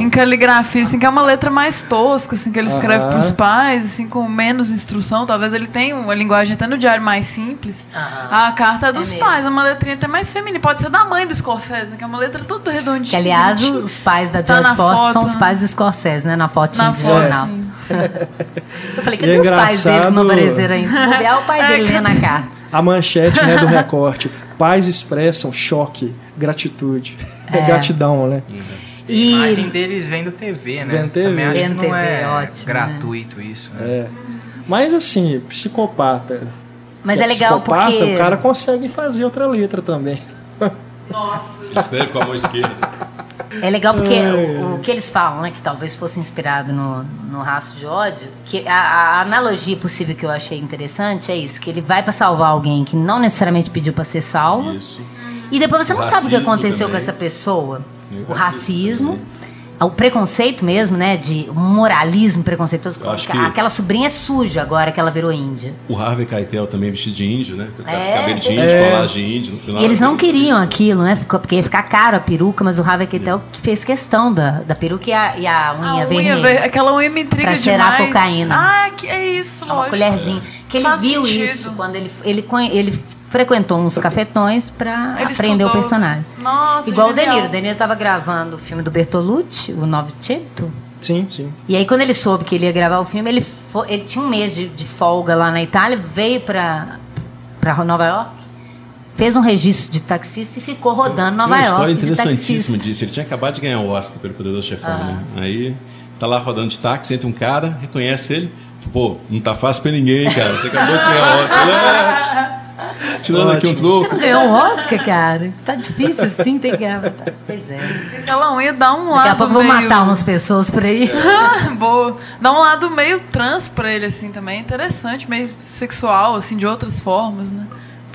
[SPEAKER 5] em caligrafia, assim, que é uma letra mais tosca, assim, que ele escreve
[SPEAKER 1] Aham.
[SPEAKER 5] pros pais, assim, com menos instrução. Talvez ele tenha uma linguagem até no diário mais simples.
[SPEAKER 2] Aham.
[SPEAKER 5] A carta é dos
[SPEAKER 2] mesmo.
[SPEAKER 5] pais, é uma letrinha até mais feminina. Pode ser da mãe do Scorsese, né, que é uma letra toda redondinha.
[SPEAKER 2] Que, aliás, os pais da
[SPEAKER 5] Tá
[SPEAKER 2] George
[SPEAKER 5] na
[SPEAKER 2] Foster são os
[SPEAKER 5] né?
[SPEAKER 2] pais do Scorsese, né? Na fotinha
[SPEAKER 5] Na
[SPEAKER 2] de
[SPEAKER 5] foto,
[SPEAKER 2] jornal. Eu falei,
[SPEAKER 1] E
[SPEAKER 2] cadê
[SPEAKER 1] é
[SPEAKER 2] os pais dele que não
[SPEAKER 1] engraçado-
[SPEAKER 2] apareceram ainda? Se bobear, o pai
[SPEAKER 5] É,
[SPEAKER 2] dele lendo a carta.
[SPEAKER 1] A manchete né, do recorte. Pais expressam choque, gratitude.
[SPEAKER 2] É.
[SPEAKER 1] Gratidão, né?
[SPEAKER 3] A imagem
[SPEAKER 2] E
[SPEAKER 3] deles vendo TV, né?
[SPEAKER 1] Vendo TV.
[SPEAKER 3] Também acho que
[SPEAKER 2] Vendo
[SPEAKER 3] não
[SPEAKER 2] TV,
[SPEAKER 3] é
[SPEAKER 2] ótimo,
[SPEAKER 3] gratuito isso. Né?
[SPEAKER 1] É. Mas assim, psicopata.
[SPEAKER 2] Mas
[SPEAKER 1] que
[SPEAKER 2] é legal
[SPEAKER 1] psicopata,
[SPEAKER 2] porque.
[SPEAKER 1] o cara consegue fazer outra letra também.
[SPEAKER 4] Ele escreve com a mão esquerda.
[SPEAKER 2] É legal porque o, o que eles falam, né, que talvez fosse inspirado no, no rastro de ódio, que a, a analogia possível que eu achei interessante é isso, que ele vai pra salvar alguém que não necessariamente pediu pra ser salvo,
[SPEAKER 4] Isso.
[SPEAKER 2] e depois você não sabe o que aconteceu com
[SPEAKER 4] também.
[SPEAKER 2] essa pessoa.
[SPEAKER 4] E o
[SPEAKER 2] O
[SPEAKER 4] racismo
[SPEAKER 2] racismo, o preconceito mesmo, né, de um moralismo preconceituoso.
[SPEAKER 4] Eu acho que-
[SPEAKER 2] Aquela sobrinha é suja agora que ela virou índia.
[SPEAKER 4] O Harvey Keitel também vestido de índio, né?
[SPEAKER 2] É.
[SPEAKER 4] Cabelo de índio,
[SPEAKER 1] É.
[SPEAKER 4] colagem de índio no final.
[SPEAKER 2] E eles não queriam aquilo, né? Porque ia ficar caro a peruca, mas o Harvey Keitel que fez questão da, da peruca e a, e a unha
[SPEAKER 5] A
[SPEAKER 2] vermelha.
[SPEAKER 5] ver- aquela unha me intriga
[SPEAKER 2] Pra cheirar
[SPEAKER 5] demais.
[SPEAKER 2] cocaína.
[SPEAKER 5] Ah, que é isso,
[SPEAKER 2] É uma
[SPEAKER 5] lógico.
[SPEAKER 2] colherzinha. Que ele
[SPEAKER 5] Faz
[SPEAKER 2] viu
[SPEAKER 5] sentido.
[SPEAKER 2] isso quando ele, ele, ele frequentou uns cafetões pra
[SPEAKER 5] Ele
[SPEAKER 2] aprender o
[SPEAKER 5] estudou.
[SPEAKER 2] personagem.
[SPEAKER 5] Nossa,
[SPEAKER 2] Igual o. Deniro. O Deniro tava gravando o filme do Bertolucci, o Novecento.
[SPEAKER 1] Sim, sim.
[SPEAKER 2] E aí, quando ele soube que ele ia gravar o filme, ele, fo- ele tinha um mês de, de folga lá na Itália, veio pra, pra Nova York, fez um registro de taxista e ficou rodando Nova
[SPEAKER 4] uma
[SPEAKER 2] York.
[SPEAKER 4] história
[SPEAKER 2] de
[SPEAKER 4] interessantíssima disso. Ele tinha acabado de ganhar o Oscar pelo Poderoso Chefão, né? Aí tá lá rodando de táxi, entra um cara, reconhece ele. Pô, não tá fácil pra ninguém, cara. Você acabou de ganhar o Oscar. Tirando aqui um
[SPEAKER 1] Ótimo.
[SPEAKER 2] Você não
[SPEAKER 4] troco.
[SPEAKER 2] ganhou um Oscar, cara? Tá difícil assim, tem que ganhar. Pois é.
[SPEAKER 5] Aquela unha dá um lado
[SPEAKER 2] Daqui a pouco eu vou
[SPEAKER 5] meio...
[SPEAKER 2] matar umas pessoas por aí.
[SPEAKER 5] Boa. Dá um lado meio trans pra ele, assim, também. Interessante, meio sexual, assim, de outras formas, né?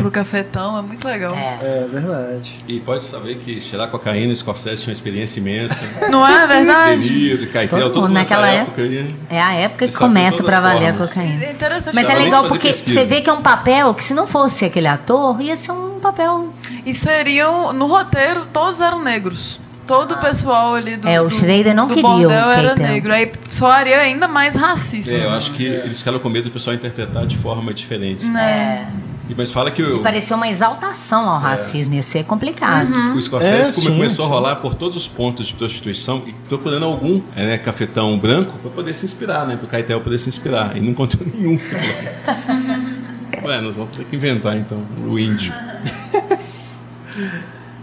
[SPEAKER 5] Pro cafetão, é muito legal.
[SPEAKER 2] É.
[SPEAKER 1] É verdade.
[SPEAKER 4] E pode saber que cheirar cocaína, Scorsese tinha uma experiência imensa.
[SPEAKER 5] Não é verdade?
[SPEAKER 4] Deniro, Caetel,
[SPEAKER 2] Todo
[SPEAKER 4] todo
[SPEAKER 2] mundo naquela
[SPEAKER 4] época. aí.
[SPEAKER 2] É a época que começa
[SPEAKER 4] as
[SPEAKER 2] valer a cocaína.
[SPEAKER 5] É interessante.
[SPEAKER 2] Mas é legal porque
[SPEAKER 4] pesquisa.
[SPEAKER 2] você vê que é um papel que se não fosse aquele ator, ia ser um papel.
[SPEAKER 5] E seriam, no roteiro, todos eram negros. Todo o pessoal ali do,
[SPEAKER 2] É, o Schrader não
[SPEAKER 5] do
[SPEAKER 2] queria o
[SPEAKER 5] bordel era
[SPEAKER 2] Keitel.
[SPEAKER 5] negro. Aí soaria ainda mais racista.
[SPEAKER 4] É, eu acho que eles ficaram com medo do pessoal interpretar de forma diferente.
[SPEAKER 5] Né?
[SPEAKER 4] E- Mas fala que o,
[SPEAKER 2] Pareceu uma exaltação ao racismo, ia ser complicado.
[SPEAKER 5] Uhum.
[SPEAKER 4] o Scorsese
[SPEAKER 1] É, sim,
[SPEAKER 4] começou
[SPEAKER 1] sim.
[SPEAKER 4] a rolar por todos os pontos de prostituição e procurando algum é, né, cafetão branco para poder se inspirar, né? Para o Caetel poder se inspirar. E não encontrou nenhum. Ué, nós vamos ter que inventar então o índio.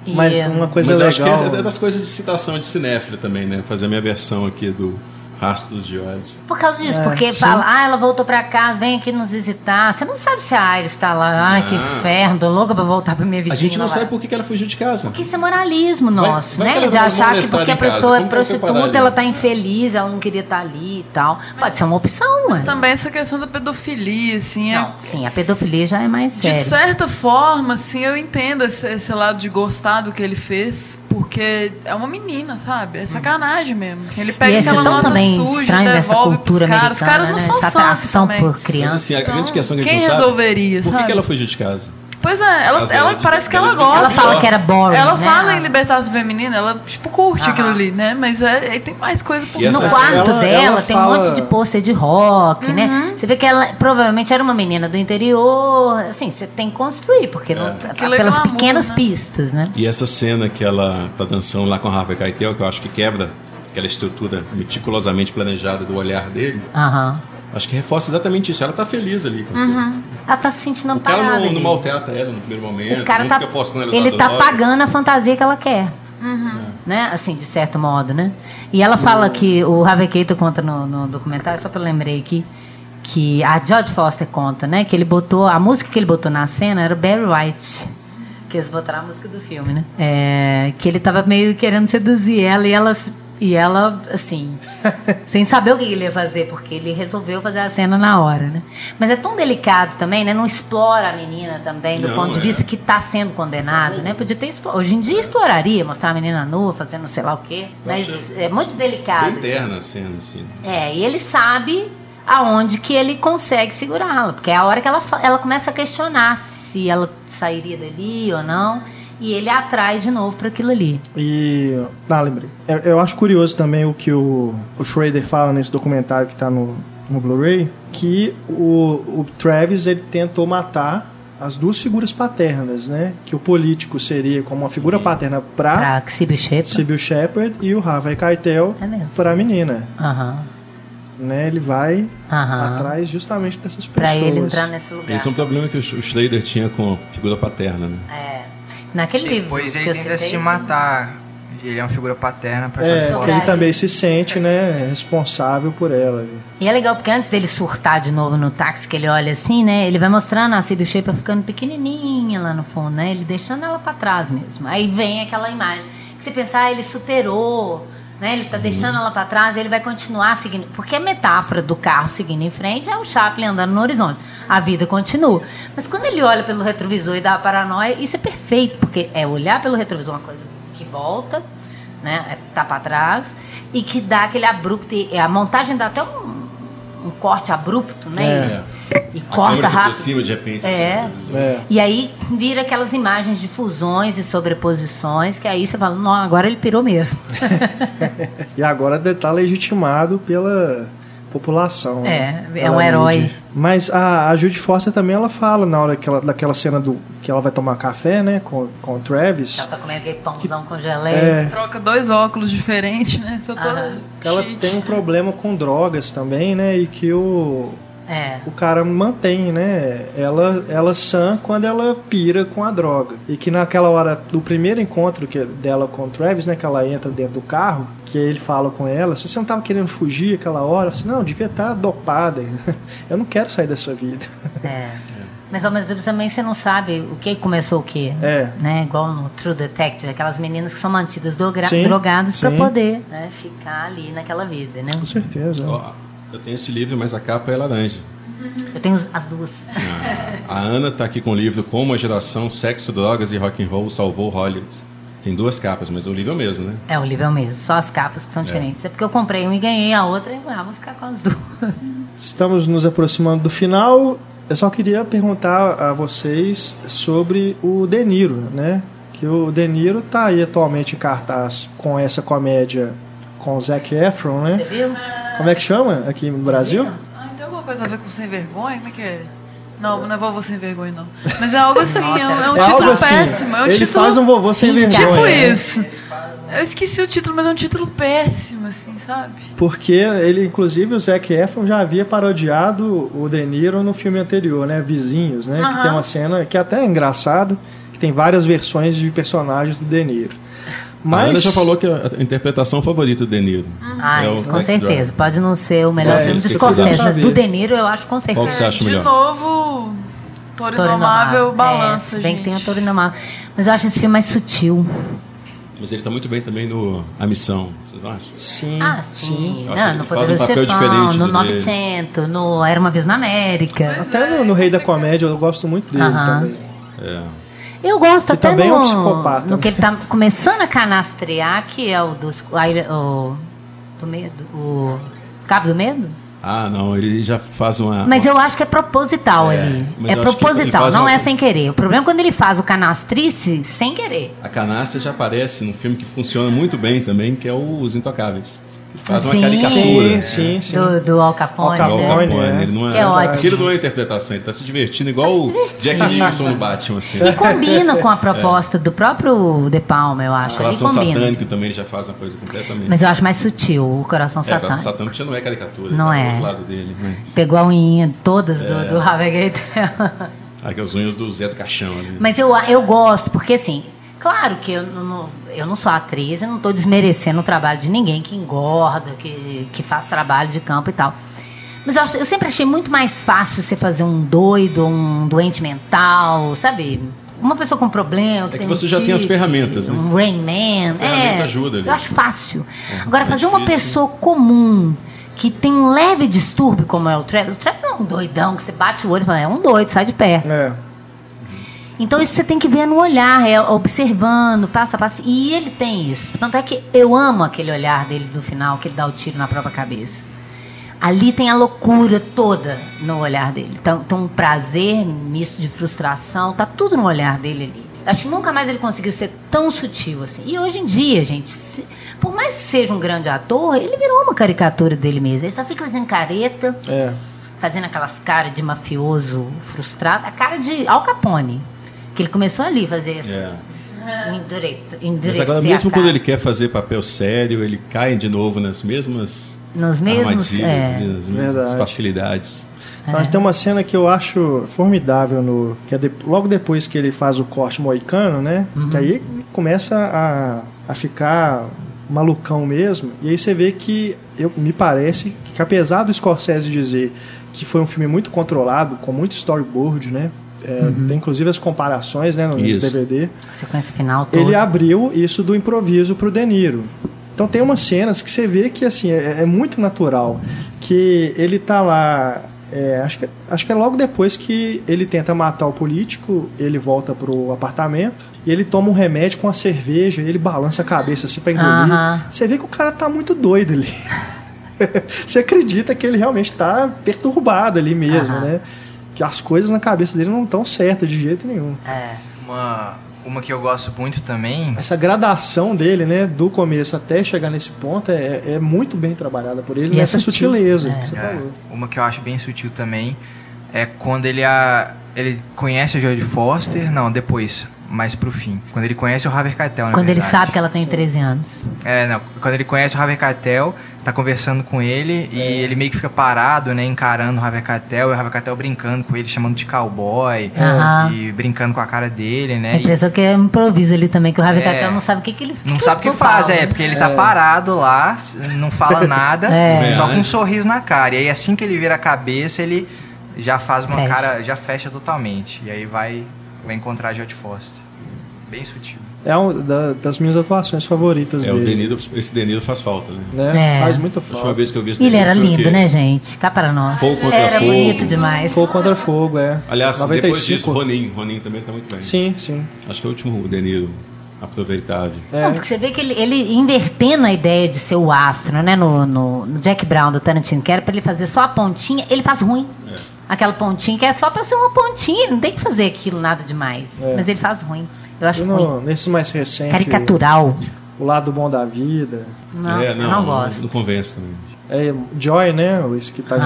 [SPEAKER 1] Mas uma coisa
[SPEAKER 4] Mas
[SPEAKER 1] legal.
[SPEAKER 4] que é, é das coisas de citação de cinéfilo também, né? Fazer a minha versão aqui do Rastros de ódio.
[SPEAKER 2] Por causa disso,
[SPEAKER 1] É,
[SPEAKER 2] porque
[SPEAKER 1] sim.
[SPEAKER 2] fala, ah, ela voltou pra casa, vem aqui nos visitar. Você não sabe se a Iris tá lá, ai, que
[SPEAKER 4] Ah.
[SPEAKER 2] inferno, tô louca pra voltar pra minha
[SPEAKER 4] A
[SPEAKER 2] Virgínia.
[SPEAKER 4] gente não
[SPEAKER 2] lá.
[SPEAKER 4] sabe por que ela fugiu de casa.
[SPEAKER 2] Porque isso é moralismo nosso,
[SPEAKER 4] vai
[SPEAKER 2] né?
[SPEAKER 4] ela
[SPEAKER 2] De
[SPEAKER 4] tava
[SPEAKER 2] achar que porque a pessoa é prostituta, ela tá infeliz, ela não queria estar ali e tal. Pode ser uma opção, ué.
[SPEAKER 5] Também essa questão da pedofilia, assim, é-
[SPEAKER 2] Não, sim, a pedofilia já é mais
[SPEAKER 5] de
[SPEAKER 2] séria.
[SPEAKER 5] certa forma, assim, eu entendo esse, esse lado de gostar do que ele fez, porque é uma menina, sabe? É sacanagem mesmo. assim, ele pega
[SPEAKER 2] E esse é
[SPEAKER 5] aquela
[SPEAKER 2] tão
[SPEAKER 5] nota
[SPEAKER 2] também
[SPEAKER 5] suja,
[SPEAKER 2] estranho dessa
[SPEAKER 5] devolve
[SPEAKER 2] cultura
[SPEAKER 5] pros caras. Os caras
[SPEAKER 2] americana,
[SPEAKER 5] não
[SPEAKER 2] né?
[SPEAKER 5] são
[SPEAKER 2] Essa atração
[SPEAKER 5] também.
[SPEAKER 2] por
[SPEAKER 4] Mas
[SPEAKER 2] criança.
[SPEAKER 4] assim, a
[SPEAKER 5] Então,
[SPEAKER 4] grande questão que a gente
[SPEAKER 5] quem
[SPEAKER 4] não sabe...
[SPEAKER 5] resolveria,
[SPEAKER 4] Por que ela fugiu de casa?
[SPEAKER 5] Pois é, ela, ela parece que
[SPEAKER 4] ela
[SPEAKER 5] gosta.
[SPEAKER 2] Ela fala que era boring,
[SPEAKER 5] Ela
[SPEAKER 2] né?
[SPEAKER 5] fala em libertação feminina, ela tipo curte
[SPEAKER 2] Aham.
[SPEAKER 5] aquilo ali, né? Mas é, aí tem mais coisa por
[SPEAKER 4] E
[SPEAKER 2] No quarto
[SPEAKER 1] ela-
[SPEAKER 2] dela
[SPEAKER 1] ela
[SPEAKER 2] tem
[SPEAKER 1] fala-
[SPEAKER 2] um monte de pôster de rock, né?
[SPEAKER 5] Uhum.
[SPEAKER 2] Você vê que ela provavelmente era uma menina do interior. Assim, você tem que construir, porque não, tá
[SPEAKER 5] Aquilo é
[SPEAKER 2] pelas
[SPEAKER 5] glamour,
[SPEAKER 2] pequenas
[SPEAKER 5] né?
[SPEAKER 2] pistas, né?
[SPEAKER 4] E essa cena que ela tá dançando lá com a Harvey Keitel, que eu acho que quebra aquela estrutura meticulosamente planejada do olhar dele,
[SPEAKER 2] Aham.
[SPEAKER 4] Acho que reforça exatamente isso. Ela tá feliz ali. aquilo.
[SPEAKER 2] Ela tá se sentindo amparada.
[SPEAKER 4] não, não
[SPEAKER 2] ali.
[SPEAKER 4] maltrata ela no primeiro momento,
[SPEAKER 2] O cara
[SPEAKER 4] não
[SPEAKER 2] tá,
[SPEAKER 4] fica forçando ela
[SPEAKER 2] ele tá pagando a fantasia que ela quer. Né? Assim, de certo modo, né? E ela fala que o Harvey Keitel conta no, no documentário, só que eu lembrei aqui, que a George Foster conta, né? Que ele botou, a música que ele botou na cena era o Barry White. Que eles botaram a música do filme, né? É, que ele tava meio querendo seduzir ela e ela, e ela assim, sem saber o que ele ia fazer, porque ele resolveu fazer a cena na hora, né? Mas é tão delicado também, né? Não explora a menina também, do
[SPEAKER 4] Não,
[SPEAKER 2] ponto de
[SPEAKER 4] é.
[SPEAKER 2] vista que está sendo condenado, né? Podia ter Hoje em dia exploraria, mostrar a menina nua, fazendo sei lá o quê. Mas é muito delicado.
[SPEAKER 4] Bem terna a cena, assim.
[SPEAKER 2] É, e ele sabe aonde que ele consegue segurá-la, porque é a hora que ela, ela começa a questionar se ela sairia dali ou não, e ele atrai de novo para aquilo ali.
[SPEAKER 1] E. Ah, lembrei. Eu, eu acho curioso também o que o, o Schrader fala nesse documentário que tá no, no Blu-ray, que o, o Travis ele tentou matar as duas figuras paternas, né? Que o político seria como uma figura paterna para
[SPEAKER 2] Pra Sybil Shepard.
[SPEAKER 1] Sybil Shepard e o Harvey Keitel
[SPEAKER 2] É
[SPEAKER 1] para a menina.
[SPEAKER 2] Aham,
[SPEAKER 1] Né? Ele vai
[SPEAKER 2] aham.
[SPEAKER 1] atrás justamente dessas pessoas.
[SPEAKER 2] Pra ele entrar nesse lugar.
[SPEAKER 4] Esse é um problema que o Schrader tinha com a figura paterna, né?
[SPEAKER 2] É. Naquele livro
[SPEAKER 3] Depois
[SPEAKER 2] que
[SPEAKER 3] ele
[SPEAKER 2] eu
[SPEAKER 3] tenta
[SPEAKER 2] citei,
[SPEAKER 3] se matar. Ele é uma figura paterna pra
[SPEAKER 1] É,
[SPEAKER 3] fora.
[SPEAKER 1] ele também se sente, né, responsável por ela.
[SPEAKER 2] E é legal porque antes dele surtar de novo no táxi, que ele olha assim, né? Ele vai mostrando a Sybil Shaper ficando pequenininha lá no fundo, né? Ele deixando ela pra trás mesmo. Aí vem aquela imagem que você pensa, ah, ele superou, né? Ele tá deixando ela pra trás e ele vai continuar seguindo. Porque a metáfora do carro seguindo em frente é o Chaplin andando no horizonte. A vida continua. Mas quando ele olha pelo retrovisor e dá a paranoia, isso é perfeito, porque é olhar pelo retrovisor uma coisa que volta, né? É, tá pra trás e que dá aquele abrupto. e A montagem dá até um, um corte abrupto, né? E, e
[SPEAKER 4] A
[SPEAKER 2] corta rápido.
[SPEAKER 4] aproxima de repente.
[SPEAKER 2] É.
[SPEAKER 4] assim,
[SPEAKER 1] É.
[SPEAKER 2] E aí vira aquelas imagens de fusões e sobreposições, que aí você fala, não, agora ele pirou mesmo.
[SPEAKER 1] E agora ele tá legitimado pela população. né?
[SPEAKER 2] É, é um herói.
[SPEAKER 1] mídia. Mas a, a Judy Foster também ela fala na hora que ela, daquela cena do que ela vai tomar café, né, com, com o Travis.
[SPEAKER 2] Ela tá comendo aquele pãozão com geleia.
[SPEAKER 1] É,
[SPEAKER 5] Troca dois óculos diferentes, né? Só
[SPEAKER 1] que ela tem um problema com drogas também, né, e que o
[SPEAKER 2] É.
[SPEAKER 1] o cara mantém, né? Ela, ela sã quando ela pira com a droga. E que naquela hora do primeiro encontro que, dela com o Travis, né? Que ela entra dentro do carro, que ele fala com ela, se você não tava querendo fugir aquela hora, assim, não, devia estar dopada. Eu não quero sair dessa vida.
[SPEAKER 2] É. Mas ao mesmo tempo também você não sabe o que começou o quê.
[SPEAKER 1] É.
[SPEAKER 2] Né? Igual no True Detective, aquelas meninas que são mantidas droga drogadas para poder né, ficar ali naquela vida, né?
[SPEAKER 1] Com certeza.
[SPEAKER 4] Ó, eu tenho esse livro, mas a capa é laranja.
[SPEAKER 2] Eu tenho as duas.
[SPEAKER 4] A Ana está aqui com o livro Como a geração Sexo, Drogas e Rock and Roll salvou Hollywood. Tem duas capas, mas o livro é o mesmo, né?
[SPEAKER 2] É o livro é o mesmo, só as capas que são diferentes. É porque eu comprei um e ganhei a outra e falei, ah, vou ficar com as duas.
[SPEAKER 1] Estamos nos aproximando do final. Eu só queria perguntar a vocês sobre o De Niro, né? Que o De Niro tá aí atualmente em cartaz com essa comédia com o Zac Efron,
[SPEAKER 2] Você
[SPEAKER 1] né?
[SPEAKER 2] viu?
[SPEAKER 1] Como é que chama aqui no Brasil?
[SPEAKER 5] Ai, tem alguma coisa a ver com sem vergonha? Como é que é? Não, não é vovô sem vergonha, não. Mas é algo assim, é um, é um
[SPEAKER 1] É
[SPEAKER 5] título
[SPEAKER 1] assim,
[SPEAKER 5] péssimo. É um
[SPEAKER 1] ele
[SPEAKER 5] título,
[SPEAKER 1] faz um vovô sem
[SPEAKER 2] Sim,
[SPEAKER 1] vergonha.
[SPEAKER 5] Tipo isso. Eu esqueci o título, mas é um título péssimo, assim, sabe?
[SPEAKER 1] Porque ele, inclusive, o Zac Efron já havia parodiado o De Niro no filme anterior, né? Vizinhos, né? Que
[SPEAKER 5] Aham.
[SPEAKER 1] tem uma cena que até é engraçado, que tem várias versões de personagens do De Niro.
[SPEAKER 4] A Ana
[SPEAKER 1] Mas
[SPEAKER 4] já falou que a a interpretação favorita do De Niro.
[SPEAKER 2] Ah,
[SPEAKER 4] É
[SPEAKER 2] com certeza.
[SPEAKER 4] Driver.
[SPEAKER 2] Pode não ser o melhor
[SPEAKER 1] É,
[SPEAKER 2] filme do Scorsese, mas do De Niro eu acho com certeza.
[SPEAKER 4] Qual que você acha
[SPEAKER 5] De
[SPEAKER 4] melhor?
[SPEAKER 5] novo, Toro Indomável
[SPEAKER 2] Indomável.
[SPEAKER 5] balança,
[SPEAKER 2] é, bem que tem o Toro Indomável. Mas eu acho esse filme mais sutil.
[SPEAKER 4] Mas ele está muito bem também no A Missão, vocês não acham?
[SPEAKER 1] sim,
[SPEAKER 2] Ah, sim.
[SPEAKER 4] Que
[SPEAKER 2] Não, no
[SPEAKER 4] um
[SPEAKER 2] Poderoso
[SPEAKER 4] papel
[SPEAKER 2] Chefão, no
[SPEAKER 4] do
[SPEAKER 2] 900, no Era Uma Vez na América.
[SPEAKER 1] Até no, no Rei da Comédia eu gosto muito dele
[SPEAKER 2] Aham.
[SPEAKER 1] também.
[SPEAKER 4] É.
[SPEAKER 2] Eu gosto até
[SPEAKER 1] também é
[SPEAKER 2] no,
[SPEAKER 1] um psicopata,
[SPEAKER 2] no que ele tá começando a canastrear, que é o dos... O, do medo, o Cabo do Medo?
[SPEAKER 4] Ah, não, ele já faz uma.
[SPEAKER 2] Mas eu acho que é proposital
[SPEAKER 4] É,
[SPEAKER 2] ali. É
[SPEAKER 4] que
[SPEAKER 2] proposital, não
[SPEAKER 4] uma-
[SPEAKER 2] é sem querer. O problema é quando ele faz o canastrice sem querer.
[SPEAKER 4] A canastra já aparece num filme que funciona muito bem também, que é o Os Intocáveis. Faz uma
[SPEAKER 2] Sim.
[SPEAKER 4] caricatura.
[SPEAKER 1] Sim, sim, sim.
[SPEAKER 2] Do, do Al Capone.
[SPEAKER 1] Al
[SPEAKER 4] o
[SPEAKER 2] né?
[SPEAKER 1] Capone.
[SPEAKER 4] Capone,
[SPEAKER 1] é.
[SPEAKER 4] ele não é,
[SPEAKER 2] Que é ótimo.
[SPEAKER 4] Aquilo não é interpretação, ele tá se divertindo igual
[SPEAKER 2] se
[SPEAKER 4] o
[SPEAKER 2] divertindo.
[SPEAKER 4] Jack Nicholson no Batman, assim.
[SPEAKER 2] E combina com a proposta do próprio De Palma, eu
[SPEAKER 4] O
[SPEAKER 2] acho. Ele
[SPEAKER 4] Coração. Satânico também ele já faz uma coisa completamente.
[SPEAKER 2] Mas eu acho mais sutil o Coração
[SPEAKER 4] é, o Coração
[SPEAKER 2] Satânico.
[SPEAKER 4] Satânico já não é caricatura,
[SPEAKER 2] Não
[SPEAKER 4] tá
[SPEAKER 2] é.
[SPEAKER 4] do outro lado dele. Mas...
[SPEAKER 2] Pegou a unhinha todas
[SPEAKER 4] É.
[SPEAKER 2] do, do Harvey Keitel.
[SPEAKER 4] Aquelas unhas do Zé do Caixão ali.
[SPEAKER 2] Mas eu, eu gosto, porque assim, claro que eu não, eu não sou atriz, eu não estou desmerecendo o trabalho de ninguém que engorda, que, que faz trabalho de campo e tal. Mas eu, eu sempre achei muito mais fácil você fazer um doido, um doente mental, sabe? Uma pessoa com problema.
[SPEAKER 4] que
[SPEAKER 2] tem
[SPEAKER 4] você
[SPEAKER 2] um
[SPEAKER 4] já tem as ferramentas, né?
[SPEAKER 2] Um Rain Man.
[SPEAKER 4] A ferramenta
[SPEAKER 2] é,
[SPEAKER 4] ajuda ali.
[SPEAKER 2] Eu acho fácil. Agora,
[SPEAKER 4] é
[SPEAKER 2] fazer uma
[SPEAKER 4] difícil.
[SPEAKER 2] pessoa comum que tem um leve distúrbio, como é o Travis. O Travis é um doidão, que você bate o olho e fala, é um doido, sai de perto.
[SPEAKER 1] É.
[SPEAKER 2] Então isso você tem que ver no olhar, é observando, passo a passo. E ele tem isso. Tanto é que eu amo aquele olhar dele no final, que ele dá o tiro na própria cabeça. Ali tem a loucura toda no olhar dele. Então, tem um prazer misto de frustração, tá tudo no olhar dele ali. Acho que nunca mais ele conseguiu ser tão sutil assim. E hoje em dia, gente, se- por mais que seja um grande ator, ele virou uma caricatura dele mesmo. Ele só fica fazendo careta,
[SPEAKER 1] É.
[SPEAKER 2] fazendo aquelas caras de mafioso frustrado, a cara de Al Capone. Que ele começou ali a fazer essa.
[SPEAKER 4] É.
[SPEAKER 2] Endure,
[SPEAKER 4] Mas agora, mesmo quando ele quer fazer papel sério, ele cai de novo nas mesmas
[SPEAKER 2] Nos mesmos. é,
[SPEAKER 4] nas mesmas facilidades.
[SPEAKER 1] Então, tem uma cena que eu acho formidável no que é de- logo depois que ele faz o corte moicano, né? Que aí ele começa a, a ficar malucão mesmo. E aí você vê que eu me parece que apesar do Scorsese dizer que foi um filme muito controlado, com muito storyboard, né? É, Tem inclusive as comparações né, no
[SPEAKER 4] Isso.
[SPEAKER 1] DVD.
[SPEAKER 2] a sequência final toda.
[SPEAKER 1] Ele abriu isso do improviso pro De Niro. Então tem umas cenas que você vê que assim é, é muito natural, que ele tá lá, é, acho, que, acho que é logo depois que ele tenta matar o político, ele volta pro apartamento e ele toma um remédio com a cerveja, e ele balança a cabeça assim pra engolir.
[SPEAKER 2] Aham.
[SPEAKER 1] Você vê que o cara tá muito doido ali. você acredita que ele realmente tá perturbado ali mesmo,
[SPEAKER 2] Aham.
[SPEAKER 1] né? Que as coisas na cabeça dele não estão certas de jeito nenhum.
[SPEAKER 2] É.
[SPEAKER 3] Uma, uma que eu gosto muito também.
[SPEAKER 1] essa gradação dele, né, do começo até chegar nesse ponto, é, é muito bem trabalhada por ele,
[SPEAKER 2] E é
[SPEAKER 1] nessa
[SPEAKER 2] sutil,
[SPEAKER 1] sutileza
[SPEAKER 2] é.
[SPEAKER 1] que você
[SPEAKER 3] É,
[SPEAKER 1] falou.
[SPEAKER 3] uma que eu acho bem sutil também é quando ele a, ele conhece a Jodie Foster, não, depois, mais pro fim. Quando ele conhece o Harvey Keitel, na
[SPEAKER 2] Quando ele sabe que ela tem 13 anos.
[SPEAKER 3] É, não, quando ele conhece o Harvey Keitel, tá conversando com ele e ele meio que fica parado, né, encarando o Keitel, e o Keitel brincando com ele, chamando de cowboy, e brincando com a cara dele,
[SPEAKER 2] A
[SPEAKER 3] né? e-
[SPEAKER 2] impressão que é improviso ali também, que o Harvey
[SPEAKER 3] É.
[SPEAKER 2] Não sabe o que, que ele
[SPEAKER 3] Não sabe o que faz, é, porque ele tá parado lá, não fala nada,
[SPEAKER 2] É.
[SPEAKER 3] só com um sorriso na cara. E aí assim que ele vira a cabeça, ele já faz uma
[SPEAKER 2] Fecha.
[SPEAKER 3] cara, já fecha totalmente. E aí vai, vai encontrar a Jodie Foster. Bem sutil.
[SPEAKER 1] É um da- das minhas atuações favoritas
[SPEAKER 4] É, o
[SPEAKER 1] dele.
[SPEAKER 4] Deniro, esse Deniro faz falta, né?
[SPEAKER 1] Né?
[SPEAKER 2] É.
[SPEAKER 1] Faz muita
[SPEAKER 4] A última
[SPEAKER 1] falta.
[SPEAKER 4] vez que eu vi esse
[SPEAKER 2] Ele era
[SPEAKER 4] o
[SPEAKER 2] lindo, né, gente? Cá para nós.
[SPEAKER 4] Fogo contra
[SPEAKER 2] era
[SPEAKER 4] fogo.
[SPEAKER 2] bonito demais.
[SPEAKER 1] Fogo contra fogo, é.
[SPEAKER 4] Aliás,
[SPEAKER 1] 95.
[SPEAKER 4] depois disso, Ronin. Ronin também tá muito bem.
[SPEAKER 1] Sim, sim.
[SPEAKER 4] Acho que é o último Deniro aproveitável.
[SPEAKER 1] É.
[SPEAKER 2] Não, porque você vê que ele, ele invertendo a ideia de ser o astro, né? No, no, no Jack Brown do Tarantino, que era pra ele fazer só a pontinha, ele faz ruim. Aquela pontinha que é só pra ser uma pontinha, não tem que fazer aquilo nada demais.
[SPEAKER 1] É.
[SPEAKER 2] Mas ele faz ruim. Eu acho
[SPEAKER 1] no, nesse mais recente,
[SPEAKER 2] Caricatural.
[SPEAKER 1] O Lado Bom da Vida.
[SPEAKER 2] Nossa,
[SPEAKER 4] é,
[SPEAKER 2] eu não gosto.
[SPEAKER 4] Não convence também.
[SPEAKER 1] É Joy, né? Esse que tá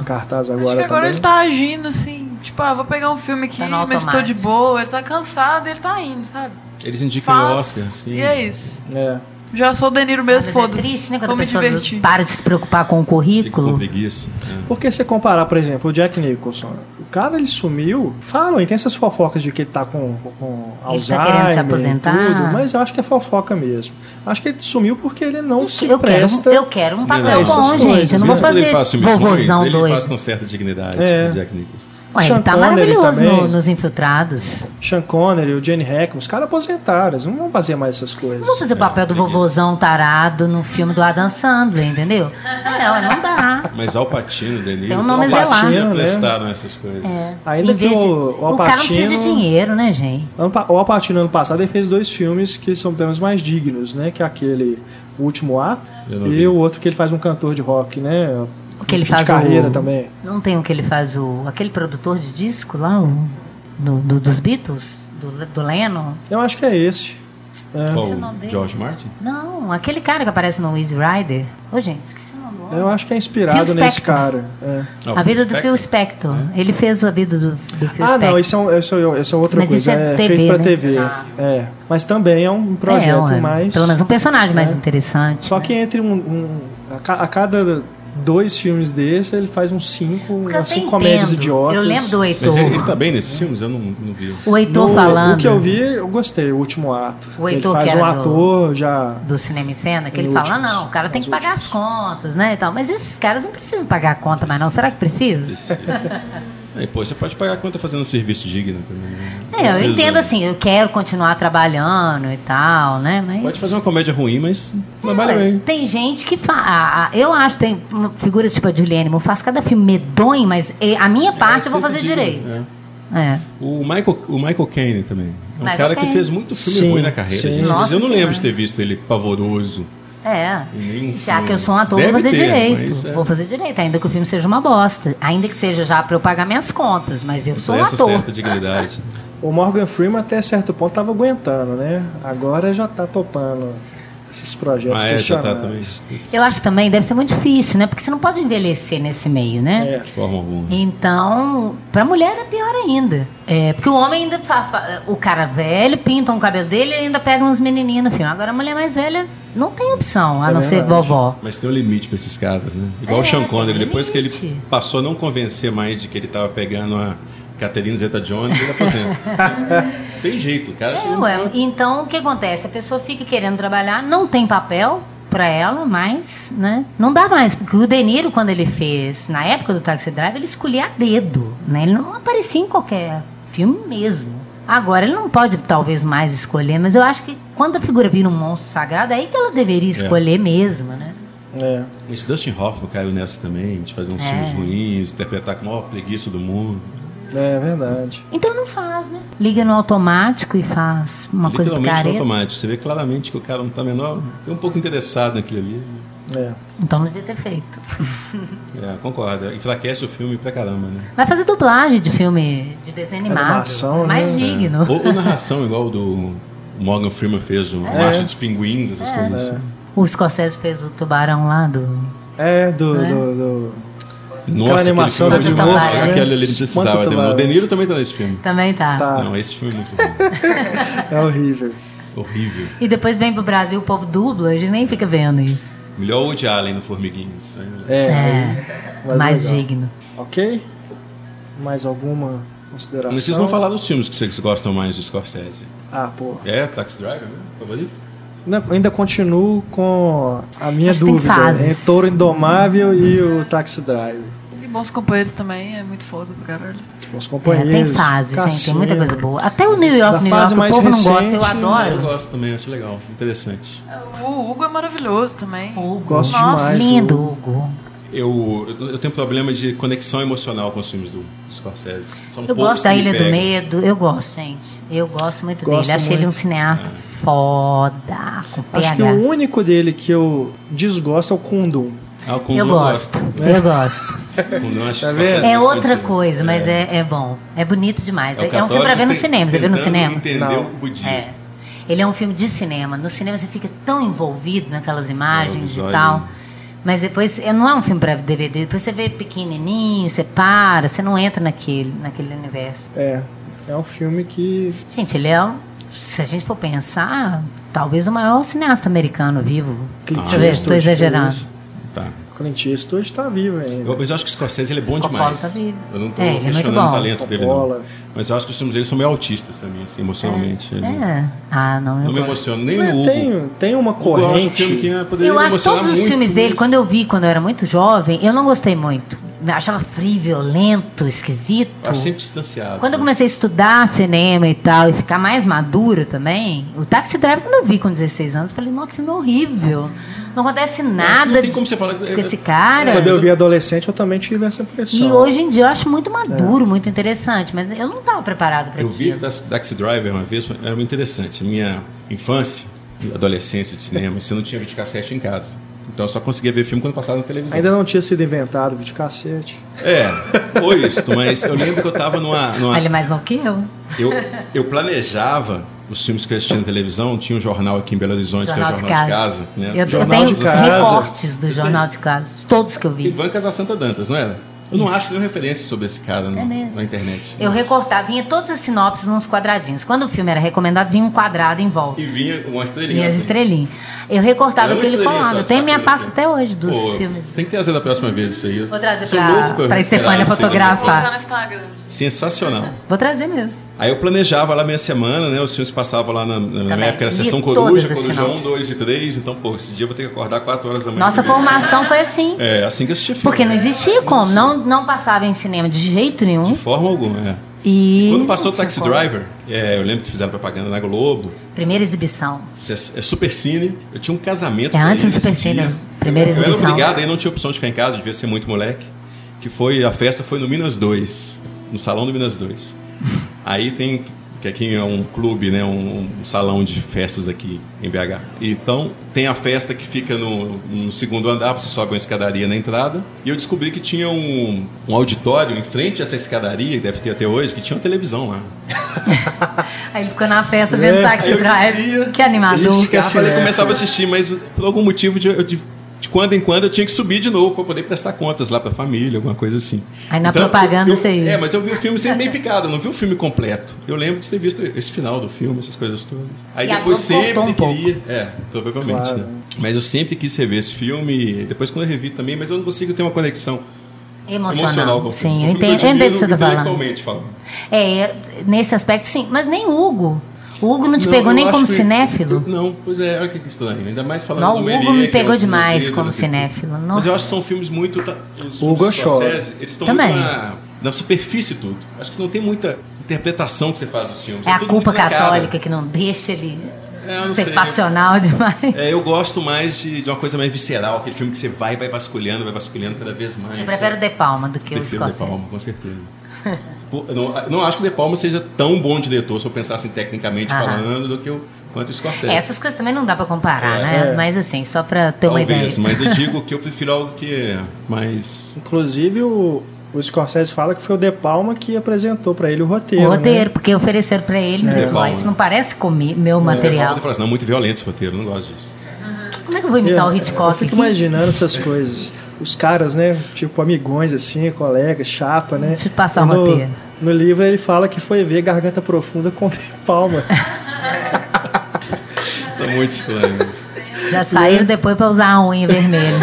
[SPEAKER 1] em cartaz
[SPEAKER 5] Acho
[SPEAKER 1] agora
[SPEAKER 5] que agora
[SPEAKER 1] também.
[SPEAKER 5] ele tá agindo assim, tipo, ah, vou pegar um filme aqui,
[SPEAKER 2] Tá
[SPEAKER 5] mas tô de boa, ele tá cansado, ele tá indo, sabe?
[SPEAKER 4] Eles indicam o
[SPEAKER 5] Faz.
[SPEAKER 4] Oscar, sim.
[SPEAKER 5] E é isso.
[SPEAKER 1] É.
[SPEAKER 5] Já sou o Deniro mesmo,
[SPEAKER 2] é
[SPEAKER 5] foda-se.
[SPEAKER 2] triste, né? Quando a
[SPEAKER 5] me
[SPEAKER 2] pessoa
[SPEAKER 5] divertir.
[SPEAKER 2] para de se preocupar com o
[SPEAKER 4] Fica com
[SPEAKER 2] currículo.
[SPEAKER 4] preguiça. é.
[SPEAKER 1] Porque você comparar, por exemplo, o Jack Nicholson, o cara ele sumiu, falam, e tem essas fofocas de que ele tá com, com
[SPEAKER 2] Ele tá querendo se
[SPEAKER 1] e
[SPEAKER 2] aposentar.
[SPEAKER 1] tudo, mas eu acho que é fofoca mesmo. Acho que ele sumiu porque ele não se
[SPEAKER 2] Eu quero,
[SPEAKER 1] presta.
[SPEAKER 2] eu quero um papel bom, gente. Eu não vou
[SPEAKER 4] ele
[SPEAKER 2] fazer
[SPEAKER 4] faz filmes ruins,
[SPEAKER 2] vovozão
[SPEAKER 4] ele
[SPEAKER 2] doido.
[SPEAKER 4] faz com certa dignidade,
[SPEAKER 1] É.
[SPEAKER 4] o Jack Nicholson.
[SPEAKER 2] Ué, ele tá
[SPEAKER 1] Sean Connery
[SPEAKER 2] maravilhoso
[SPEAKER 1] também.
[SPEAKER 2] no- nos Infiltrados.
[SPEAKER 1] Sean Connery, o Jenny Hackman, os caras aposentaram, eles não vão fazer mais essas coisas.
[SPEAKER 2] Não vou fazer o papel do vovozão tarado no filme do Adam Sandler, entendeu? Não, não dá.
[SPEAKER 4] Mas Al Pacino, Deniro,
[SPEAKER 2] Tem um nome
[SPEAKER 4] Al. Pacino
[SPEAKER 1] né?
[SPEAKER 4] prestaram essas coisas.
[SPEAKER 2] É.
[SPEAKER 1] Ainda que o- o Al
[SPEAKER 2] cara não precisa de
[SPEAKER 1] Pacino-
[SPEAKER 2] dinheiro, né, gente?
[SPEAKER 1] Ano O Al Pacino, ano passado, ele fez dois filmes que são pelo menos mais dignos, né? Que é aquele O Último Ato e
[SPEAKER 4] vi.
[SPEAKER 1] o outro que ele faz um cantor de rock, né?
[SPEAKER 2] O que ele
[SPEAKER 1] de
[SPEAKER 2] faz
[SPEAKER 1] carreira
[SPEAKER 2] o-
[SPEAKER 1] também.
[SPEAKER 2] Não tem o que ele faz o. aquele produtor de disco lá, o, do, do- dos Beatles, do, do Lennon.
[SPEAKER 1] Eu acho que é esse. É.
[SPEAKER 4] Qual,
[SPEAKER 2] o.
[SPEAKER 4] George Martin?
[SPEAKER 2] Não, aquele cara que aparece no Easy Rider. Ô, gente, esqueci o nome.
[SPEAKER 1] Eu acho que é inspirado nesse cara. é.
[SPEAKER 4] Não,
[SPEAKER 2] A vida do. Phil Spector. Ele fez a vida do, do Phil
[SPEAKER 1] Ah,
[SPEAKER 2] Spector.
[SPEAKER 1] não, isso é, um, isso, é, isso é outra
[SPEAKER 2] Mas
[SPEAKER 1] coisa.
[SPEAKER 2] isso é
[SPEAKER 1] é
[SPEAKER 2] TV,
[SPEAKER 1] feito pra
[SPEAKER 2] né?
[SPEAKER 1] TV.
[SPEAKER 2] Ah.
[SPEAKER 1] É. Mas também é um projeto
[SPEAKER 2] É, ué,
[SPEAKER 1] mais.
[SPEAKER 2] Pelo menos um personagem mais
[SPEAKER 1] É.
[SPEAKER 2] interessante.
[SPEAKER 1] Só que entre um. um- a, a cada dois filmes desse, ele faz uns cinco,
[SPEAKER 2] Porque
[SPEAKER 1] umas cinco comédias idiotas.
[SPEAKER 2] Eu lembro do
[SPEAKER 4] Mas
[SPEAKER 2] Heitor.
[SPEAKER 4] ele, ele tá bem nesses filmes? Eu não, não vi.
[SPEAKER 2] O Heitor
[SPEAKER 1] No-
[SPEAKER 2] falando
[SPEAKER 1] O que eu vi, eu gostei, o último ato.
[SPEAKER 2] O
[SPEAKER 1] ele
[SPEAKER 2] Heitor
[SPEAKER 1] faz
[SPEAKER 2] que
[SPEAKER 1] um
[SPEAKER 2] era do-
[SPEAKER 1] ator já.
[SPEAKER 2] do cinema e cena, que ele
[SPEAKER 1] Nos
[SPEAKER 2] fala,
[SPEAKER 1] últimos.
[SPEAKER 2] não, o cara tem que pagar
[SPEAKER 1] últimos.
[SPEAKER 2] as contas, né, e tal. Mas esses caras não precisam pagar a conta mais não. Será que precisa?
[SPEAKER 4] Esse- Aí, pô, você pode pagar quanto fazendo um serviço digno também. né?
[SPEAKER 2] É, eu entendo assim, eu quero continuar trabalhando e tal, né, mas...
[SPEAKER 4] Pode fazer uma comédia ruim, mas trabalha bem.
[SPEAKER 2] Tem gente que faz. Eu acho que tem uma figura tipo a Juliane Moore, faz cada filme medonho, mas a minha parte eu vou fazer
[SPEAKER 4] digno,
[SPEAKER 2] direito.
[SPEAKER 4] é.
[SPEAKER 2] É.
[SPEAKER 4] O Michael, o Michael Caine também. É um
[SPEAKER 2] Michael
[SPEAKER 4] cara que
[SPEAKER 2] Caine.
[SPEAKER 4] fez muito filme
[SPEAKER 1] Sim,
[SPEAKER 4] ruim na carreira.
[SPEAKER 1] sim.
[SPEAKER 4] gente.
[SPEAKER 2] Nossa
[SPEAKER 4] eu não lembro de ter visto ele pavoroso.
[SPEAKER 2] É.
[SPEAKER 4] em nenhum
[SPEAKER 2] Já
[SPEAKER 4] filme.
[SPEAKER 2] que eu sou um ator,
[SPEAKER 4] Deve
[SPEAKER 2] vou fazer
[SPEAKER 4] ter,
[SPEAKER 2] direito.
[SPEAKER 4] é,
[SPEAKER 2] Vou fazer direito, ainda que o filme seja uma bosta. Ainda que seja já pra eu pagar minhas contas, mas eu sou um ator.
[SPEAKER 4] certa dignidade.
[SPEAKER 1] O Morgan Freeman até certo ponto tava aguentando, né? Agora já tá topando esses projetos
[SPEAKER 4] Ah, é, já tá
[SPEAKER 1] questionáveis.
[SPEAKER 2] Eu acho que também deve ser muito difícil, né? Porque você não pode envelhecer nesse meio, né?
[SPEAKER 1] É.
[SPEAKER 4] De forma alguma.
[SPEAKER 2] Então, pra mulher é pior ainda. É, porque o homem ainda faz. O cara velho pinta um cabelo dele e ainda pega uns menininhos no filme. Agora a mulher mais velha não tem opção, a
[SPEAKER 1] É
[SPEAKER 2] não ser
[SPEAKER 1] verdade.
[SPEAKER 2] vovó.
[SPEAKER 4] Mas tem um limite pra esses caras, né? Igual
[SPEAKER 2] É,
[SPEAKER 4] o Sean Connery, depois que ele passou a não convencer mais de que ele tava pegando a Catherine Zeta-Jones, ele aposenta. tem jeito, o cara...
[SPEAKER 2] É, ué, então o que acontece? A pessoa fica querendo trabalhar, não tem papel pra ela, mas, né? Não dá mais, porque o De Niro, quando ele fez, na época do Taxi Driver, ele escolhia a dedo, né? Ele não aparecia em qualquer filme mesmo. Agora, ele não pode, talvez, mais escolher, mas eu acho que quando a figura vira um monstro sagrado, é aí que ela deveria escolher mesmo, né?
[SPEAKER 1] É.
[SPEAKER 4] Esse Dustin Hoffman caiu nessa também, de fazer uns
[SPEAKER 2] É.
[SPEAKER 4] filmes ruins, interpretar com a maior preguiça do mundo.
[SPEAKER 1] É verdade.
[SPEAKER 2] Então não faz, né? Liga no automático e faz uma coisa
[SPEAKER 4] Literalmente no automático. Você vê claramente que o cara não tá menor, é um pouco interessado naquilo ali.
[SPEAKER 1] É.
[SPEAKER 2] Então não devia ter feito.
[SPEAKER 4] É, concordo. Enfraquece o filme pra caramba, né?
[SPEAKER 2] Vai fazer dublagem de filme de desenho animado.
[SPEAKER 1] Animação,
[SPEAKER 2] mais
[SPEAKER 1] né?
[SPEAKER 2] digno.
[SPEAKER 4] Ou, ou narração, igual o do Morgan Freeman fez, o Marcha dos Pinguins, essas coisas assim.
[SPEAKER 2] O Scorsese fez o tubarão lá do.
[SPEAKER 1] É, do.
[SPEAKER 2] Né?
[SPEAKER 1] do, do-
[SPEAKER 4] Nossa,
[SPEAKER 1] animação
[SPEAKER 2] do
[SPEAKER 4] filme,
[SPEAKER 2] Tubarão,
[SPEAKER 4] aquele,
[SPEAKER 2] né?
[SPEAKER 4] aquele ali precisava. O
[SPEAKER 1] tubarão?
[SPEAKER 4] De Niro também tá nesse filme.
[SPEAKER 2] Também tá.
[SPEAKER 1] Tá.
[SPEAKER 4] Não, esse filme é muito.
[SPEAKER 1] É horrível.
[SPEAKER 4] horrível.
[SPEAKER 2] E depois vem pro Brasil, o povo dubla, a gente nem fica vendo isso.
[SPEAKER 4] Melhor Woody Allen no Formiguinhos.
[SPEAKER 1] É,
[SPEAKER 2] É.
[SPEAKER 1] mais
[SPEAKER 2] mais digno.
[SPEAKER 1] Ok? Mais alguma consideração?
[SPEAKER 4] Vocês não falaram dos filmes que vocês gostam mais do Scorsese.
[SPEAKER 1] Ah, pô.
[SPEAKER 4] É, Taxi Driver, né? Favorito?
[SPEAKER 1] Ainda- Ainda continuo com a minha
[SPEAKER 2] Acho
[SPEAKER 1] dúvida
[SPEAKER 2] fases.
[SPEAKER 1] entre Touro Indomável e o Taxi Drive.
[SPEAKER 5] Bons Companheiros também é muito foda pra caralho.
[SPEAKER 2] É,
[SPEAKER 1] companheiros.
[SPEAKER 2] tem fase, gente, tem muita coisa boa. Até o New York, New
[SPEAKER 1] fase
[SPEAKER 2] York, o povo não gosta,
[SPEAKER 1] recente,
[SPEAKER 2] eu
[SPEAKER 4] Eu
[SPEAKER 2] adoro.
[SPEAKER 4] gosto também, acho legal, interessante.
[SPEAKER 5] O Hugo é maravilhoso também.
[SPEAKER 2] Hugo.
[SPEAKER 1] Gosto
[SPEAKER 5] Nossa,
[SPEAKER 1] demais. do-
[SPEAKER 2] Lindo, Hugo.
[SPEAKER 4] Eu, eu tenho problema de conexão emocional com os filmes do Scorsese. São
[SPEAKER 2] Eu gosto da Ilha do. Medo, eu gosto, gente. Eu gosto muito
[SPEAKER 1] Gosto
[SPEAKER 2] dele. Achei ele um cineasta foda, com PH.
[SPEAKER 1] Acho que o único dele que eu desgosto é o Kundum.
[SPEAKER 4] Ah, o Kundun
[SPEAKER 2] Eu gosto, eu gosto.
[SPEAKER 4] Eu acho
[SPEAKER 1] Tá
[SPEAKER 4] Scorsese
[SPEAKER 1] vendo?
[SPEAKER 2] É
[SPEAKER 4] mais
[SPEAKER 2] outra coisa, mas é, é bom. É bonito demais. É, é um filme pra ver no cinema. Você viu no cinema?
[SPEAKER 4] entender
[SPEAKER 1] Não.
[SPEAKER 4] o budismo.
[SPEAKER 2] É. Ele é um filme de cinema. No cinema você fica tão envolvido naquelas imagens
[SPEAKER 4] visual
[SPEAKER 2] e
[SPEAKER 4] é
[SPEAKER 2] tal.
[SPEAKER 4] lindo.
[SPEAKER 2] Mas depois, é, não é um filme para DVD. Depois você vê pequenininho, você para, você não entra naquele, naquele universo.
[SPEAKER 1] É. É um filme que.
[SPEAKER 2] Gente, ele é, um- se a gente for pensar, talvez o maior cineasta americano vivo.
[SPEAKER 1] Eastwood,
[SPEAKER 2] estou exagerando.
[SPEAKER 1] isso.
[SPEAKER 4] Tá.
[SPEAKER 1] Clint Eastwood está vivo ainda.
[SPEAKER 4] Eu, mas eu acho que o Scorsese ele é bom
[SPEAKER 2] Coppola
[SPEAKER 4] demais.
[SPEAKER 2] tá vivo.
[SPEAKER 4] Eu não tô
[SPEAKER 2] É, é
[SPEAKER 4] questionando
[SPEAKER 2] bom.
[SPEAKER 4] o talento dele,
[SPEAKER 1] Coppola.
[SPEAKER 4] não. Mas eu acho que os filmes dele são meio autistas também, assim, emocionalmente. Ele
[SPEAKER 2] É. Ah, não, eu
[SPEAKER 4] Não me
[SPEAKER 2] gosto.
[SPEAKER 4] emociona nem
[SPEAKER 1] Mas
[SPEAKER 4] no Hugo.
[SPEAKER 1] tem, tem uma
[SPEAKER 4] Hugo eu acho um
[SPEAKER 1] corrente.
[SPEAKER 4] filme que é- poderia
[SPEAKER 2] Eu acho todos os filmes dele, quando eu vi quando eu era muito jovem, eu não gostei muito. Achava frio, violento, esquisito.
[SPEAKER 4] Eu sempre distanciado.
[SPEAKER 2] Quando eu comecei a estudar cinema e tal, e ficar mais madura também, o Taxi Driver, quando eu vi com 16 anos, eu falei, nossa, que filme horrível. Não acontece nada
[SPEAKER 4] não
[SPEAKER 2] de-
[SPEAKER 4] como você falar-
[SPEAKER 2] com esse cara.
[SPEAKER 1] Quando eu vi adolescente, eu também tive essa impressão.
[SPEAKER 2] E hoje em dia eu acho muito maduro, muito interessante, mas eu não estava preparado para
[SPEAKER 4] Eu vi Taxi Driver uma vez, era muito interessante. Minha infância, adolescência de cinema, você não tinha videocassete em casa. Então eu só conseguia ver filme quando passava na televisão.
[SPEAKER 1] Ainda não tinha sido inventado videocassete.
[SPEAKER 4] É, foi isso, mas eu lembro que eu tava numa. numa-
[SPEAKER 2] Ele é mais novo que eu.
[SPEAKER 4] eu, eu planejava os filmes que eu assistia na televisão, tinha um jornal aqui em Belo Horizonte,
[SPEAKER 2] Jornal
[SPEAKER 4] que é
[SPEAKER 2] de
[SPEAKER 4] o Jornal
[SPEAKER 2] Casa.
[SPEAKER 4] de Casa. né?
[SPEAKER 2] Eu, eu
[SPEAKER 1] Jornal
[SPEAKER 2] tenho
[SPEAKER 1] de Casa.
[SPEAKER 2] recortes do Jornal de Casa, todos que eu vi.
[SPEAKER 4] Ivan Casar Dantas, não era? Eu não
[SPEAKER 2] Isso.
[SPEAKER 4] acho nenhuma referência sobre esse cara no-
[SPEAKER 2] É mesmo.
[SPEAKER 4] na internet.
[SPEAKER 2] Eu recortava, vinha todas as sinopses nos quadradinhos. Quando o filme era recomendado, vinha um quadrado em volta.
[SPEAKER 4] E vinha uma estrelinha.
[SPEAKER 2] Vinha as
[SPEAKER 4] assim.
[SPEAKER 2] estrelinhas. Eu recortava aquele colado. Eu tenho minha pasta até hoje dos
[SPEAKER 4] Pô,
[SPEAKER 2] filmes.
[SPEAKER 4] Tem que trazer da próxima vez isso aí.
[SPEAKER 2] Vou trazer
[SPEAKER 4] Sou
[SPEAKER 2] pra- pra
[SPEAKER 4] recuperar
[SPEAKER 2] Estefânia
[SPEAKER 4] esse
[SPEAKER 2] fotografar.
[SPEAKER 5] Vou colocar
[SPEAKER 2] Faz.
[SPEAKER 5] no Instagram.
[SPEAKER 4] Sensacional.
[SPEAKER 2] Vou trazer mesmo.
[SPEAKER 4] Aí eu planejava lá minha semana, né? Os filmes passavam lá na, na minha
[SPEAKER 2] Também.
[SPEAKER 4] época, era sessão coruja, coruja 1,
[SPEAKER 2] sinopses.
[SPEAKER 4] 2 e 3. Então, pô, esse dia eu vou ter que acordar 4 horas da manhã.
[SPEAKER 2] Nossa formação foi assim.
[SPEAKER 4] É, assim que eu assistia filme.
[SPEAKER 2] Porque não existia como. Não, não passava em cinema de jeito nenhum.
[SPEAKER 4] De forma alguma, é.
[SPEAKER 2] E.
[SPEAKER 4] Quando passou o Taxi. Driver, é, eu lembro que fizeram propaganda na Globo,
[SPEAKER 2] Primeira exibição.
[SPEAKER 4] é é Super Cine, eu tinha um casamento.
[SPEAKER 2] É antes do Super
[SPEAKER 4] esse
[SPEAKER 2] Cine,
[SPEAKER 4] dia.
[SPEAKER 2] primeira
[SPEAKER 4] eu, Eu era
[SPEAKER 2] exibição.
[SPEAKER 4] obrigado, aí não tinha opção de ficar em casa, devia ser muito moleque. Que foi, a festa foi no Minas 2, no Salão do Minas 2. Aí tem, que aqui é um clube, né, um, um salão de festas aqui em BH. Então tem a festa que fica no, no segundo andar, você sobe uma escadaria na entrada. E eu descobri que tinha um, um auditório em frente a essa escadaria, que deve ter até hoje, que tinha uma televisão lá.
[SPEAKER 2] Aí ele ficou na festa vendo
[SPEAKER 1] É,
[SPEAKER 2] Taxi
[SPEAKER 4] eu dizia-
[SPEAKER 2] Que animador.
[SPEAKER 1] Existe-
[SPEAKER 4] Ficava,
[SPEAKER 1] Esquece, né?
[SPEAKER 4] começava a assistir, mas por algum motivo de, de, de quando em quando eu tinha que subir de novo para poder prestar contas lá para a família, alguma coisa assim.
[SPEAKER 2] Aí na propaganda
[SPEAKER 4] eu,
[SPEAKER 2] você ia.
[SPEAKER 4] É, mas eu vi o filme sempre meio picado, eu não vi o filme completo. Eu lembro de ter visto esse final do filme, essas coisas todas. Aí
[SPEAKER 2] E
[SPEAKER 4] depois sempre
[SPEAKER 2] um
[SPEAKER 4] queria. É, provavelmente,
[SPEAKER 1] Claro.
[SPEAKER 4] né? Mas eu sempre quis rever esse filme, depois quando eu revi também, mas eu não consigo ter uma conexão
[SPEAKER 2] Emocional.
[SPEAKER 4] emocional com o filme.
[SPEAKER 2] Sim, eu entendo, o que você
[SPEAKER 4] admiro
[SPEAKER 2] tá falando.
[SPEAKER 4] falando.
[SPEAKER 2] É, nesse aspecto sim. Mas nem o Hugo. O Hugo não te
[SPEAKER 4] Não,
[SPEAKER 2] pegou nem como
[SPEAKER 4] que-
[SPEAKER 2] cinéfilo.
[SPEAKER 4] Não, pois é, olha que estranho. Ainda mais falando
[SPEAKER 2] Não,
[SPEAKER 4] do
[SPEAKER 2] o
[SPEAKER 4] Melier,
[SPEAKER 2] Hugo me
[SPEAKER 4] é
[SPEAKER 2] pegou
[SPEAKER 4] dos
[SPEAKER 2] demais como
[SPEAKER 4] assim.
[SPEAKER 2] cinéfilo. Não.
[SPEAKER 4] Mas eu acho que são filmes muito. tá- Os
[SPEAKER 1] Hugo.
[SPEAKER 4] Scorsese, eles estão muito na, na superfície tudo. Acho que não tem muita interpretação que você faz dos filmes.
[SPEAKER 2] É a
[SPEAKER 4] tudo
[SPEAKER 2] culpa católica que não deixa ele
[SPEAKER 4] É,
[SPEAKER 2] ser
[SPEAKER 4] sei.
[SPEAKER 2] passional demais.
[SPEAKER 4] É, eu gosto mais de, de uma coisa mais visceral, aquele filme que você vai e vai vasculhando, vai vasculhando cada vez mais.
[SPEAKER 2] Você prefere o? De Palma do que o
[SPEAKER 4] Prefiro De
[SPEAKER 2] Scorsese.
[SPEAKER 4] Palma, com certeza. Eu não, eu não acho que o De Palma seja tão bom diretor, se eu pensar assim tecnicamente
[SPEAKER 2] Aham.
[SPEAKER 4] falando, do que o, quanto o Scorsese.
[SPEAKER 2] É, Essas coisas também não dá pra comparar,
[SPEAKER 4] É.
[SPEAKER 2] né?
[SPEAKER 1] É.
[SPEAKER 2] Mas assim, só pra ter uma
[SPEAKER 4] Talvez,
[SPEAKER 2] ideia.
[SPEAKER 4] mas eu digo que eu prefiro algo que é mais.
[SPEAKER 1] Inclusive, o, o Scorsese fala que foi o De Palma que apresentou pra ele o roteiro.
[SPEAKER 2] O roteiro,
[SPEAKER 1] né?
[SPEAKER 2] porque ofereceram pra ele, mas
[SPEAKER 4] É.
[SPEAKER 2] ele falou, "Ah,
[SPEAKER 4] Bom,
[SPEAKER 2] isso
[SPEAKER 4] né?
[SPEAKER 2] não parece comi meu
[SPEAKER 4] Eu
[SPEAKER 2] material.
[SPEAKER 4] falo assim, não, muito violento esse roteiro, eu não gosto disso.
[SPEAKER 2] Como é que eu vou imitar o Hitchcock
[SPEAKER 1] Eu fico
[SPEAKER 2] aqui?
[SPEAKER 1] imaginando essas coisas. Os caras, né? Tipo, amigões, assim, colegas, chapa, né?
[SPEAKER 2] Eu passar o
[SPEAKER 1] no,
[SPEAKER 2] roteiro.
[SPEAKER 1] No livro ele fala que foi ver Garganta Profunda com De Palma.
[SPEAKER 4] Tá muito estranho.
[SPEAKER 2] Já saíram depois pra usar a unha vermelha.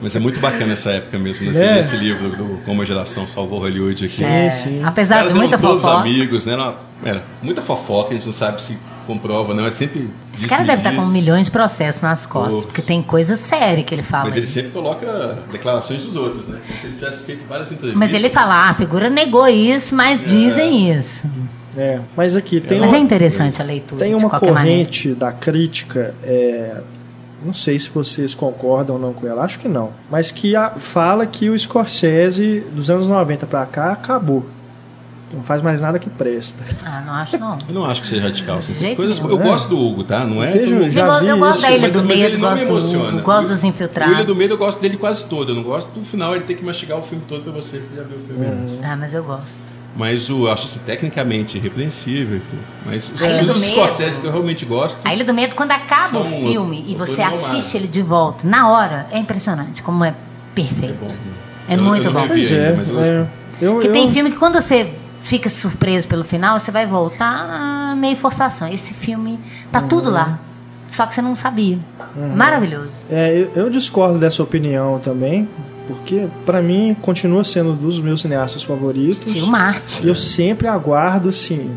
[SPEAKER 4] Mas é muito bacana essa época mesmo, nesse,
[SPEAKER 1] É.
[SPEAKER 4] nesse livro do Como a Geração Salvou Hollywood aqui.
[SPEAKER 1] Sim,
[SPEAKER 2] É,
[SPEAKER 1] sim.
[SPEAKER 4] Os
[SPEAKER 2] Apesar de muita
[SPEAKER 4] eram todos
[SPEAKER 2] fofoca.
[SPEAKER 4] amigos, né? Era, era muita fofoca, a gente não sabe se comprova, não. É sempre.
[SPEAKER 2] Esse cara deve estar com milhões de processos nas costas,
[SPEAKER 4] Oh.
[SPEAKER 2] porque tem coisa séria que ele fala.
[SPEAKER 4] Mas ele
[SPEAKER 2] aí.
[SPEAKER 4] sempre coloca declarações dos outros, né? Como se ele tivesse feito várias entrevistas.
[SPEAKER 2] Mas ele fala, ah, a figura negou isso, mas dizem isso.
[SPEAKER 1] É, mas aqui tem
[SPEAKER 2] Mas
[SPEAKER 1] uma,
[SPEAKER 2] é interessante a leitura,
[SPEAKER 1] tem
[SPEAKER 2] de
[SPEAKER 1] uma
[SPEAKER 2] qualquer maneira.
[SPEAKER 1] corrente da crítica, é, não sei se vocês concordam ou não com ela, acho que não, mas que a- fala que o Scorsese dos anos 90 pra cá acabou. Não faz mais nada que presta.
[SPEAKER 2] Ah, não acho não.
[SPEAKER 4] Eu não acho que seja radical. Assim. Coisas,
[SPEAKER 2] nenhum,
[SPEAKER 4] eu
[SPEAKER 1] né?
[SPEAKER 4] gosto do Hugo, tá? Não é.
[SPEAKER 1] Vejo-
[SPEAKER 4] que eu-
[SPEAKER 1] já
[SPEAKER 2] eu, eu gosto
[SPEAKER 1] isso,
[SPEAKER 2] da Ilha do Medo,
[SPEAKER 4] ele não me
[SPEAKER 2] gosto do. Hugo, gosto dos
[SPEAKER 4] O
[SPEAKER 2] infiltrados.
[SPEAKER 4] Ilha do Medo eu gosto dele quase todo. Eu não gosto do final ele ter que mastigar o filme todo pra você, que já viu o filme antes.
[SPEAKER 2] Ah, mas eu gosto.
[SPEAKER 4] Mas o, eu acho assim, tecnicamente repreensível. pô. Mas os filmes
[SPEAKER 2] do
[SPEAKER 4] dos. Scorsese que eu realmente gosto.
[SPEAKER 2] A Ilha do Medo, quando acaba o filme e você assiste ele de volta, na hora, é impressionante como é perfeito.
[SPEAKER 4] bom.
[SPEAKER 2] É
[SPEAKER 4] Eu-
[SPEAKER 2] muito
[SPEAKER 4] eu
[SPEAKER 2] bom.
[SPEAKER 1] Pois é,
[SPEAKER 4] mas eu
[SPEAKER 1] é. Eu,
[SPEAKER 2] Porque
[SPEAKER 1] eu-
[SPEAKER 2] tem filme que quando você fica surpreso pelo final, você vai voltar meio forçação. Esse filme tá tudo lá. Só que você não sabia. Maravilhoso.
[SPEAKER 1] É, eu, eu discordo dessa opinião também, porque pra mim continua sendo um dos meus cineastas favoritos.
[SPEAKER 2] Tio Marte.
[SPEAKER 1] E eu sempre aguardo, assim,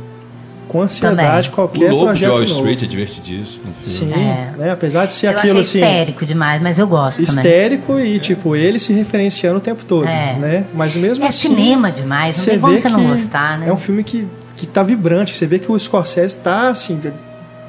[SPEAKER 1] com ansiedade
[SPEAKER 2] Também.
[SPEAKER 1] qualquer
[SPEAKER 4] o Lobo de
[SPEAKER 1] projeto
[SPEAKER 4] Wall
[SPEAKER 1] novo.
[SPEAKER 4] Street é divertidíssimo.
[SPEAKER 1] Sim,
[SPEAKER 2] É.
[SPEAKER 1] né? apesar de ser
[SPEAKER 2] eu
[SPEAKER 1] aquilo assim
[SPEAKER 2] histérico demais, mas eu gosto também.
[SPEAKER 1] histérico e tipo ele se referenciando o tempo todo,
[SPEAKER 2] É.
[SPEAKER 1] né? Mas mesmo
[SPEAKER 2] É
[SPEAKER 1] assim,
[SPEAKER 2] cinema demais, não tem como você não
[SPEAKER 1] que
[SPEAKER 2] gostar, né?
[SPEAKER 1] É um filme que que tá vibrante, você vê que o Scorsese tá assim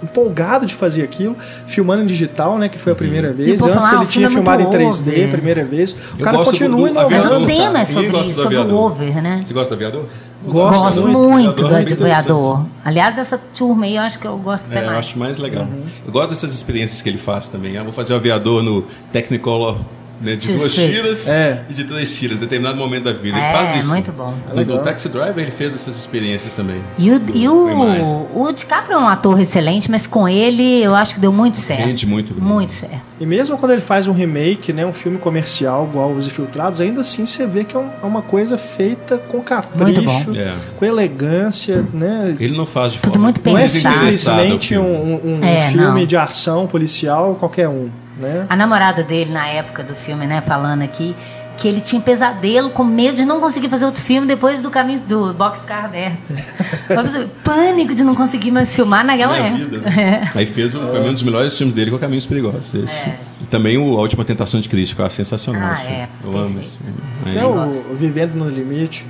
[SPEAKER 1] empolgado de fazer aquilo, filmando em digital, né, que foi a primeira vez. Antes
[SPEAKER 2] fala, "Ah,
[SPEAKER 1] ele tinha
[SPEAKER 2] é
[SPEAKER 1] filmado em
[SPEAKER 2] muito
[SPEAKER 1] 3D,
[SPEAKER 2] over."
[SPEAKER 1] primeira vez. O
[SPEAKER 4] Eu
[SPEAKER 1] cara continua
[SPEAKER 4] do- do
[SPEAKER 1] inovando.
[SPEAKER 2] Mas o tema é sobre sobre o
[SPEAKER 4] aviador.
[SPEAKER 2] over, né?
[SPEAKER 4] Você gosta do aviador?
[SPEAKER 1] Gosto
[SPEAKER 2] Gosto
[SPEAKER 1] muito.
[SPEAKER 2] muito do Aviador. Aliás, dessa turma aí eu acho que eu gosto até
[SPEAKER 4] É, eu
[SPEAKER 2] mais.
[SPEAKER 4] acho mais legal. Eu gosto dessas experiências que ele faz também. Ah, vou fazer o aviador no Technicolor né, de duas tiras
[SPEAKER 1] É.
[SPEAKER 4] e de três tiras, em determinado momento da vida. ele
[SPEAKER 2] É,
[SPEAKER 4] faz isso.
[SPEAKER 2] muito bom.
[SPEAKER 4] No, no Taxi Driver ele fez essas experiências também.
[SPEAKER 2] E o,
[SPEAKER 4] Do-
[SPEAKER 2] e o, o DiCaprio é um ator excelente, mas com ele eu acho que deu muito certo.
[SPEAKER 4] Rende muito bem.
[SPEAKER 2] Muito certo.
[SPEAKER 1] E mesmo quando ele faz um remake, né, um filme comercial igual Os Infiltrados, ainda assim você vê que é um- é uma coisa feita com capricho,
[SPEAKER 2] Muito.
[SPEAKER 4] É.
[SPEAKER 1] com elegância, né?
[SPEAKER 4] Ele não faz de
[SPEAKER 2] Tudo
[SPEAKER 4] forma
[SPEAKER 2] muito
[SPEAKER 1] Não é
[SPEAKER 2] pensado.
[SPEAKER 4] desinteressada o
[SPEAKER 1] simplesmente um, um- um
[SPEAKER 2] É,
[SPEAKER 1] filme
[SPEAKER 2] não.
[SPEAKER 1] de ação policial qualquer um, né?
[SPEAKER 2] A namorada dele, na época do filme, né, falando aqui, que ele tinha pesadelo com medo de não conseguir fazer outro filme depois do caminho do boxcar aberto. Assim, Pânico de não conseguir mais filmar naquela
[SPEAKER 4] Minha
[SPEAKER 2] época.
[SPEAKER 4] vida, né? Aí fez o caminho um dos melhores filmes dele, que é o Caminhos Perigosos. Esse.
[SPEAKER 2] É.
[SPEAKER 4] E também o A Última Tentação de Cristo, que é sensacional.
[SPEAKER 2] Ah,
[SPEAKER 4] filme.
[SPEAKER 2] é,
[SPEAKER 4] Eu amo esse filme. Aí-
[SPEAKER 1] Até o, o Vivendo no Limite,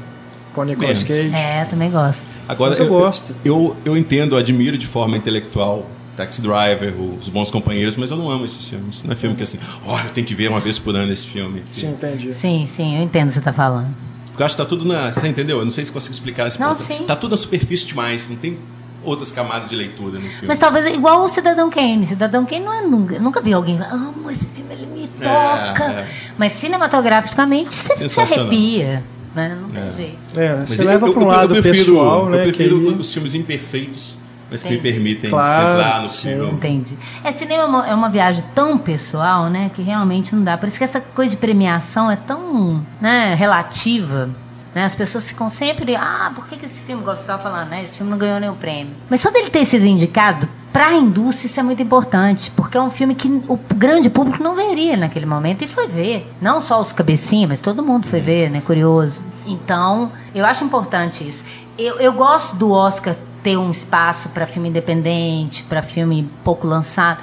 [SPEAKER 1] com o Nicolas. Cage.
[SPEAKER 2] É, também gosto.
[SPEAKER 4] Agora,
[SPEAKER 1] Mas eu gosto.
[SPEAKER 4] Eu, eu entendo, admiro de forma intelectual Taxi Driver, Os Bons Companheiros, mas eu não amo esses filmes. Não é filme que assim, ó, eu tenho que ver uma vez por ano esse filme.
[SPEAKER 1] Sim, entendi.
[SPEAKER 2] Sim, sim, eu entendo o que você tá falando.
[SPEAKER 4] Porque eu acho que tá tudo na. Você entendeu? Eu não sei se consigo explicar esse
[SPEAKER 2] Não,
[SPEAKER 4] ponto.
[SPEAKER 2] sim.
[SPEAKER 4] Tá tudo na superfície demais, não tem outras camadas de leitura no filme.
[SPEAKER 2] Mas talvez igual o Cidadão Kane. Cidadão Kane não é nunca. Nunca vi alguém falar, amo esse filme, ele me toca.
[SPEAKER 4] é.
[SPEAKER 2] Mas cinematograficamente você se arrepia. Né? Não tem
[SPEAKER 4] É.
[SPEAKER 2] jeito.
[SPEAKER 1] É,
[SPEAKER 4] Mas
[SPEAKER 1] você
[SPEAKER 4] eu-
[SPEAKER 1] leva
[SPEAKER 4] eu-
[SPEAKER 1] para um
[SPEAKER 4] eu-
[SPEAKER 1] lado
[SPEAKER 4] eu prefiro,
[SPEAKER 1] pessoal,
[SPEAKER 4] Eu
[SPEAKER 1] né?
[SPEAKER 4] prefiro
[SPEAKER 1] que
[SPEAKER 4] os filmes imperfeitos, mas que me
[SPEAKER 2] Entendi.
[SPEAKER 4] permitem
[SPEAKER 1] Claro,
[SPEAKER 4] entrar no
[SPEAKER 1] sim.
[SPEAKER 4] filme.
[SPEAKER 2] Entendi. É, cinema é uma, é uma viagem tão pessoal, né? Que realmente não dá. Por isso que essa coisa de premiação é tão né, relativa. Né? As pessoas ficam sempre, ah, por que, que esse filme, igual você estava falando, né? Esse filme não ganhou nenhum prêmio. Mas só dele ter sido indicado, para a indústria isso é muito importante. Porque é um filme que o grande público não veria naquele momento e foi ver. Não só os cabecinhas, mas todo mundo foi ver, né? Curioso. Então, eu acho importante isso. Eu, eu gosto do Oscar ter um espaço para filme independente, para filme pouco lançado,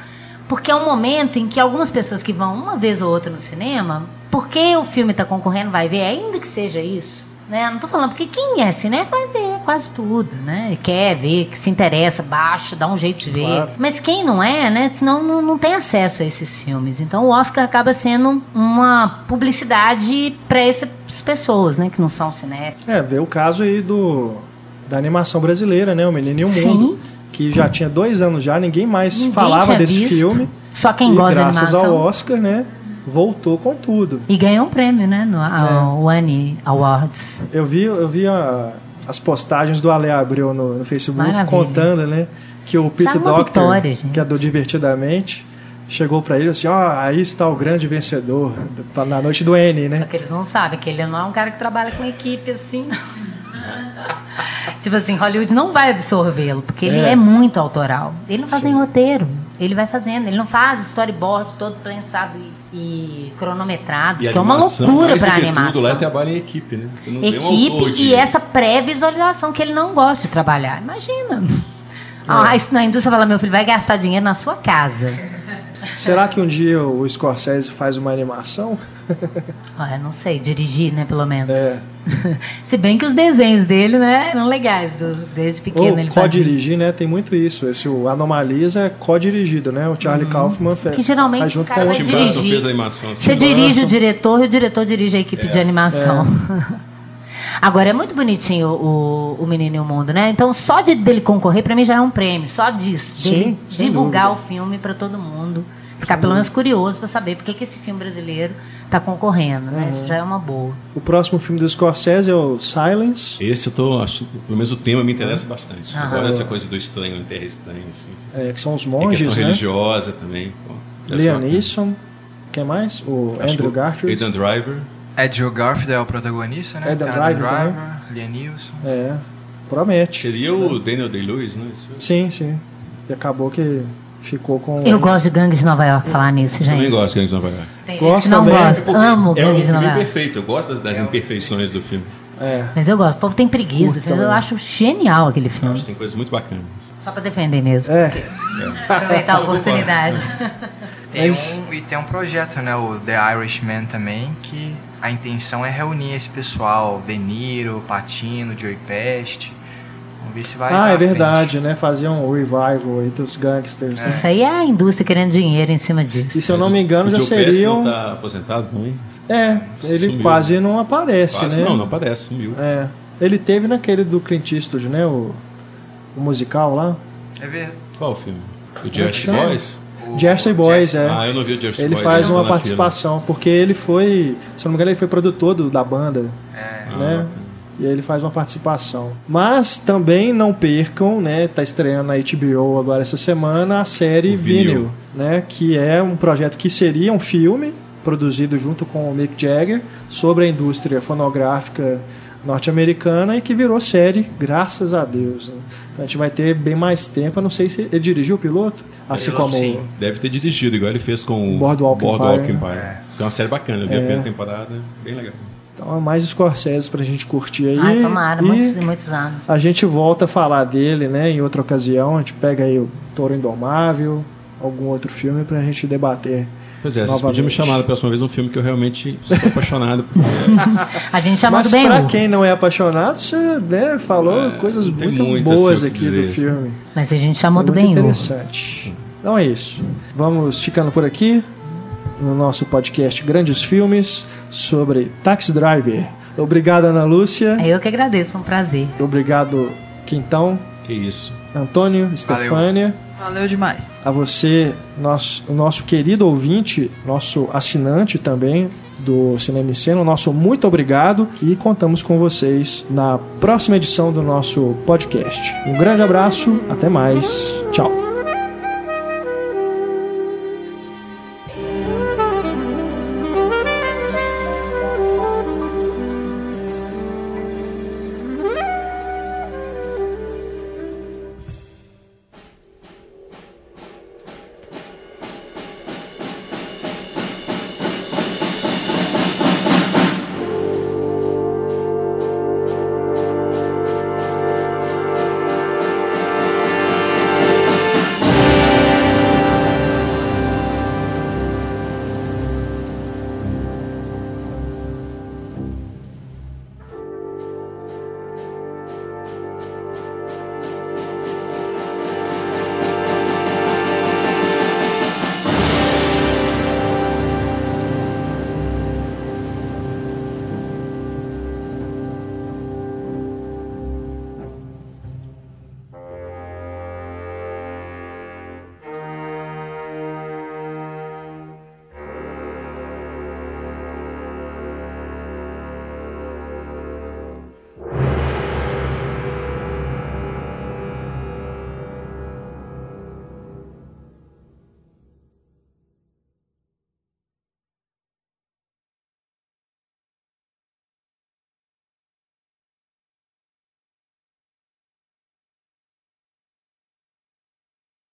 [SPEAKER 2] porque é um momento em que algumas pessoas que vão uma vez ou outra no cinema, porque o filme está concorrendo, vai ver, ainda que seja isso. Né? Não tô falando, porque quem é cinema vai ver quase tudo, né? Quer ver, que se interessa, baixa, dá um jeito de ver.
[SPEAKER 1] Claro.
[SPEAKER 2] Mas quem não é, né? Senão não, não tem acesso a esses filmes. Então o Oscar acaba sendo uma publicidade para essas pessoas, né? Que não são cinéfilos.
[SPEAKER 1] É, vê o caso aí do da animação brasileira, né? O Menino e o
[SPEAKER 2] Sim.
[SPEAKER 1] Mundo, que já tinha dois anos já, ninguém mais
[SPEAKER 2] Ninguém
[SPEAKER 1] falava desse
[SPEAKER 2] visto.
[SPEAKER 1] filme.
[SPEAKER 2] Só quem
[SPEAKER 1] e
[SPEAKER 2] gosta de
[SPEAKER 1] graças
[SPEAKER 2] animação.
[SPEAKER 1] ao Oscar, né? Voltou com tudo.
[SPEAKER 2] E ganhou um prêmio, né? No
[SPEAKER 1] É.
[SPEAKER 2] Annie Awards.
[SPEAKER 1] Eu vi, eu vi a- as postagens do Ale Abreu no, no Facebook
[SPEAKER 2] Maravilha.
[SPEAKER 1] contando, né? Que o Pete
[SPEAKER 2] Tá
[SPEAKER 1] Doctor,
[SPEAKER 2] vitória,
[SPEAKER 1] que é do Divertidamente, chegou pra ele assim: ó, aí está o grande vencedor do- na noite do N,
[SPEAKER 2] Só
[SPEAKER 1] né?
[SPEAKER 2] que eles não sabem que ele não é um cara que trabalha com equipe assim, não. Tipo assim, Hollywood não vai absorvê-lo, porque ele
[SPEAKER 1] É.
[SPEAKER 2] é muito autoral. Ele não faz
[SPEAKER 1] Sim.
[SPEAKER 2] nem roteiro. Ele vai fazendo. Ele não faz storyboard todo pensado e, e cronometrado,
[SPEAKER 4] E a
[SPEAKER 2] que é uma
[SPEAKER 4] animação,
[SPEAKER 2] loucura
[SPEAKER 4] que
[SPEAKER 2] animação.
[SPEAKER 4] Tudo lá trabalha em equipe, né? Você não vê um
[SPEAKER 2] Equipe
[SPEAKER 4] de-
[SPEAKER 2] e essa pré-visualização que ele não gosta de trabalhar. Imagina. Ah, isso na indústria fala, meu filho, vai gastar dinheiro na sua casa.
[SPEAKER 1] Será que um dia o Scorsese faz uma animação?
[SPEAKER 2] Olha, não sei, dirigir, né, pelo menos.
[SPEAKER 1] É.
[SPEAKER 2] Se bem que os desenhos dele, né, eram legais, do, desde pequeno
[SPEAKER 1] Ou
[SPEAKER 2] ele fazia.
[SPEAKER 1] co-dirigir, né? Tem muito isso. Esse o Anomalias é co-dirigido, né? O Charlie Kaufman fez.
[SPEAKER 2] Uhum. Que geralmente
[SPEAKER 1] faz
[SPEAKER 2] o
[SPEAKER 1] junto
[SPEAKER 2] cara
[SPEAKER 1] com o
[SPEAKER 4] Tim fez a animação assim.
[SPEAKER 2] Você dirige o diretor e o diretor dirige a equipe de animação.
[SPEAKER 1] É.
[SPEAKER 2] Agora é muito bonitinho o, o Menino e o Mundo, né? Então só de dele concorrer pra mim já é um prêmio, só disso,
[SPEAKER 1] Sim,
[SPEAKER 2] divulgar
[SPEAKER 1] dúvida.
[SPEAKER 2] o filme pra todo mundo, ficar pelo menos curioso pra saber por que, que esse filme brasileiro tá concorrendo, né?
[SPEAKER 1] Uhum.
[SPEAKER 2] Isso já é uma boa.
[SPEAKER 1] O próximo filme do Scorsese é o Silence,
[SPEAKER 4] Esse eu tô, acho, pelo menos o tema me interessa bastante.
[SPEAKER 2] Ah.
[SPEAKER 4] Agora essa coisa do estranho em terra estranha, assim.
[SPEAKER 1] é, que são os monges,
[SPEAKER 4] questão
[SPEAKER 1] né?
[SPEAKER 4] religiosa também.
[SPEAKER 1] Liam. Neeson. Quem mais? O
[SPEAKER 4] Acho
[SPEAKER 1] Andrew
[SPEAKER 4] o
[SPEAKER 1] Garfield.
[SPEAKER 4] Aidan Driver.
[SPEAKER 3] Andrew Garfield é o protagonista, né?
[SPEAKER 1] Adam
[SPEAKER 3] Adam
[SPEAKER 1] Driver também.
[SPEAKER 3] Liam Neeson.
[SPEAKER 1] É, promete.
[SPEAKER 4] Seria o Daniel Day-Lewis, né?
[SPEAKER 1] Sim, sim. E acabou que ficou com.
[SPEAKER 2] Eu gosto de Gangues de Nova York, falar nisso, gente.
[SPEAKER 4] Também gosto de Gangues de Nova York.
[SPEAKER 2] Tem
[SPEAKER 1] Gosto
[SPEAKER 2] gente que não
[SPEAKER 1] também.
[SPEAKER 2] gosta. Amo
[SPEAKER 4] É um
[SPEAKER 2] Gangues de Nova
[SPEAKER 4] filme
[SPEAKER 2] York.
[SPEAKER 4] perfeito. Eu gosto das, das imperfeições do filme.
[SPEAKER 1] É.
[SPEAKER 2] Mas eu gosto. O povo tem preguiça. filme. Eu
[SPEAKER 1] também.
[SPEAKER 2] acho genial aquele
[SPEAKER 4] Eu
[SPEAKER 2] filme.
[SPEAKER 4] acho que tem coisas muito bacanas.
[SPEAKER 2] Só pra defender mesmo.
[SPEAKER 1] É.
[SPEAKER 2] Aproveitar a oportunidade.
[SPEAKER 3] Tem
[SPEAKER 1] Mas-
[SPEAKER 3] um, e tem um projeto, né? O The Irishman também, que a intenção é reunir esse pessoal, De Niro, Patino, Joey Pest. Vamos ver se vai.
[SPEAKER 1] Ah, é
[SPEAKER 3] frente.
[SPEAKER 1] verdade, né? Fazer um revival aí dos gangsters. né?
[SPEAKER 2] Isso aí é a indústria querendo dinheiro em cima disso.
[SPEAKER 1] E se eu não me engano,
[SPEAKER 4] o
[SPEAKER 1] já seriam.
[SPEAKER 4] não tá aposentado também?
[SPEAKER 1] É, ele
[SPEAKER 4] Sumiu.
[SPEAKER 1] quase não aparece,
[SPEAKER 4] Quase
[SPEAKER 1] né?
[SPEAKER 4] não, não aparece, sumiu.
[SPEAKER 1] É. Ele teve naquele do Clint Eastwood, né? O, o musical lá.
[SPEAKER 3] É verdade.
[SPEAKER 4] Qual o filme? O
[SPEAKER 1] que
[SPEAKER 4] Jersey? Boys?
[SPEAKER 3] O
[SPEAKER 1] Jersey Boys, é.
[SPEAKER 4] Ah, eu não vi o Jersey
[SPEAKER 1] Ele
[SPEAKER 4] Boys.
[SPEAKER 1] faz
[SPEAKER 4] eu
[SPEAKER 1] uma participação, porque ele foi, se eu não me engano, ele foi produtor do- da banda,
[SPEAKER 3] É.
[SPEAKER 4] fila. Ah,
[SPEAKER 1] né?
[SPEAKER 4] bacana.
[SPEAKER 1] E aí ele faz uma participação. Mas também não percam, né? Tá estreando na HBO agora essa semana a série. Vinyl, né? Que é um projeto que seria um filme produzido junto com o Mick Jagger sobre a indústria fonográfica norte-americana e que virou série, graças a Deus. né? Então a gente vai ter bem mais tempo. Eu não sei se ele dirigiu o piloto, assim como
[SPEAKER 3] sim.
[SPEAKER 4] Deve ter dirigido, igual ele fez com o
[SPEAKER 1] Boardwalk
[SPEAKER 4] Boardwalk
[SPEAKER 1] Empire.
[SPEAKER 4] Empire. É uma série bacana, eu vi
[SPEAKER 1] É.
[SPEAKER 4] a primeira temporada, bem legal.
[SPEAKER 1] Então, mais Scorsese pra gente curtir aí.
[SPEAKER 2] Ai, tomara,
[SPEAKER 1] E-
[SPEAKER 2] muitos e muitos anos.
[SPEAKER 1] A gente volta a falar dele, né, em outra ocasião. A gente pega aí o Toro Indomável, algum outro filme pra gente debater.
[SPEAKER 4] Pois é, vocês podiam me
[SPEAKER 1] Novamente.
[SPEAKER 4] chamar da próxima vez um filme que eu realmente sou apaixonado por.
[SPEAKER 2] A gente chama
[SPEAKER 1] Mas
[SPEAKER 2] do bem
[SPEAKER 1] pra quem não é apaixonado, você né, falou
[SPEAKER 4] É,
[SPEAKER 1] coisas muito
[SPEAKER 4] muito
[SPEAKER 1] boas
[SPEAKER 4] assim
[SPEAKER 1] aqui do
[SPEAKER 4] dizer.
[SPEAKER 1] filme.
[SPEAKER 2] Mas a gente chamou do
[SPEAKER 1] muito
[SPEAKER 2] bem
[SPEAKER 1] interessante. Então é isso. Vamos ficando por aqui no nosso podcast Grandes Filmes sobre Taxi Driver. Obrigado, Ana Lúcia.
[SPEAKER 2] Eu que agradeço, foi um prazer.
[SPEAKER 1] Obrigado, Quintão,
[SPEAKER 4] Que isso.
[SPEAKER 1] Antônio, Stefânia.
[SPEAKER 5] Valeu demais.
[SPEAKER 1] a você, nosso, o nosso querido ouvinte, nosso assinante também do Cinema em Cena, o nosso muito obrigado e contamos com vocês na próxima edição do nosso podcast. Um grande abraço, até mais, tchau.